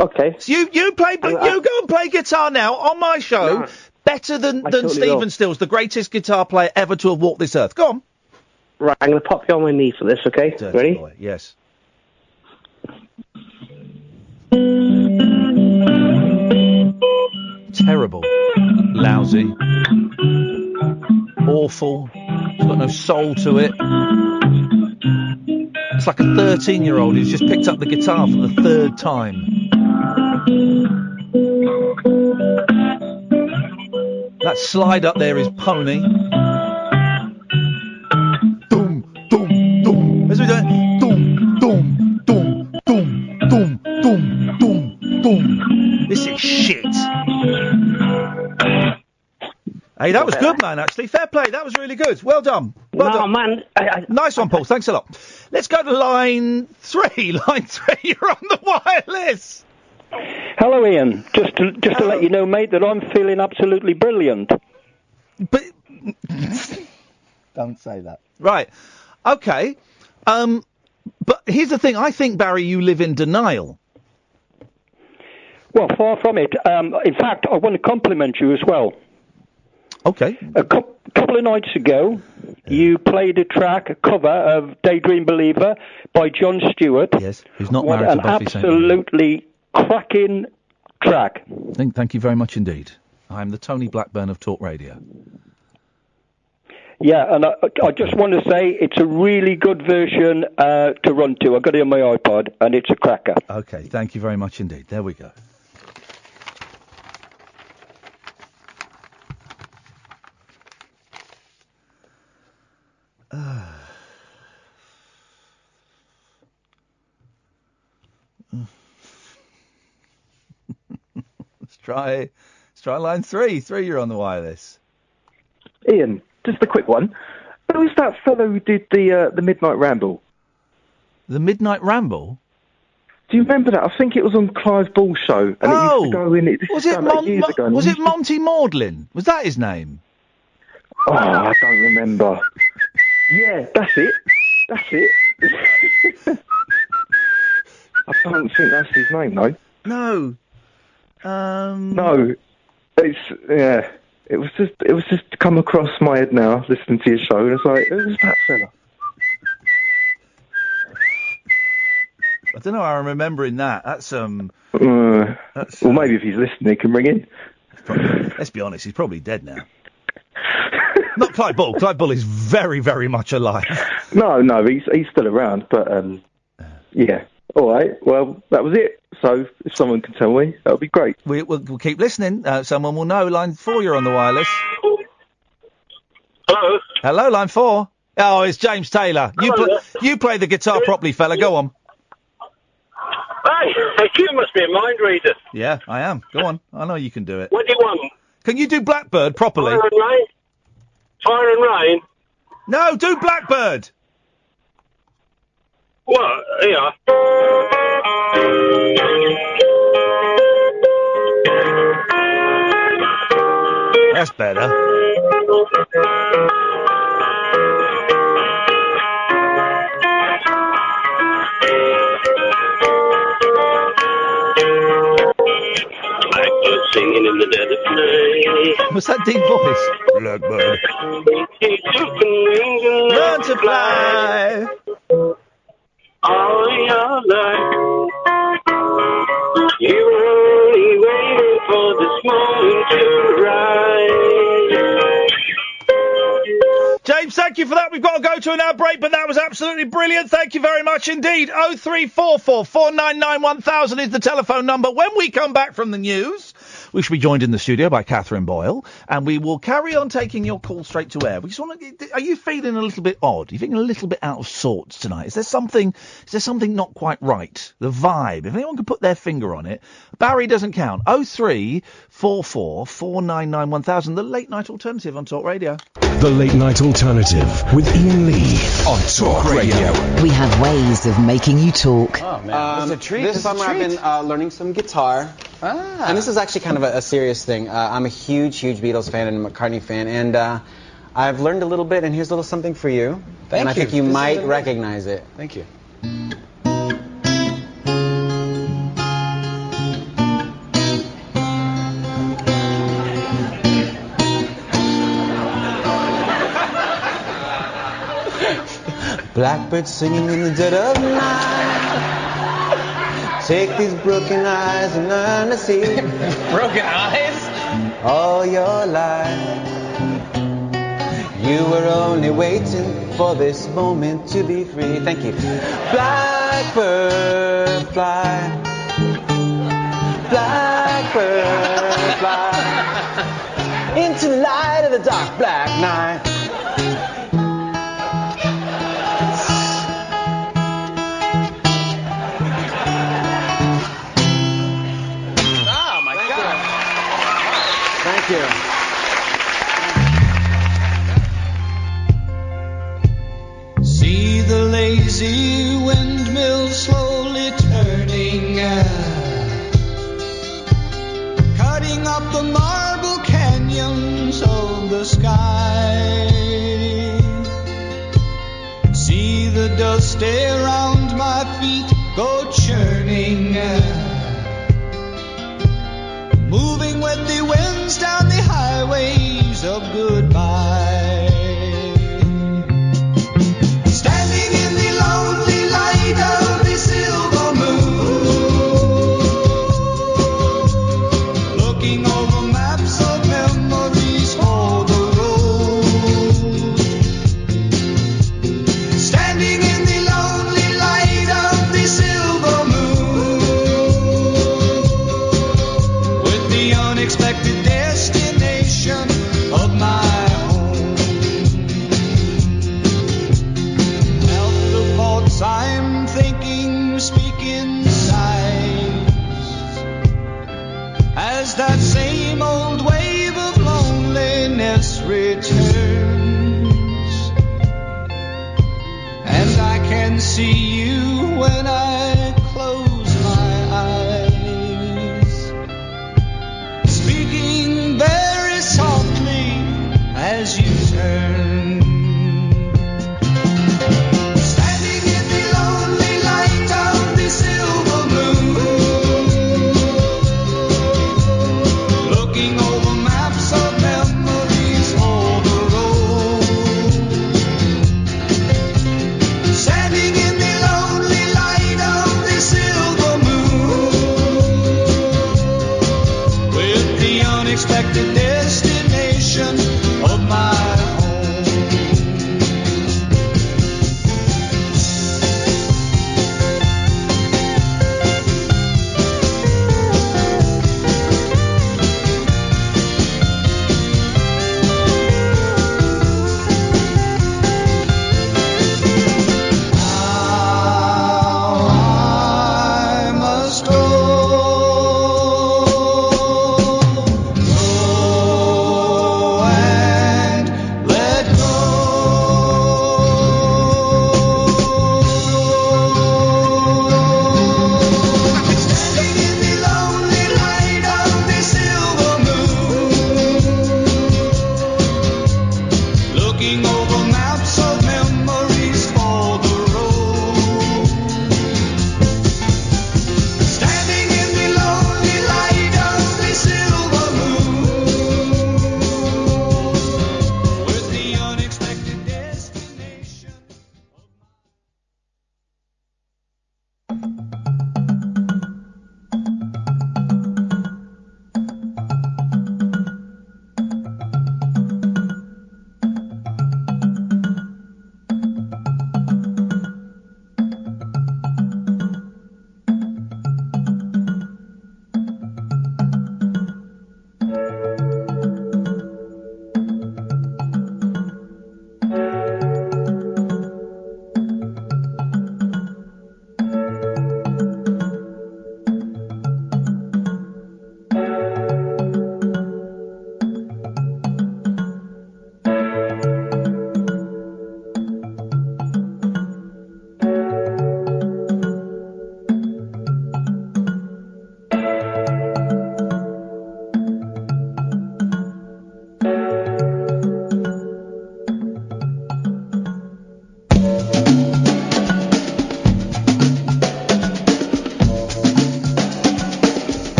Okay. So you you play. I- you go and play guitar now on my show. No. Better than I than totally Stephen will. Stills, the greatest guitar player ever to have walked this earth. Go on. Right, I'm going to pop you on my knee for this, okay? Ready? Yes. Terrible. Lousy. Awful. It's got no soul to it. It's like a 13 year old who's just picked up the guitar for the third time. That slide up there is pony. Doom, doom, doom. As we go, doom, doom, doom, doom, doom, doom, doom, doom. This is shit. Hey, that was good, man. Actually, fair play. That was really good. Well done. Well No, done. man. nice one, Paul. Thanks a lot. Let's go to line three. (laughs) Line three. You're on the wireless. Hello, Iain. Just to, just to let you know, mate, that I'm feeling absolutely brilliant. But (laughs) don't say that. Right. Okay. Um. But here's the thing. I think Barry, you live in denial. Well, far from it. Um, in fact, I want to compliment you as well. Okay. A cou- couple of nights ago, you played a track, a cover of Daydream Believer by John Stewart. Yes, who's not what married to Buffy absolutely cracking track. Thank, thank you very much indeed. I'm the Tony Blackburn of Talk Radio. Yeah, and I, I just want to say it's a really good version uh, to run to. I got it on my iPod, and it's a cracker. Okay, thank you very much indeed. There we go. Try. Let's try line three. Three, you're on the wireless. Iain, just a quick one. Who was that fellow who did the uh, the Midnight Ramble? The Midnight Ramble. Do you remember that? I think it was on Clive Bull's show, and it oh, used to go in. It, was it Mon- Mon- ago, was it Monty Modlyn? Was that his name? Oh, I don't remember. Yeah, that's it. That's it. (laughs) I don't think that's his name, though. No. Um. No, it's yeah. It was just it was just come across my head now listening to your show, and it's like who's that fella? I don't know how I'm remembering that. That's um. Uh, well, maybe if he's listening, he can ring in. Let's be honest, he's probably dead now. Not Clive Bull. Clive Bull is very, very much alive. No, no, he's he's still around, but um, yeah. All right. Well, that was it. So if someone can tell me, that would be great. We, we'll, we'll keep listening. Uh, someone will know. Line four, you're on the wireless. Hello. Hello, line four. Oh, it's James Taylor. You Hello pl- you play the guitar properly, fella. Go on. Hey, (laughs) you must be a mind reader. Yeah, I am. Go on. I know you can do it. What do you want? Can you do Blackbird properly? Fire and rain? Fire and rain? No, do Blackbird. What? Yeah. That's better. Blackbird singing in the dead of night. What's that deep voice? Blackbird. Learn to fly. All your life. You only for this to rise. James, thank you for that. We've got to go to an ad break, but that was absolutely brilliant. Thank you very much indeed. Oh three four four four nine nine one thousand is the telephone number. When we come back from the news, we shall be joined in the studio by Catherine Boyle, and we will carry on taking your call straight to air. We just want to. Are you feeling a little bit odd? Are you feeling a little bit out of sorts tonight? Is there something? Is there something not quite right? The vibe. If anyone can put their finger on it, Barry doesn't count. Oh three four four four nine nine one thousand. The late night alternative on Talk Radio. The Late Night Alternative with Iain Lee on Talk Radio. We have ways of making you talk. Oh man, Um, This summer I've been uh, learning some guitar. And this is actually kind of a, a serious thing. Uh, I'm a huge, huge Beatles fan and McCartney fan, and uh, I've learned a little bit, and here's a little something for you. Thank and I you. think you This might recognize it. Thank you. Blackbird singing in the dead of night. Take these broken eyes and learn to see. broken eyes? All your life. You were only waiting for this moment to be free. Thank you. Blackbird fly. Blackbird fly. Into the light of the dark black night. The lazy windmill slowly turning, cutting up the marble canyons of the sky. See the dust around my feet go churning, moving with the winds down the highways of goodbye.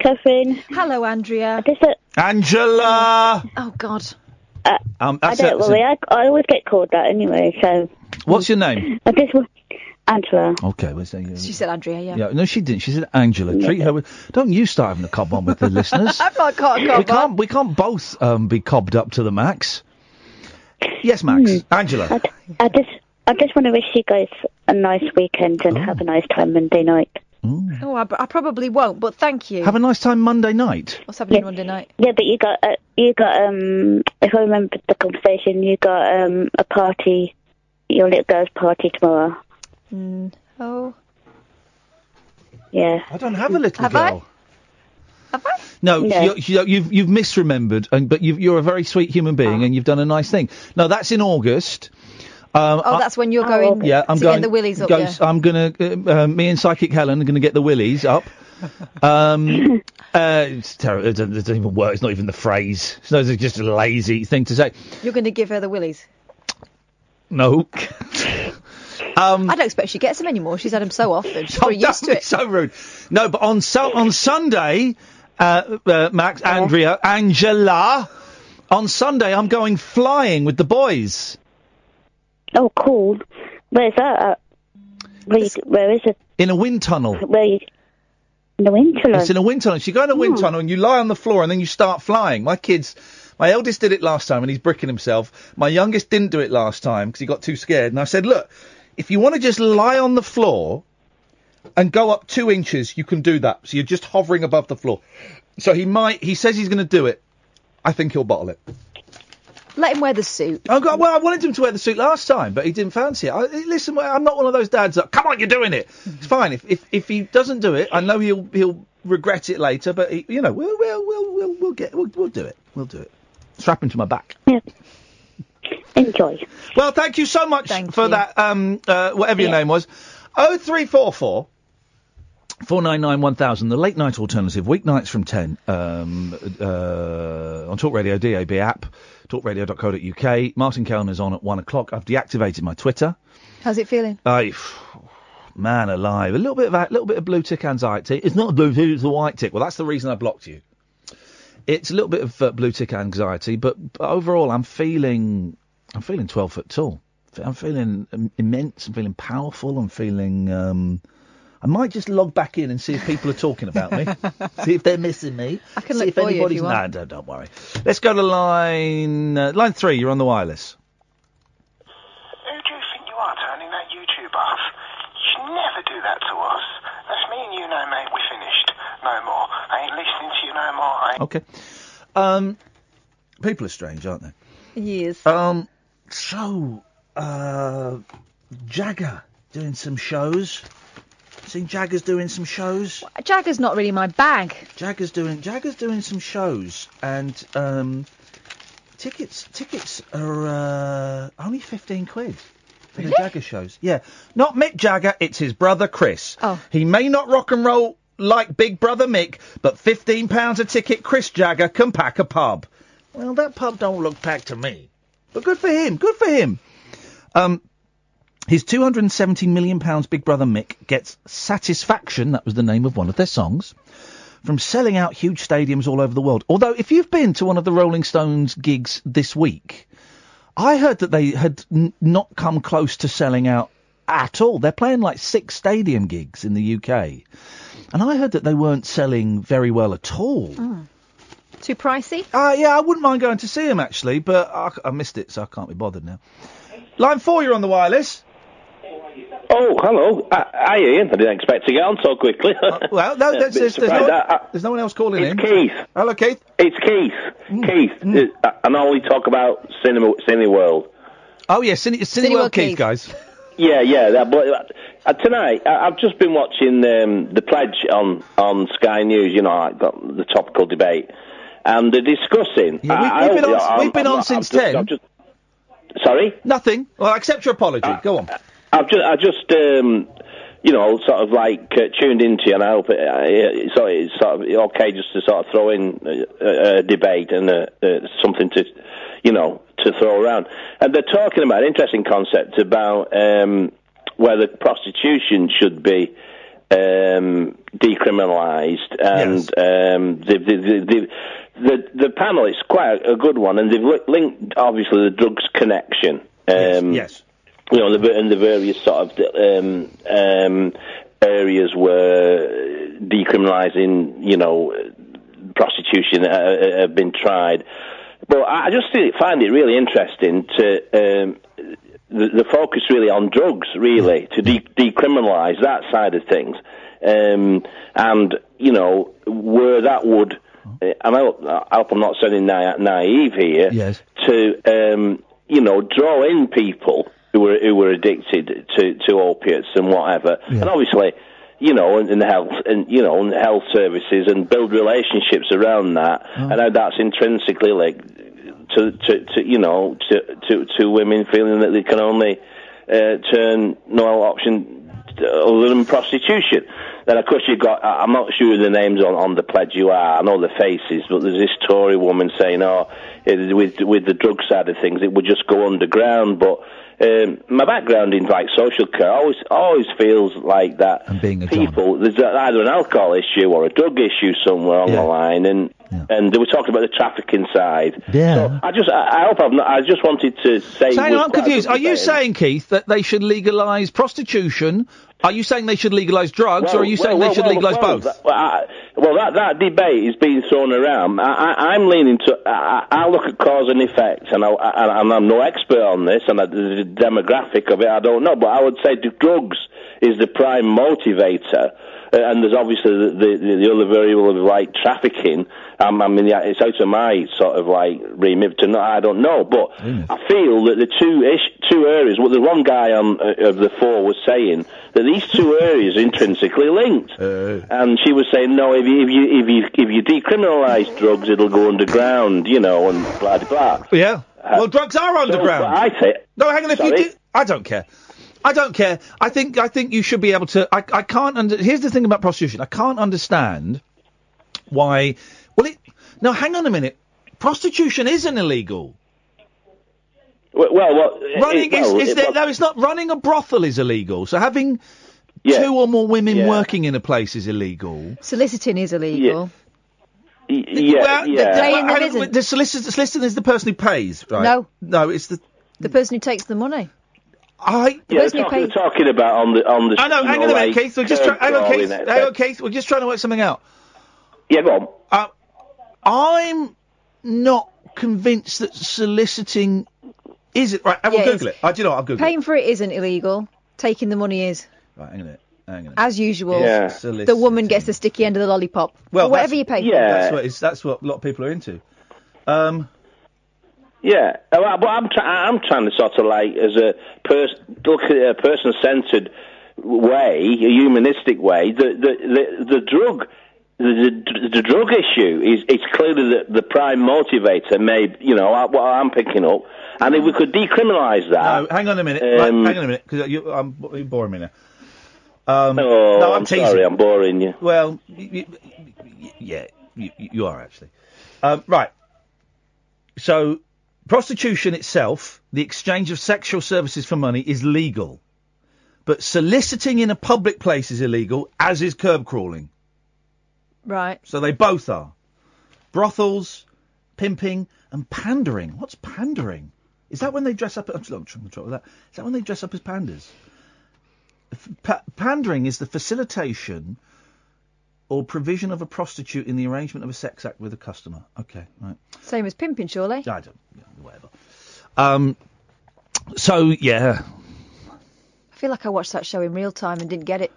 Catherine. Hello, Andrea. Just a, Angela. Oh God. uh, Um, I don't it, worry. it. I, I always get called that anyway. So What's your name? I just wa- Angela. Okay, we'll say. She said Andrea. Yeah. Yeah, no, she didn't. She said Angela. Treat her with. Don't you start having a cob on with the (laughs) listeners. I've not got a we cob on. can't. We can't both um, be cobbed up to the max. Yes, Max. Angela. I, I just I just want to wish you guys a nice weekend and have a nice time Monday night. Oh, I, I probably won't, but thank you. Have a nice time Monday night. What's happening Monday night? Yeah, but you got uh, you got um if I remember the conversation, you got um a party, your little girl's party tomorrow. Mm, oh. Yeah. I don't have a little girl. Have I? girl. No, No. You, you, you've you've misremembered, and but you've, you're a very sweet human being, and you've done a nice thing. No, that's in August. Um, Oh, I- that's when you're going. yeah, I'm to going. get the willies up. go- yeah. I'm gonna. Uh, uh, me and Psychic Helen are gonna get the willies up. Um, (laughs) uh, it's terrible. It doesn't, it doesn't even work. It's not even the phrase. It's, not, it's just a lazy thing to say. You're going to give her the willies. No. (laughs) um, I don't expect she gets them anymore. She's had them so often. She's Oh, (laughs) used to it. So rude. No, but on so- on Sunday, uh, uh, Max, Andrea, Angela, on Sunday I'm going flying with the boys. Oh, cool. Where's that? At? Where, you, where is it? In a wind tunnel. Where you? In the winter. It's in a wind tunnel. So you go in a wind Hmm. tunnel and you lie on the floor and then you start flying. My kids, my eldest did it last time and he's bricking himself. My youngest didn't do it last time because he got too scared. And I said, look, if you want to just lie on the floor and go up two inches, you can do that. So you're just hovering above the floor. So he might, he says he's going to do it. I think he'll bottle it. Let him wear the suit. Oh, God, well, I wanted him to wear the suit last time, but he didn't fancy it. I, listen, I'm not one of those dads that, come on, you're doing it. It's fine. If, if, if he doesn't do it, I know he'll, he'll regret it later, but, he, you know, we'll, we'll, we'll, we'll, we'll get, we'll, we'll do it. We'll do it. Strap him to my back. Enjoy. Well, thank you so much for that, um, uh, whatever your name was. 0344 499 1000, the late night alternative, weeknights from 10, um, uh, on Talk Radio DAB app, talkradio.co.uk. Martin Kelner's on at 1 o'clock. I've deactivated my Twitter. How's it feeling? I, man alive, a little bit of a little bit of blue tick anxiety. It's not a blue tick, it's a white tick. Well, that's the reason I blocked you. It's a little bit of uh, blue tick anxiety, but, but overall, I'm feeling, I'm feeling 12 foot tall. I'm feeling immense. I'm feeling powerful. I'm feeling. Um, I might just log back in and see if people are talking about me. (laughs) see if they're missing me. I can see look if for you if anybody's. you Nah, want. don't, don't worry. Let's go to line uh, line three. You're on the wireless. Who do you think you are turning that YouTube off? You should never do that to us. That's me and you now, mate. We're finished. No more. I ain't listening to you no more. I ain't Okay. Um, people are strange, aren't they? Yes. Um, so, uh, Jagger doing some shows. Seen Jagger's doing some shows. Jagger's not really my bag. Jagger's doing Jagger's doing some shows, and um, tickets tickets are uh, only fifteen quid for the Jagger shows. Yeah, not Mick Jagger, it's his brother Chris. Oh. He may not rock and roll like Big Brother Mick, but fifteen pounds a ticket, Chris Jagger can pack a pub. Well, that pub don't look packed to me, but good for him. Good for him. Um, his 270 million pounds Big Brother Mick gets satisfaction. That was the name of one of their songs. From selling out huge stadiums all over the world. Although, if you've been to one of the Rolling Stones gigs this week, I heard that they had n- not come close to selling out at all. They're playing like six stadium gigs in the UK. And I heard that they weren't selling very well at all. Too pricey? Uh, yeah, I wouldn't mind going to see them actually, but I, I missed it, so I can't be bothered now. Line four, you're on the wireless. Oh, hello. Uh, hi, Iain. I didn't expect to get on so quickly. well, no, (laughs) that's, there's, there's, no, surprised. I- I- there's no one else calling it's in. Keith. Hello, Keith. It's Keith. Keith. Uh, I know we talk about cinema, world. Oh, yeah, Cine, Cineworld Cineworld Keith, Keith. guys. (laughs) Yeah, yeah. That, but uh, tonight, I, I've just been watching um, the pledge on on Sky News. You know, like the, the topical debate, and they're discussing. Yeah, we- I- I we've been on- I'm- we've been I'm- on I'm since just- 10. Just- sorry. Nothing. Well, I accept your apology. Go on. I've just, I just, um, you know, sort of like uh, tuned into you, and I hope it, uh, it's, sort of, it's sort of okay just to sort of throw in a, a, a debate and uh uh, something to, you know, to throw around. And they're talking about an interesting concept about um, whether prostitution should be um, decriminalised, and um, the, the, the, the the the panel is quite a, a good one, and they've linked obviously the drugs connection. Um, yes. You know, the, and the various sort of um, um, areas where decriminalising, you know, prostitution uh, have been tried. But I just find it really interesting to um, the, the focus really on drugs, really to de- decriminalise that side of things, um, and you know where that would. uh, And I hope, I hope I'm not sounding na- naive here. Yes. To um, you know draw in people who were who were addicted to to opiates and whatever, and obviously you know, and, and health, and you know, and health services, and build relationships around that, and how that's intrinsically linked to, to, to you know, to, to, to women feeling that they can only uh, turn no option other than prostitution. Then of course you've got, I'm not sure the names on, on the pledge you are, I know the faces, but there's this Tory woman saying, oh, it, with, with the drug side of things, it would just go underground, but um, my background in like social care always always feels like that being people there's either an alcohol issue or a drug issue somewhere on the line, and and they were talking about the trafficking side. Yeah. So I just I, I hope I've not, I just wanted to say. So hang on, I'm confused. Are you saying, Keith, that they should legalise prostitution? Are you saying they should legalise drugs, or are you Well, saying well, they should well, legalise well, both? That, well, I, well, that that debate is being thrown around. I, I'm leaning to. I, I look at cause and effect, and, I, I'm no expert on this, and the demographic of it, I don't know. But I would say the drugs is the prime motivator. Uh, and there's obviously the, the, the other variable of like trafficking. Um, I mean, yeah, it's out of my sort of like remit to know. I don't know, but I feel that the two ish, two areas. Well, the one guy on uh, of the four was saying that these two (laughs) areas are intrinsically linked, and she was saying no. If you if you if you if you decriminalise drugs, it'll go underground, you know, and blah blah blah. Yeah. well, drugs are underground. I say. No, hang on. If Sorry? you do, I don't care. I don't care. I think I think you should be able to. I I can't. Under, here's the thing about prostitution. I can't understand why. Well, it. No, hang on a minute. Prostitution isn't illegal. Well, well, well it- Running well, is, is it- there, no, it's not. Running a brothel is illegal. So having two or more women Yeah. working in a place is illegal. Soliciting is illegal. Yeah, well, yeah. The, Saying there hang on, the solicitor, solicitor is the person who pays, right? No. no, it's the The person who takes the money. I. The Yeah, person who talking, pays. talking about on the on the. I know. you Hang know, on a minute, like, Keith. We're just trying. Hang on, curb Keith. crawling, Hang on, Keith. We're just trying to work something out. Yeah, go on. Uh, I'm not convinced that soliciting is it right. I will Yeah, Google it's- it. I do you know. what, I'll Google Paying for it isn't illegal. Taking the money is. Right, hang on a minute. Hang on. As usual, Yeah. the woman gets the sticky end of the lollipop. Well, whatever that's- you pay for. That's what, it's, that's what a lot of people are into. Um. Yeah, well, but I'm I'm trying to sort of like as a pers- look at a person-centered way, a humanistic way. The the the, the drug. The, the, the drug issue is it's clearly the, the prime motivator. Maybe you know what I'm picking up, and if we could decriminalise that. No, hang on a minute. right, Um, hang on a minute, because you, I'm you're boring me now. Um, oh, no, I'm, I'm teasing. sorry, I'm boring you. Well, y- y- y- yeah, you, you are actually. Um, right. So, prostitution itself, the exchange of sexual services for money, is legal. But soliciting in a public place is illegal, as is curb crawling. Right. So they both are. Brothels, pimping, and pandering. What's pandering? Is that when they dress up? I'm trying to control that. Is that when they dress up as pandas? Pa- pandering is the facilitation or provision of a prostitute in the arrangement of a sex act with a customer. Okay, right. Same as pimping, surely. I don't. Whatever. Um. So yeah. I feel like I watched that show in real time and didn't get it.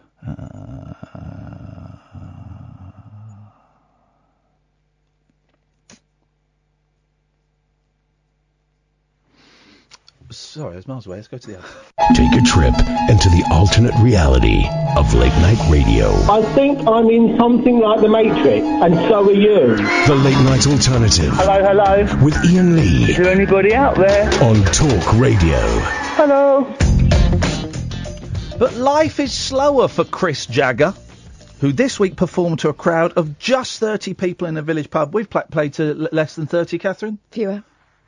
Sorry, I was miles away. Let's go to the other. Take a trip into the alternate reality of late night radio. I think I'm in something like the Matrix, and so are you. The late night alternative Hello, hello. with Iain Lee Is there anybody out there? on Talk Radio. Hello. But life is slower for Chris Jagger, who this week performed to a crowd of just 30 people in a village pub. We've pla- played to l- less than 30, Catherine? Fewer.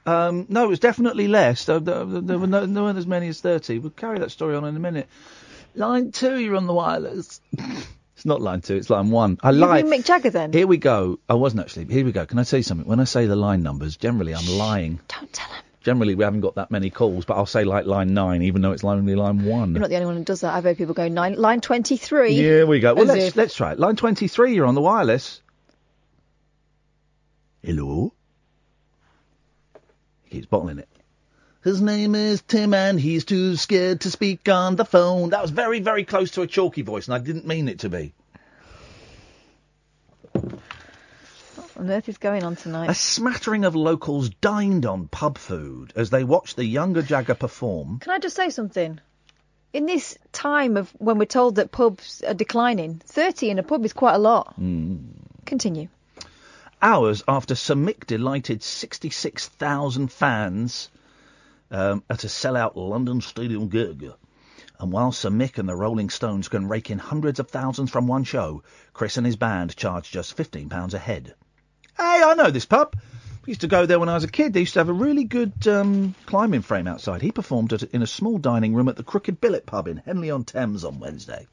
Um, no, it was definitely less. There, there, there were no, no one as many as 30. We'll carry that story on in a minute. Line two, you're on the wireless. (laughs) It's not line two. It's line one. I You lie. Mick Jagger then? Here we go. I wasn't actually. Here we go. Can I tell you something? When I say the line numbers, generally I'm lying. Don't tell him. Generally, we haven't got that many calls, but I'll say like line nine, even though it's only line one. You're not the only one who does that. I've heard people go nine, line 23. Here we go. Well, let's if- let's try it. Line twenty-three. You're on the wireless. Hello. He keeps bottling it. His name is Tim, and he's too scared to speak on the phone. That was very, very close to a chalky voice, and I didn't mean it to be. What on earth is going on tonight? A smattering of locals dined on pub food as they watched the younger Jagger perform. Can I just say something? In this time of when we're told that pubs are declining, 30 in a pub is quite a lot. Mm. Continue. Hours after Sir Mick delighted 66,000 fans um, at a sellout London Stadium gig. And while Sir Mick and the Rolling Stones can rake in hundreds of thousands from one show, Chris and his band charge just £15 a head. Hey, I know this pub. I used to go there when I was a kid. They used to have a really good um, climbing frame outside. He performed at, in a small dining room at the Crooked Billet pub in Henley on Thames on Wednesday.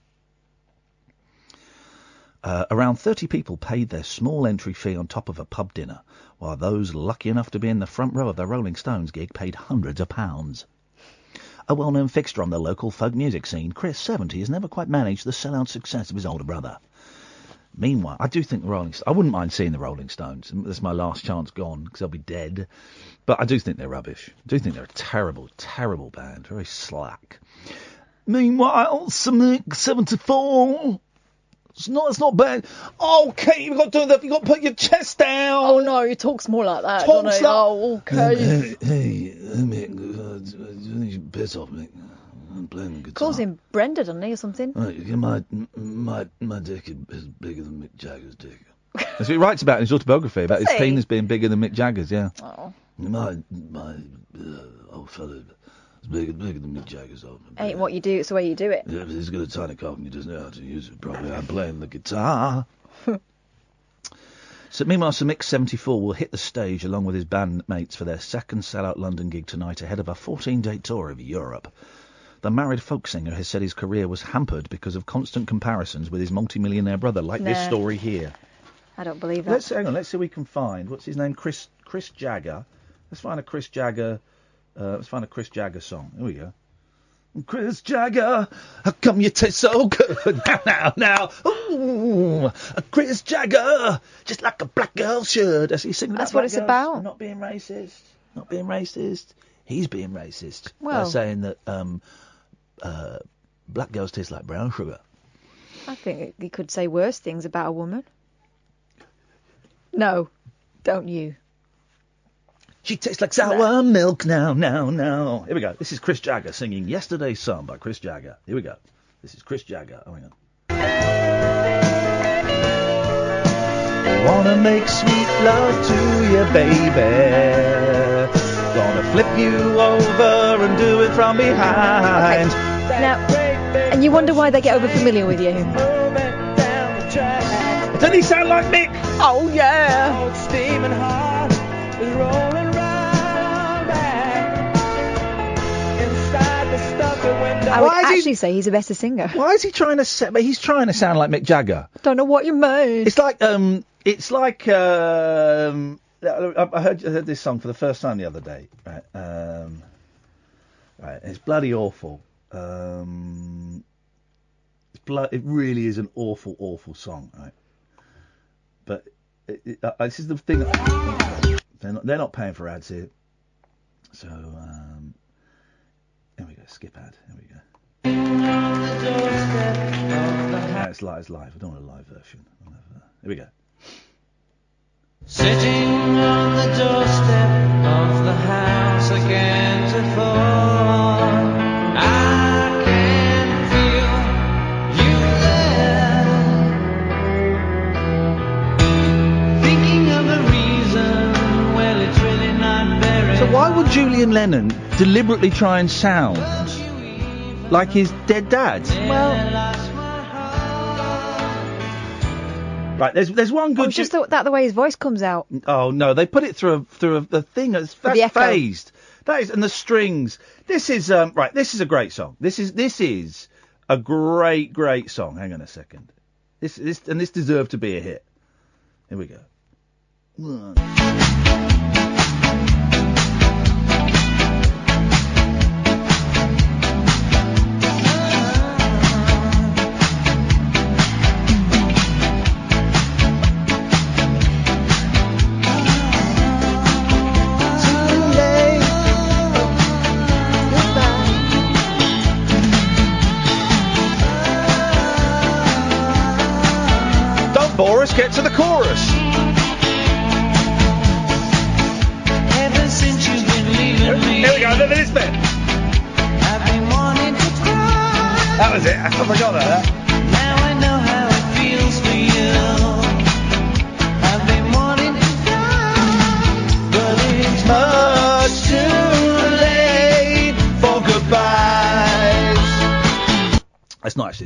Uh, around 30 people paid their small entry fee on top of a pub dinner, while those lucky enough to be in the front row of the Rolling Stones gig paid hundreds of pounds. A well-known fixture on the local folk music scene, Chris, 70, has never quite managed the sellout success of his older brother. Meanwhile, I do think the Rolling Stones, I wouldn't mind seeing the Rolling Stones. That's my last chance gone, because they'll be dead. But I do think they're rubbish. I do think they're a terrible, terrible band. Very slack. Meanwhile, Sir Mick 74 it's not. It's not bad. Oh, Kate, you've got to do that. You've got to put your chest down. Oh no, he talks more like that. Talks like- Oh, okay. Hey, hey, Mick, uh, you piss off, Mick. I'm playing the guitar. Calls him Brenda, doesn't he, or something? Right, my my my dick is bigger than Mick Jagger's dick. (laughs) That's what he writes about in his autobiography about his penis being bigger than Mick Jagger's. Yeah. Oh. My my uh, old fella is bigger bigger than Mick Jagger's. album. Ain't what you do, it's the way you do it. Yeah, but he's got a tiny cock and he doesn't know how to use it properly. I'm playing the guitar. (laughs) so meanwhile, Sir Mick 74 will hit the stage along with his bandmates for their second sellout London gig tonight ahead of a 14-day tour of Europe. The married folk singer has said his career was hampered because of constant comparisons with his multi-millionaire brother, like this story here. I don't believe that. Let's hang on. Let's see if we can find what's his name. Chris Chris Jagger. Let's find a Chris Jagger. Uh, let's find a Chris Jagger song. Here we go. Chris Jagger, how come you taste so good? (laughs) Now, now, now. Ooh, Chris Jagger, just like a black girl should. That's, he's singing That's what it's girls. about. Not being racist. Not being racist. He's being racist. by Well- saying that um, uh, black girls taste like brown sugar. I think he could say worse things about a woman. No, don't you? She tastes like sour milk now, now, now. Here we go. This is Chris Jagger singing Yesterday's Song by Chris Jagger. Here we go. This is Chris Jagger. Oh, hang on. Wanna make sweet love to you, baby. Gonna flip you over and do it from behind. Okay. Now, and you wonder why they get over familiar with you. Doesn't he sound like Mick? Oh yeah. I would Why is he- actually say he's a better singer. Why is he trying to set? But he's trying to sound like Mick Jagger. Don't know what you mean. It's like um, it's like um, I I heard I heard this song for the first time the other day. Right, um, right, it's bloody awful. Um, it's blo- it really is an awful, awful song. Right, but it, it, uh, this is the thing. They're not, they're not paying for ads here, so um, here we go. Skip ad. Here we go. It's live. It's live. I don't want a live version. Have, uh, Here we go. Sitting on the doorstep of the house again to fall. I can feel you there. Thinking of a reason, well, it's really not very. So why would Julian Lennon deliberately try and sound like his dead dad? Well, Right, there's there's one oh, good. just the, that the way his voice comes out. oh no, they put it through a through a, a thing that's, that's phased. That is, and the strings. This is um right. This is a great song. This is this is a great great song. Hang on a second. This, this, and this deserved to be a hit. Here we go. One.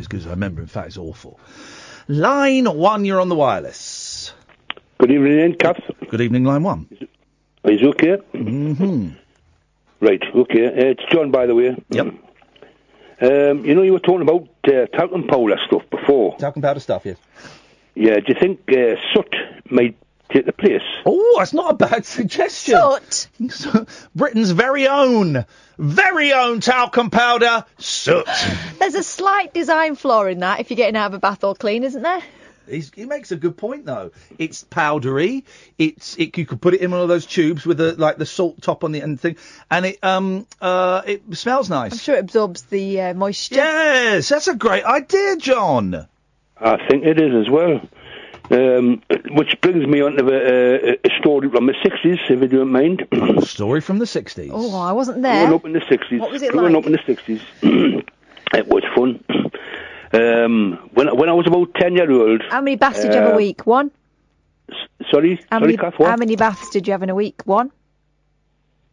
That's not good as I remember. In fact, it's awful. Line one, you're on the wireless. Good evening, Kath. Good evening, line one. Are you okay? Mm-hmm. Right, okay. Uh, it's John, by the way. Yep. Um, you know, you were talking about uh, talcum powder stuff before. Talcum powder stuff, yes. Yeah, do you think uh, soot might take the place? Oh, that's not a bad (laughs) suggestion. Soot. (laughs) Britain's very own, very own talcum powder, soot. There's a slight design flaw in that if you're getting out of a bath all clean, isn't there? He's, he makes a good point though. It's powdery. It's it, you could put it in one of those tubes with the like the salt top on the end thing, and it um uh it smells nice. I'm sure it absorbs the uh, moisture. Yes, that's a great idea, John. I think it is as well. Um, which brings me on to a, a, a story from the 60s, if you don't mind. story from the 60s? Oh, I wasn't there. Growing up in the 60s. What was it growing like? up in the 60s. (clears throat) it was fun. (clears throat) Um, when, when I was about 10 year old. How many baths did you have a uh, week? One. Sorry? How sorry, many? Kath, what? How many baths did you have in a week? One.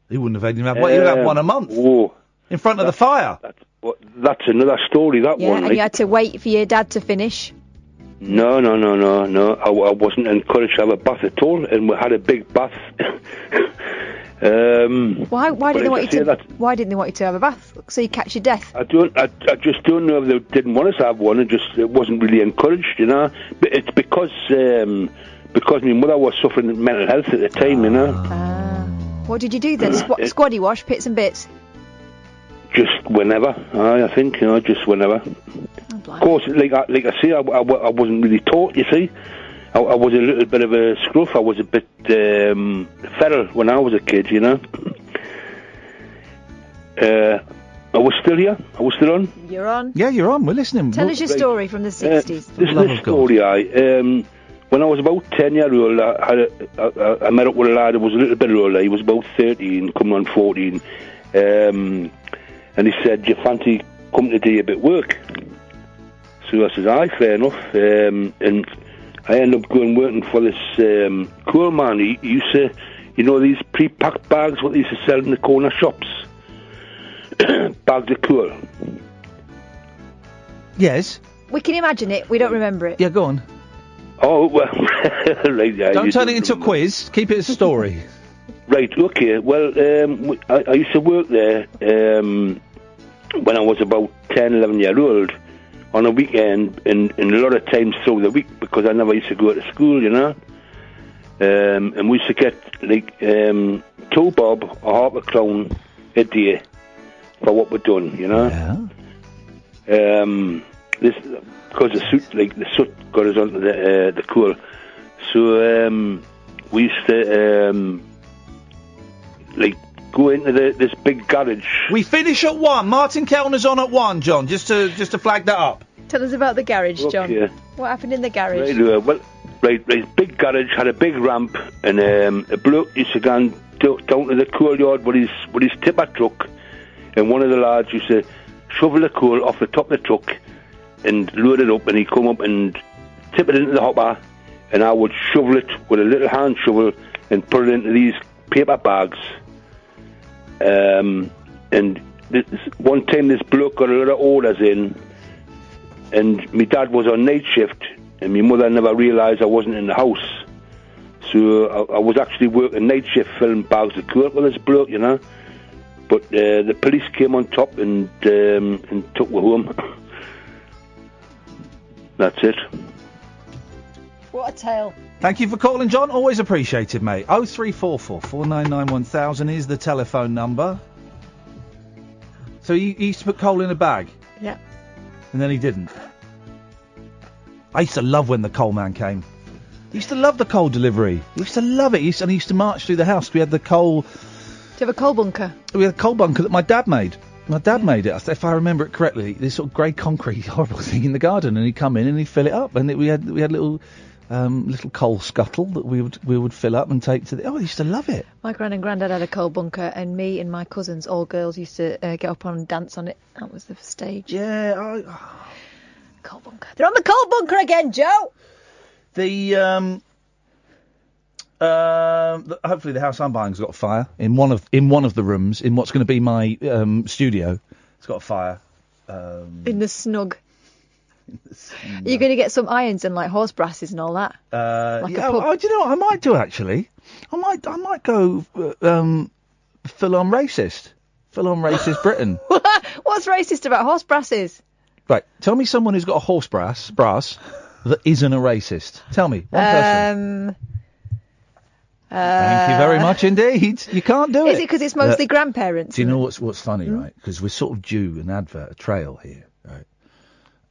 He wouldn't have had him have one. He'd have Um, one a month Whoa. in front of the fire. Well, that's another story, that Yeah, one. and like. you had to wait for your dad to finish. No, no, no, no, no. I, I wasn't encouraged to have a bath at all, and we had a big bath. (laughs) um, Why? Why didn't they want I you to? that- Why didn't they want you to have a bath? So you catch your death. I don't. I, I just don't know if they didn't want us to have one. It just it wasn't really encouraged, you know. But it's because um, because my mother was suffering mental health at the time, you know. What did you do then? Squ- It- squaddy wash, pits and bits. Just whenever, aye, I think, you know, just whenever. Of course, like I, like I say, I, I, I wasn't really taught. You see, I, I was a little bit of a scruff. I was a bit um, feral when I was a kid, you know. Uh, I was still here. I was still on. You're on. Yeah, you're on. We're listening. Tell us your story from the 60s. This is the story. I um, when I was about ten year old, I, had a, I, I met up with a lad who was a little bit older. He was about thirteen, coming on fourteen, um, and he said, "Do you fancy coming to do a bit of work?" So I says, "Aye, fair enough." Um, and I ended up going working for this um, coal man. He, he used to, you know, these pre-packed bags what they used to sell in the corner shops, (coughs) bags of coal. Yes. We can imagine it. We don't remember it. Yeah, go on. Oh well, (laughs) right. Yeah, Don't you turn it into a quiz. Keep it a story. Right, okay. Well, um, w- I, I used to work there um, when I was about 10, 11 year old on a weekend and, and a lot of times through the week because I never used to go to school, you know. Um, and we used to get like um, two bob or half a crown a day for what we're done, you know. Um, this because the suit like the soot, got us onto the uh, the coal. So um, we used to um, like go into the, this big garage. We finish at one. Martin Kelner's on at one, John. Just to just to flag that up. Tell us about the garage, John. Okay. What happened in the garage? Right, uh, well, right, right, big garage had a big ramp, and um, a bloke used to go down to the coal yard with his with his tipper truck, and one of the lads used to shovel the coal off the top of the truck and load it up, and he'd come up and tip it into the hopper, and I would shovel it with a little hand shovel and put it into these paper bags. Um, and this, one time this bloke got a lot of orders in, and my dad was on night shift, and my mother never realised I wasn't in the house. So I, I was actually working night shift filling bags of coal with this bloke, you know. But uh, the police came on top and um, and took me home. (laughs) That's it. What a tale. Thank you for calling, John. Always appreciated, mate. Oh three four four four nine nine one thousand is the telephone number. So he, used to put coal in a bag, Yeah. and then he didn't. I used to love when the coal man came. I used to love the coal delivery. I used to love it. He used and he used to march through the house. We had the coal. Do you have a coal bunker? We had a coal bunker that my dad made. My dad made it, if I remember it correctly. This sort of grey concrete, (laughs) horrible thing in the garden, and he'd come in and he'd fill it up, and it, we had we had little um, little coal scuttle that we would we would fill up and take to the. Oh, I used to love it. My gran and granddad had a coal bunker, and me and my cousins, all girls, used to uh, get up on and dance on it. That was the stage. Yeah, I... coal bunker. They're on the coal bunker again, Joe. The um, um, hopefully the house I'm buying's got a fire in one of in one of the rooms in what's going to be my um, studio. It's got a fire. Um, In the snug. You're going to get some irons and like horse brasses and all that. uh, Like yeah, oh, do you know what I might do actually? I might I might go uh, um, full on racist, full on racist (laughs) Britain. What's racist about horse brasses? Right, tell me someone who's got a horse brass brass that isn't a racist. Tell me one person. Um. Thank you very uh, much indeed. You can't do Is it. it because it's mostly Uh, grandparents? Do you know what's what's funny, Hmm? right? Because we're sort of due an advert, a trail here?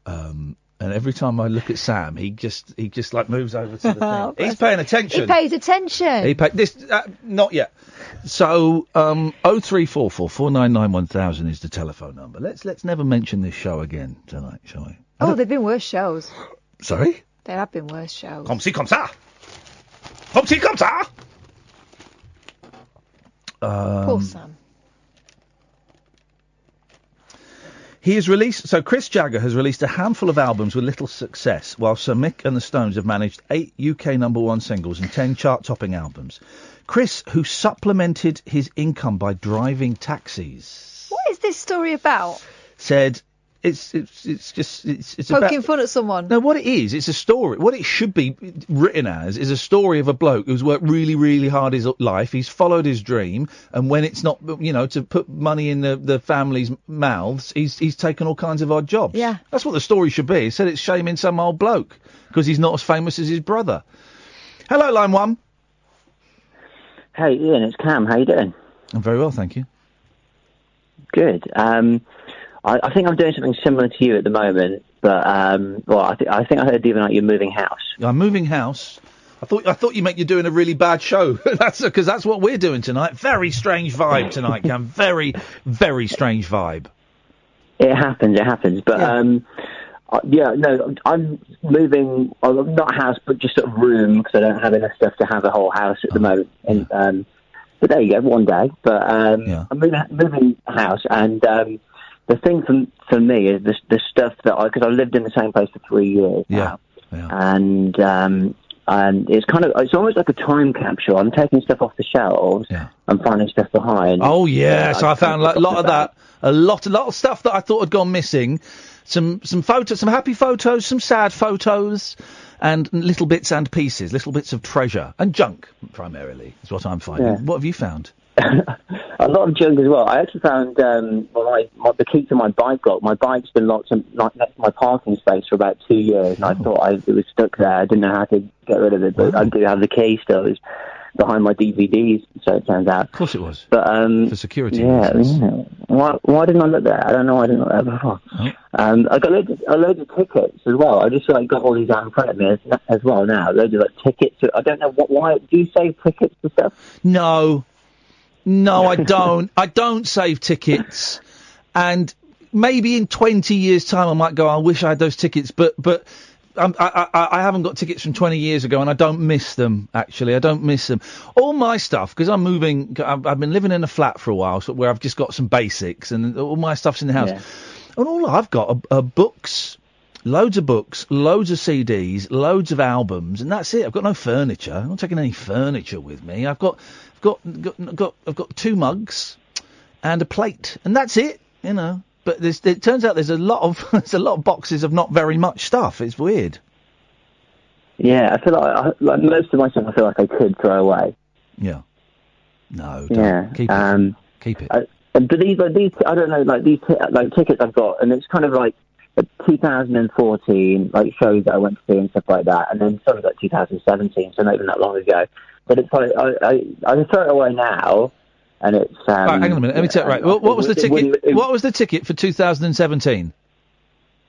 Um, and every time I look at Sam, he just he just like moves over to the (laughs) Oh, thing. He's paying attention. He pays attention. He pay, this uh, not yet. So um, oh three four four four nine nine one thousand is the telephone number. Let's let's never mention this show again tonight, shall we? oh, there've been worse shows. Sorry. There have been worse shows. Comme si comme ça. Comme si comme ça. Um, Poor Sam. He has released, so Chris Jagger has released a handful of albums with little success, while Sir Mick and the Stones have managed eight UK number one singles and ten chart topping albums. Chris, who supplemented his income by driving taxis, What is this story about? said it's it's it's just it's it's Poking about, fun at someone. no, what it is, it's a story. What it should be written as is a story of a bloke who's worked really, really hard his life. He's followed his dream, and when it's not, you know, to put money in the, the family's mouths, he's he's taken all kinds of odd jobs. Yeah. That's what the story should be. He said it's shaming some old bloke because he's not as famous as his brother. Hello, line one. Hey, Iain, it's Cam. How you doing? I'm very well, thank you. Good. Um, I, I think I'm doing something similar to you at the moment, but um, well, I, th- I think I heard the other night you're moving house. I'm moving house. I thought I thought you meant you're doing a really bad show. (laughs) that's because that's what we're doing tonight. Very strange vibe tonight, Cam. (laughs) Very, very strange vibe. It happens. It happens. But um, uh, yeah, no, I'm moving. Well, not house, but just sort of room because I don't have enough stuff to have a whole house at the moment. And um, but there you go, one day. But um, yeah. I'm moving, moving house, and um, the thing for for me is the the stuff that I because I lived in the same place for three years Yeah. now, and um, and it's kind of it's almost like a time capsule. I'm taking stuff off the shelves. I'm finding stuff behind. Oh yeah, so I I've found like, a lot of that, a lot, a lot of stuff that I thought had gone missing. Some some photos, some happy photos, some sad photos, and little bits and pieces, little bits of treasure and junk primarily is what I'm finding. Yeah. What have you found? A lot of junk as well. I actually found um, well, my, my, the key to my bike lock. My bike's been locked in, like, next to my parking space for about two years, and I thought I, it was stuck there. I didn't know how to get rid of it, but I do have the key still. It's behind my DVDs, so it turns out. Of course it was. But um, for security yeah, reasons. yeah. Why, why didn't I look there? I don't know. why I didn't look there before. Um, I got loads of, a load of tickets as well. I just like got all these out in front of me as, as well now. Loads of like tickets. I don't know what. Why do you save tickets for stuff? No, no, I (laughs) don't. I don't save tickets, and maybe in 20 years' time I might go. I wish I had those tickets, but but. Um, I, I, I haven't got tickets from 20 years ago, and I don't miss them. Actually, I don't miss them. All my stuff, because I'm moving. I've, I've been living in a flat for a while, so where I've just got some basics, and all my stuff's in the house. Yeah. And all I've got are, are books, loads of books, loads of CDs, loads of albums, and that's it. I've got no furniture. I'm not taking any furniture with me. I've got, I've got, got, got I've got two mugs and a plate, and that's it. You know. But it turns out there's a lot of (laughs) there's a lot of boxes of not very much stuff. It's weird. Yeah, I feel like, I, like most of my stuff I feel like I could throw away. Yeah. No. Yeah. Keep it. Um, Keep it. I, but these, like, these, I don't know, like these, t- like tickets I've got, and it's kind of like 2014, like shows that I went to see and stuff like that, and then some of like 2017, so not even that long ago. But it's like I I, I can throw it away now, and it's. Um, right, hang on a minute. Let me tell. Right, what, what was the ticket? What was the ticket for 2017?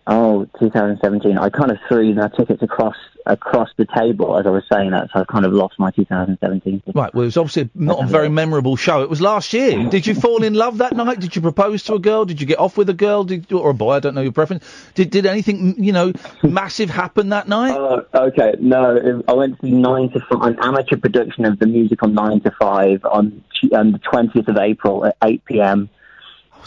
Oh, 2017. I kind of threw the tickets across across the table as I was saying that, so I kind of lost my 2017. Right. Well, it was obviously not a very memorable show. It was last year. (laughs) Did you fall in love that night? Did you propose to a girl? Did you get off with a girl? Did or a boy? I don't know your preference. Did did anything you know (laughs) massive happen that night? Oh, okay. No, it- I went to nine to five, an amateur production of the musical Nine to Five on Tu- um, the 20th of April at 8 p.m.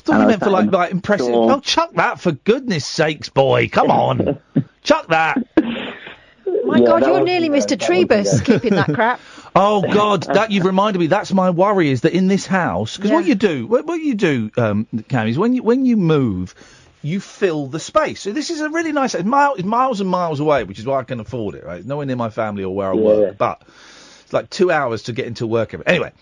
I thought you meant for like like impressive. Oh, chuck that for goodness sakes, boy! Come on, (laughs) chuck that. My God, you're nearly Mr. Trebus keeping that crap. (laughs) Oh God, that you've reminded me. That's my worry is that in this house, because what you do, what, what you do, um, Cam, is when you when you move, you fill the space. So this is a really nice. It's, mile, it's miles and miles away, which is why I can afford it. Right, it's nowhere near my family or where I work, but it's like two hours to get into work. Anyway,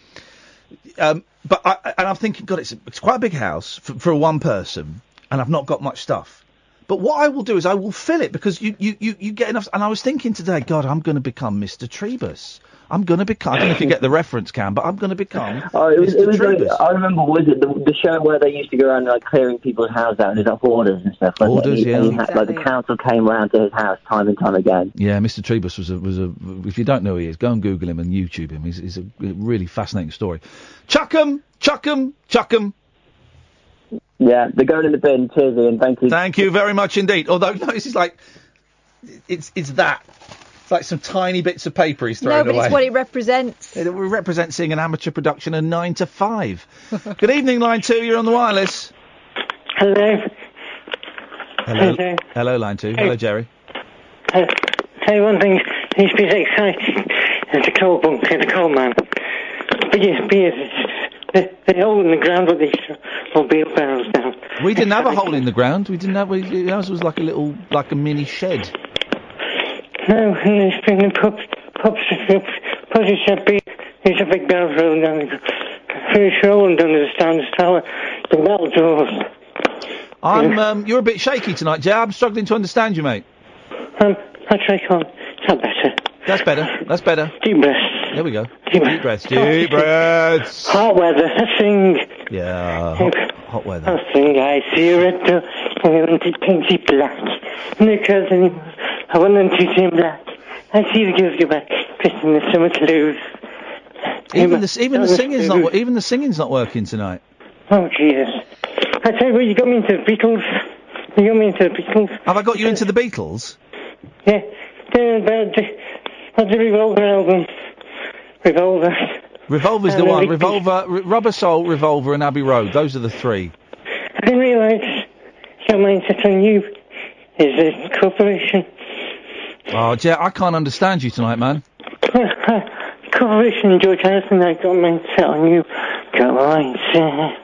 um, but I, and I'm thinking, God, it's it's quite a big house for, for one person, and I've not got much stuff. But what I will do is I will fill it because you, you, you, you get enough. And I was thinking today, God, I'm going to become Mr. Trebus. I'm going to become. I don't know if you get the (laughs) reference, Cam, but I'm going to become. Oh, it was, Mr. it was like, I remember, was it the, the show where they used to go around like clearing people's houses out and there's like hoarders and stuff? Like, Hoarders, he- yeah. he had- like the council came round to his house time and time again. Yeah, Mr. Trebus was a was a. If you don't know who he is, go and Google him and YouTube him. He's, he's a really fascinating story. Chuck 'em, chuck 'em, chuck 'em. Yeah, they're going in the bin. Cheers, Iain. Thank you. Thank you very much indeed. Although (laughs) no, this is like, it's it's that. It's like some tiny bits of paper he's throwing away. No, but away. it's what it represents. It represents seeing an amateur production of nine to five. (laughs) Good evening, line two. You're on the wireless. Hello. Hello. Hello. Hello, line two. Hello, Jerry. Uh, tell you one thing, it's been exciting as a coal bunker, a coal man. But yes, but yes, they, they hole in the ground with these mobile barrels down. We didn't have a (laughs) hole in the ground. We didn't have. We, ours was like a little, like a mini shed. No, and they bring the pups, pups, pups, pups, should be, there's a big rolling down the Finish rolling down the stand tower, the metal doors. I'm. Um, you're a bit shaky tonight, Jay. I'm struggling to understand you, mate. Um, I try on. Is that better? That's better. That's better. Deep breaths. There we go. Deep, breaths. Deep breaths. Hot weather, I sing. Yeah. Hot, hot weather. I sing, I see a red and I want to paint it black. Because anymore, I want them to see black. I see the girls go back, dressed in the summer clothes. Even the even the singing's not. Even the singing's not working tonight. Oh, Jesus. I tell you what, you got me into the Beatles. You got me into the Beatles. Have I got you into the Beatles? Yeah. About the, what's the Revolver album? Revolver. Revolver's the one. Revolver, Rubber Soul, Revolver, and Abbey Road. Those are the three. I didn't realise your mindset on you is a corporation. Oh, Jay, I can't understand you tonight, man. (laughs) corporation, George Harrison, I got mindset on you. Got mindset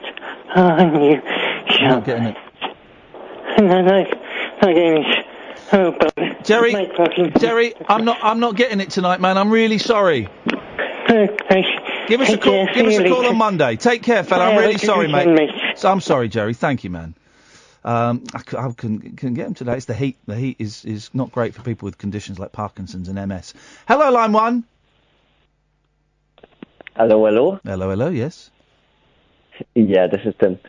on you. I'm not getting it. And I like, not getting it. Oh, but Jerry, Jerry, I'm not. I'm not getting it tonight, man. I'm really sorry. Give us a call. care, Give us a call on Monday. Take care, fella. I'm really have a good sorry, mate. So, I'm sorry, Jerry. Thank you, man. Um, I, c- I can can get him today. It's the heat. The heat is is not great for people with conditions like Parkinson's and MS. Hello, line one. Hello, hello. Hello, hello. Yes. Yeah, this is Tim.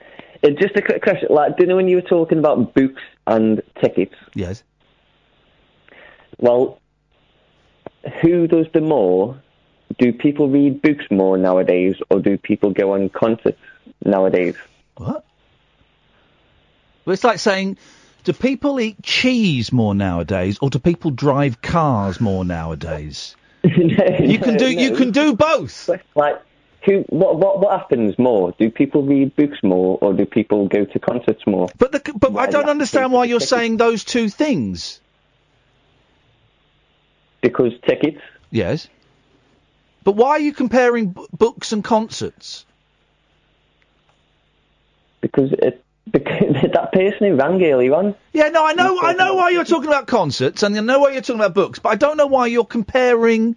Uh, just a quick question. Like, do you know when you were talking about books and tickets? Yes. Well, who does the more? Do people read books more nowadays, or do people go on concerts nowadays? What? Well, it's like saying, do people eat cheese more nowadays, or do people drive cars more nowadays? (laughs) you can do. You can do both. Like, who? What? What? What happens more? Do people read books more, or do people go to concerts more? But the, but I don't understand why you're saying those two things. Because tickets. Yes. But why are you comparing b- books and concerts? Because it. Because (laughs) that person who rang earlier on. Yeah, no, I know, I know why you're talking about concerts, and I know why you're talking about books, but I don't know why you're comparing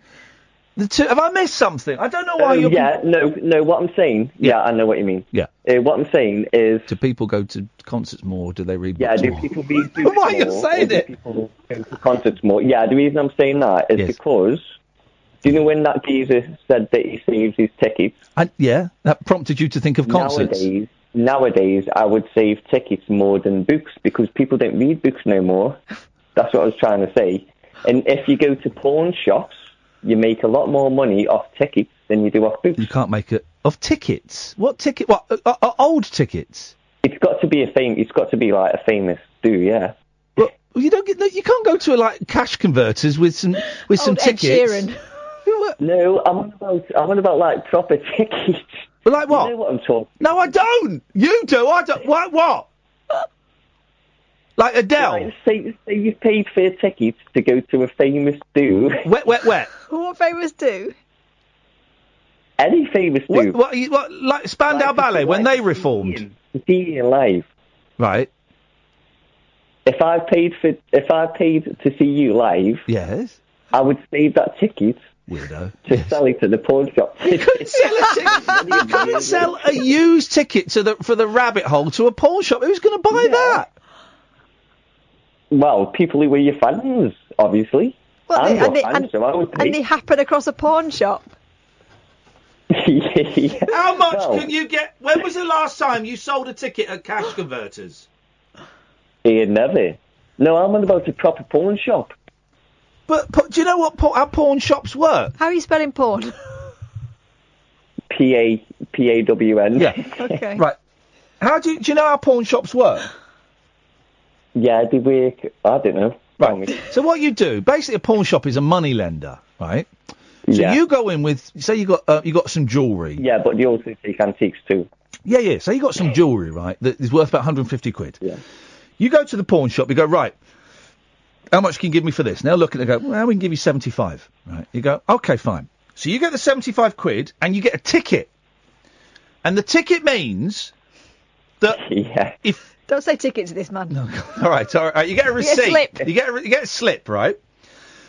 The two, have I missed something? I don't know why Um, you're. yeah, no, no. What I'm saying, yeah, I know what you mean. Yeah. Uh, what I'm saying is, do people go to concerts more? Do they read? Books? Yeah, do more? people read (laughs) books Why are you saying it? People go to concerts more. Yeah, the reason I'm saying that is because, do you know when that geezer said that he saves his tickets? I, yeah, that prompted you to think of concerts. Nowadays, nowadays, I would save tickets more than books because people don't read books no more. (laughs) That's what I was trying to say. And if you go to pawn shops, you make a lot more money off tickets than you do off books. You can't make it of tickets. What ticket? What uh, uh, old tickets? It's got to be a fame. It's got to be like a famous do, yeah. Well, you don't get. no, You can't go to like cash converters with some with some Old Ed tickets. Sheeran. (laughs) No, I'm on about I'm on about like proper (laughs) tickets. But like what? You know what I'm talking. No, I don't. You do. I don't. What? What? Like Adele. Like, say, say you paid for your tickets to go to a famous do. Wet, wet, wet. What famous do? Any famous do. What, what, you- what, like Spandau Ballet when they reformed. See you live. Right. If I paid for if I paid to see you live, yes, I would save that ticket. Weirdo. To sell it at the pawn shop. (laughs) You couldn't sell a ticket. you couldn't sell a used ticket to the for the rabbit hole to a pawn shop. Who's going to buy that? well, people who were your fans, obviously. Well, I'm they, and, they, fan, and, so and they happen across a pawn shop. Yeah. (laughs) How much Well- can you get? When was the last time you sold a ticket at cash converters? Yeah, never. No, I'm on about a proper pawn shop. But, but do you know what pa- how pawn shops work? How are you spelling pawn? (laughs) P A P A W N. Yeah. Okay. (laughs) Right. How do you, do you know how pawn shops work? Yeah, they work. I don't know. Right. So what you do, basically, a pawn shop is a money lender, right? So Yeah. you go in with, say you got uh, you got some jewellery. Yeah, but you also take antiques too. Yeah, yeah. So you got some jewellery, right? That is worth about 150 quid. Yeah. You go to the pawn shop. You go right. How much can you give me for this? Now look at it. and Go. Well, we can give you 75. Right. You go. Okay, fine. So you get the 75 quid and you get a ticket. And the ticket means that (laughs) yeah. if Don't say ticket to this man. (laughs) all right, all right. You get a (laughs) You get a receipt. slip. You get a, re- you get a slip, right?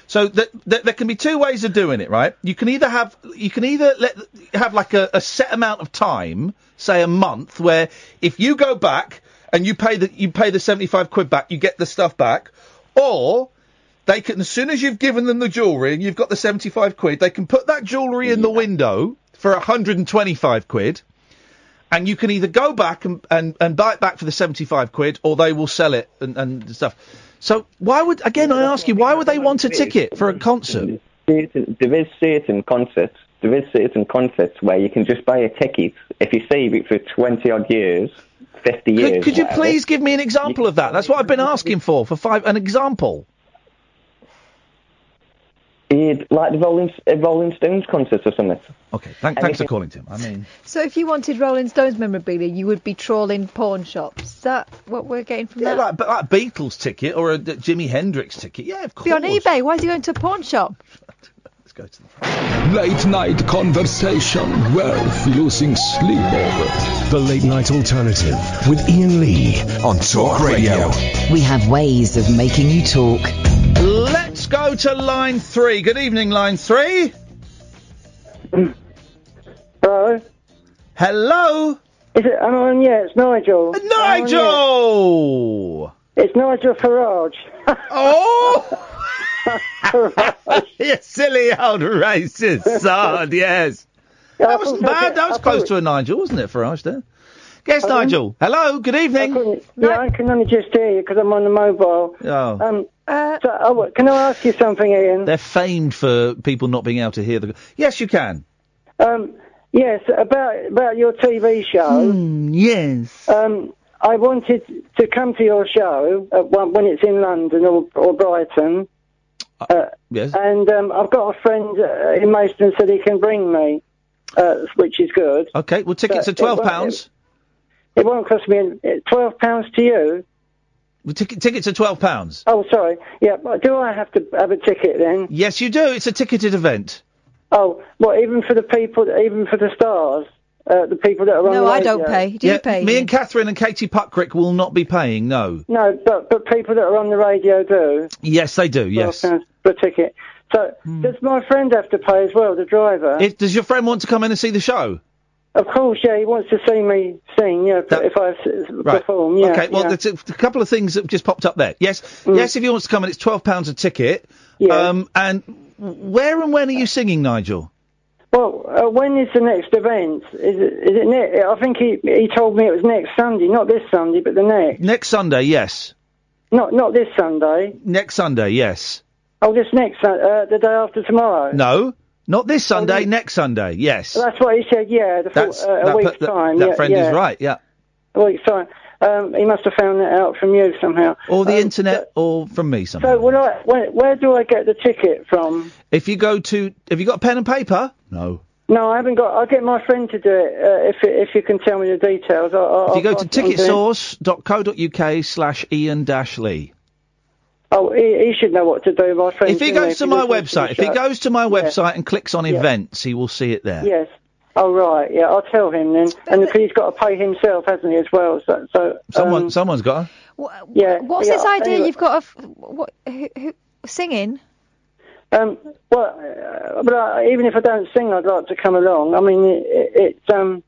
So th- th- there can be two ways of doing it, right? You can either have you can either let have like a, a set amount of time, say a month, where if you go back and you pay the you pay the seventy five quid back, you get the stuff back, or they can as soon as you've given them the jewellery and you've got the seventy five quid, they can put that jewellery in the window for hundred and twenty five quid and you can either go back and, and, and buy it back for the 75 quid or they will sell it and, and stuff. So why would, again, I ask you, why would they want a ticket for a concert? There is certain concerts. There is certain concerts where you can just buy a ticket if you save it for twenty odd years, fifty years. Could, could you whatever. please give me an example of that? That's what I've been asking for, for five, an example. It, like the Rolling uh, Rolling Stones concert or something. Okay, thank, thanks for calling, Tim. I mean, So if you wanted Rolling Stones memorabilia, you would be trawling pawn shops. Is that what we're getting from yeah, that? like, but like Beatles ticket or a Jimi Hendrix ticket. Yeah, of course. Be on eBay. Why is he going to a pawn shop? (laughs) Let's go to the Late night conversation worth losing sleep over. The late night alternative with Iain Lee on Talk Radio. We have ways of making you talk. Let's go to line three. Good evening, line three. Hello. Hello. Is it? I'm on. Yeah, it's Nigel. Nigel. It's Nigel Farage. (laughs) oh. (laughs) you silly old racist sod, yes. That wasn't bad. That was close to a Nigel, wasn't it, Farage, there? Yes, Pardon? Nigel. Hello, good evening. Yeah, I can only just hear you because I'm on the mobile. Oh. Um. so, oh, can I ask you something, Iain? They're famed for people not being able to hear the. Yes, you can. Um. Yes, about about your TV show. Hmm, yes. Um. I wanted to come to your show uh, when when it's in London or, or Brighton. Uh, yes. And um, I've got a friend uh, in Maidstone said he can bring me, uh, which is good. Okay, well, tickets But are twelve it won't- pounds. It won't cost me uh, twelve pounds to you. Well, ticket, tickets are twelve pounds. Oh, sorry. Yeah, but do I have to have a ticket then? Yes, you do. It's a ticketed event. Oh, well, even for the people, even for the stars, uh, the people that are on No, the I don't radio? pay. Do you pay? Me and Catherine and Katie Puckrick will not be paying. No. No, but but people that are on the radio do. Yes, they do. Yes. £12 per ticket. So does my friend have to pay as well, the driver? If, does your friend want to come in and see the show? Of course, yeah. He wants to see me sing. Yeah, if I s- perform. Yeah. okay. Well, yeah. there's a, a couple of things that just popped up there. Yes. Mm. Yes. If he wants to come in, it's twelve pounds a ticket. Um. And where and when are you singing, Nigel? Well, uh, when is the next event? Is it? Is it? Ne- I think he he told me it was next Sunday, not this Sunday, but the next. Next Sunday. Yes. Not not this Sunday. Next Sunday. Yes. Oh, this next Sun- uh, the day after tomorrow. No. Not this Sunday. next Sunday. Yes. That's what he said. Yeah, the full, That's uh, a that, week's that- time. that yeah, friend yeah. is right. Yeah. A week's time. Um, he must have found that out from you somehow. Or the Um, internet, or from me somehow. So, will I, where, where do I get the ticket from? If you go to, have you got a pen and paper? No. No, I haven't got. I'll get my friend to do it. Uh, if if you can tell me the details, I'll, I'll, If you go I'll to pass it on him. ticketsource.co.uk slash Iain Dash Lee. Oh, he, he should know what to do. My friend. If he goes to my website, if he goes to my website and clicks on Yeah. events, he will see it there. Yes. Oh right. Yeah, I'll tell him then. And he's got to pay himself, hasn't he, as well? So, so Someone, um, someone's got. yeah. What's yeah, this idea anyway. you've got of what who, who, singing? Um, well, uh, but uh, even if I don't sing, I'd like to come along. I mean, it, it, it um,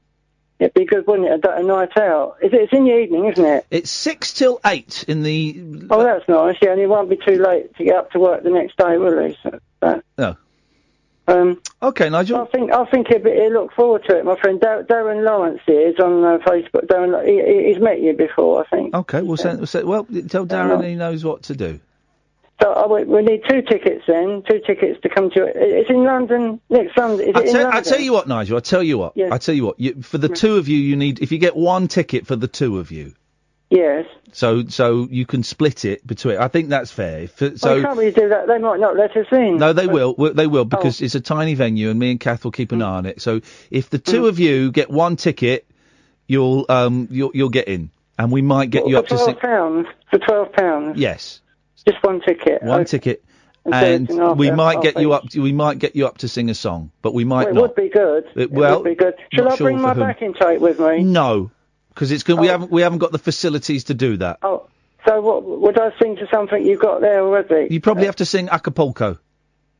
it'd be good, wouldn't it? A, a night out. Is it, it's in the evening, isn't it? It's six till eight in the. Oh, that's nice. Yeah, and it won't be too late to get up to work the next day, will he? So, uh, No. um, okay, Nigel. I think I think he'll, be, he'll look forward to it. My friend Dar- Darren Lawrence is on uh, Facebook. Darren, he, he- he's met you before, I think. Okay, we'll send. We'll send well, tell Darren he knows what to do. So uh, we, we need two tickets then. Two tickets to come to it. It's in London next Sunday. Is I it in tell, London? I tell you what, Nigel. I tell you what. Yes. I tell you what. You, for the two of you, you need. If you get one ticket for the two of you, Yes. so so you can split it between. I think that's fair. If, So, so you can't really do that. They might not let us in. No, they But- will. Well, They will because Oh. it's a tiny venue, and me and Kath will keep Mm. an eye on it. So if the two of you get one ticket, you'll um you'll you'll get in, and we might get you for up to twelve six. pounds. For twelve pounds. Yes, Just one ticket. one Okay. ticket, And and we might get you up. To, we might get you up to sing a song, but we might Well, it not. would be good. It- well, would be good. Shall I sure bring my whom. backing tape with me? No, because it's good. We haven't we haven't got the facilities to do that. Oh, so what? Would I sing to something you've got there already? You probably have to sing Acapulco.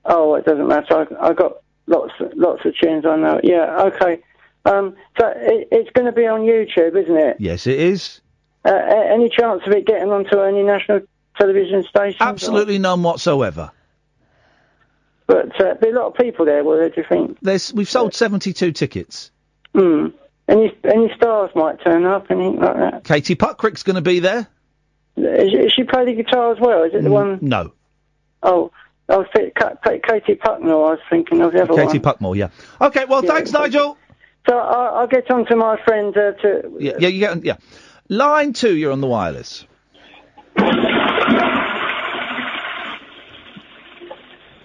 Oh, it doesn't matter. I, I got lots, lots of tunes I know. Yeah. Okay. Um, so it, it's going to be on YouTube, isn't it? Yes, it is. Uh, any chance of it getting onto any national television stations? Absolutely none whatsoever. But uh, be a lot of people there, there? Do you think? There's we've sold 72 tickets. Hmm. Any any stars might turn up, anything like that. Katie Puckrick's going to be there. Is, is she play the guitar as well? Is it the one? No. Oh, I was thinking, Ka- Ka- Katie Pucknell. I was thinking of the other Katie one. Puckmore, yeah. Okay, well, Yeah, thanks. Nigel. So I'll, I'll get on to my friend uh, to. Yeah, yeah, you get, yeah. Line two, you're on the wireless.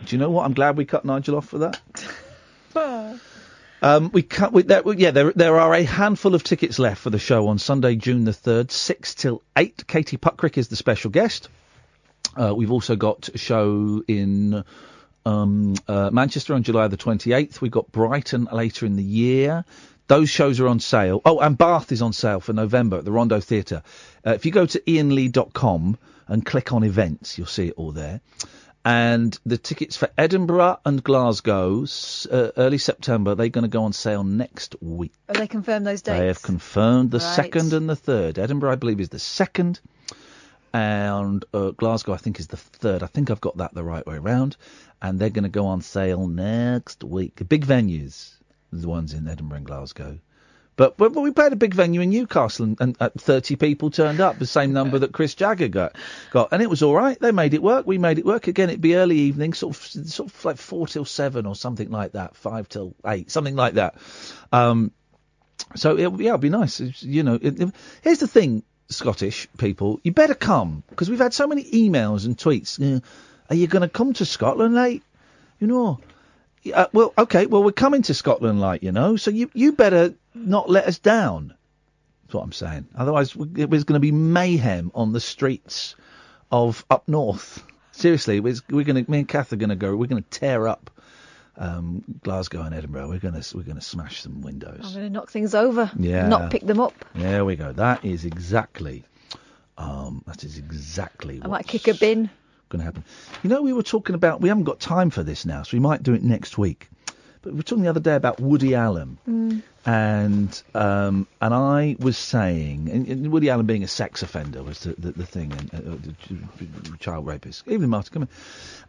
Do you know what? I'm glad we cut Nigel off for that. (laughs) (laughs) Um, we cut. We, there, yeah, there there are a handful of tickets left for the show on Sunday, June the third, six till eight. Katie Puckrick is the special guest. Uh, we've also got a show in um, uh, Manchester on July the 28th. We've got Brighton later in the year. Those shows are on sale. Oh, and Bath is on sale for November at the Rondo Theatre. Uh, if you go to iainlee.com and click on events, you'll see it all there. And the tickets for Edinburgh and Glasgow, uh, early September, they're going to go on sale next week. Have they confirmed those dates? They have confirmed the Right. second and the third. Edinburgh, I believe, is the second, and uh, Glasgow, I think, is the third. I think I've got that the right way round. And they're going to go on sale next week. Big venues, the ones in Edinburgh and Glasgow. But, but we played a big venue in Newcastle, and, and uh, 30 people turned up, the same number that Chris Jagger got, got, and it was all right. They made it work. We made it work. Again, it'd be early evening, sort of, sort of like four till seven or something like that, five till eight, something like that. Um, so it, yeah, it'd be nice. It's, You know, it, it- here's the thing, Scottish people, you better come because we've had so many emails and tweets. Are you going to come to Scotland late? You know. Uh, well, okay. Well, we're coming to Scotland late, you know. So you you better not let us down. That's what I'm saying. Otherwise, it was going to be mayhem on the streets of up north. Seriously, we're, we're going to. Me and Kath are going to go. We're going to tear up um, Glasgow and Edinburgh. We're going to we're going to smash some windows. I'm going to knock things over. Yeah. Not pick them up. There we go. That is exactly. Um, that is exactly I might kick a bin. Going to happen. You know, we were talking about. We haven't got time for this now, so we might do it next week. But we were talking the other day about Woody Allen Mm. and um, and I was saying, and, and Woody Allen being a sex offender was the, the, the thing, and uh, the child rapist, even Martin, come in.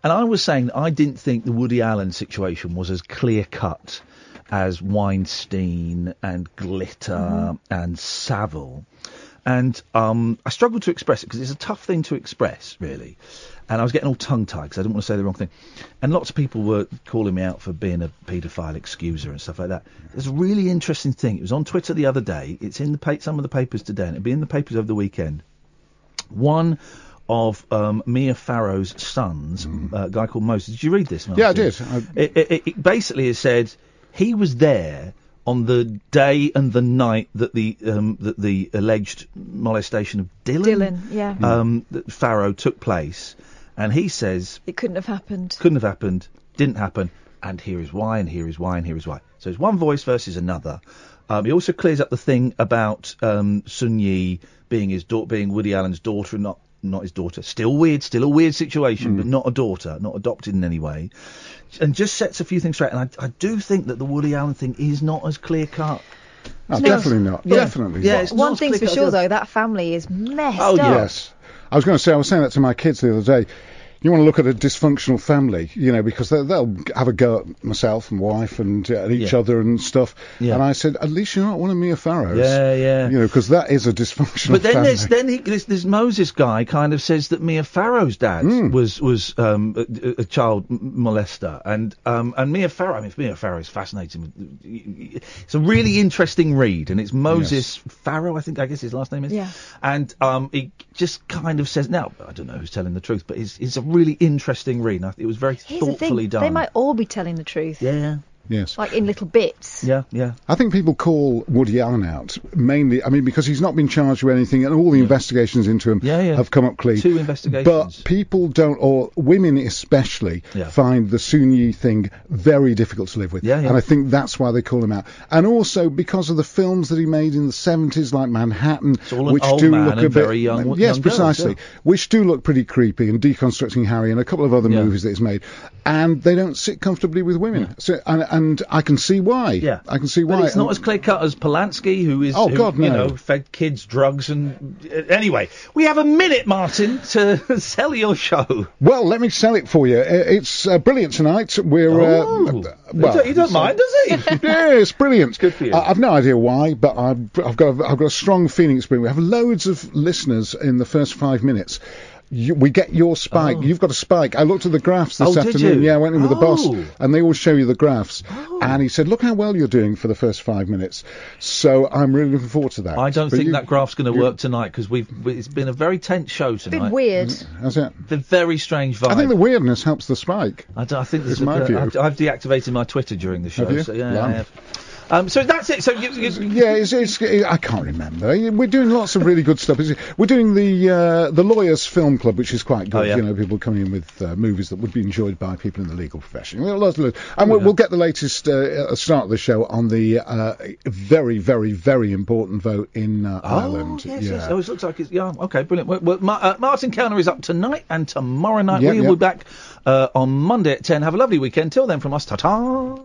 And I was saying that I didn't think the Woody Allen situation was as clear cut as Weinstein and Glitter Mhm. and Savile. And um, I struggled to express it because it's a tough thing to express, really. And I was getting all tongue tied because I didn't want to say the wrong thing. And lots of people were calling me out for being a paedophile excuser and stuff like that. There's a really interesting thing. It was on Twitter the other day. It's in the pa- some of the papers today, and it'll be in the papers over the weekend. One of um, Mia Farrow's sons, uh, a guy called Moses. Did you read this? Mm. Yeah, I did. I- It, it, it basically has said he was there on the day and the night that the um, that the alleged molestation of Dylan, Dylan, yeah. um, that Farrow took place, and he says It couldn't have happened. couldn't have happened, didn't happen, and here is why, and here is why, and here is why. So it's one voice versus another. Um, he also clears up the thing about um, Soon-Yi being his da- being Woody Allen's daughter, and not not his daughter. Still weird, still a weird situation, but hmm. not a daughter, not adopted in any way. And just sets a few things straight. And I, I do think that the Woody Allen thing is not as clear cut. Oh, No. definitely not. Yeah. Definitely Yeah, not. it's One not thing's for sure, though, that family is messed Oh, up. yes. I was going to say, I was saying that to my kids the other day. You want to look at a dysfunctional family, you know, because they, they'll have a go at myself and wife and uh, at each Yeah. other and stuff. Yeah. And I said, at least you're not one of Mia Farrow's. Yeah, yeah. You know, because that is a dysfunctional But then family. there's then he, this, this Moses guy kind of says that Mia Farrow's dad Hmm. was was um, a, a child molester, and um, and Mia Farrow. I mean, Mia Farrow is fascinating. It's a really interesting read, and it's Moses Farrow. I think I guess his last name is. Yeah. And um, he just kind of says now. I don't know who's telling the truth, but it's, it's a really interesting read. It was very Here's the thoughtfully thing, done. they might all be telling the truth. Yeah. Yes. Like in little bits. Yeah, yeah. I think people call Woody Allen out mainly, I mean, because he's not been charged with anything, and all the investigations into him have come up clean. Two investigations. But people don't, or women especially, Yeah. find the Soon-Yi thing very difficult to live with. Yeah, yeah. And I think that's why they call him out. And also because of the films that he made in the 70s, like Manhattan, all an which old do man look and a bit. very young- yes, young girls, precisely. yeah. Which do look pretty creepy, and Deconstructing Harry, and a couple of other movies that he's made. And they don't sit comfortably with women. So, and, and I can see why. Yeah. I can see why. But it's not And- as clear cut as Polanski, who is, Oh, who, God, you no. know, fed kids drugs and uh, anyway. We have a minute, Martin, to (laughs) sell your show. Well, let me sell it for you. Uh, It's uh, brilliant tonight. We're Oh. uh, He well, he don't mind, does he? (laughs) (laughs) yeah, it's brilliant. good for you. I, I've no idea why, but I've, I've got a, I've got a strong feeling it's brilliant. We have loads of listeners in the first five minutes. You, we get your spike. You've got a spike. I looked at the graphs this Oh, did afternoon. you? Yeah, I went in with the boss, Oh. and they all show you the graphs. And he said, "Look how well you're doing for the first five minutes." So I'm really looking forward to that. I don't But think you- that graph's going to work tonight because we've it's been a very tense show tonight. bit weird. How's that? The very strange vibe. I think the weirdness helps the spike. I, don't- I think this Is is my uh, view. I've, I've deactivated my Twitter during the show. Have you? So, yeah, I have. Um, so that's it. So you, you, yeah, it's, it's, I can't remember. We're doing lots of really good stuff. We're doing the uh, the Lawyers Film Club, which is quite good. Oh, yeah. You know, people coming in with uh, movies that would be enjoyed by people in the legal profession. We've got lots of, and we'll, we'll get the latest uh, start of the show on the uh, very, very, very important vote in uh, Oh, Ireland. yes, yeah. yes. Oh, it looks like it's yeah. Okay, brilliant. Well, well, Ma- uh, Martin Kelner is up tonight and tomorrow night. Yeah, we yeah. will be back uh, on Monday at ten. Have a lovely weekend. Till then, from us, ta ta.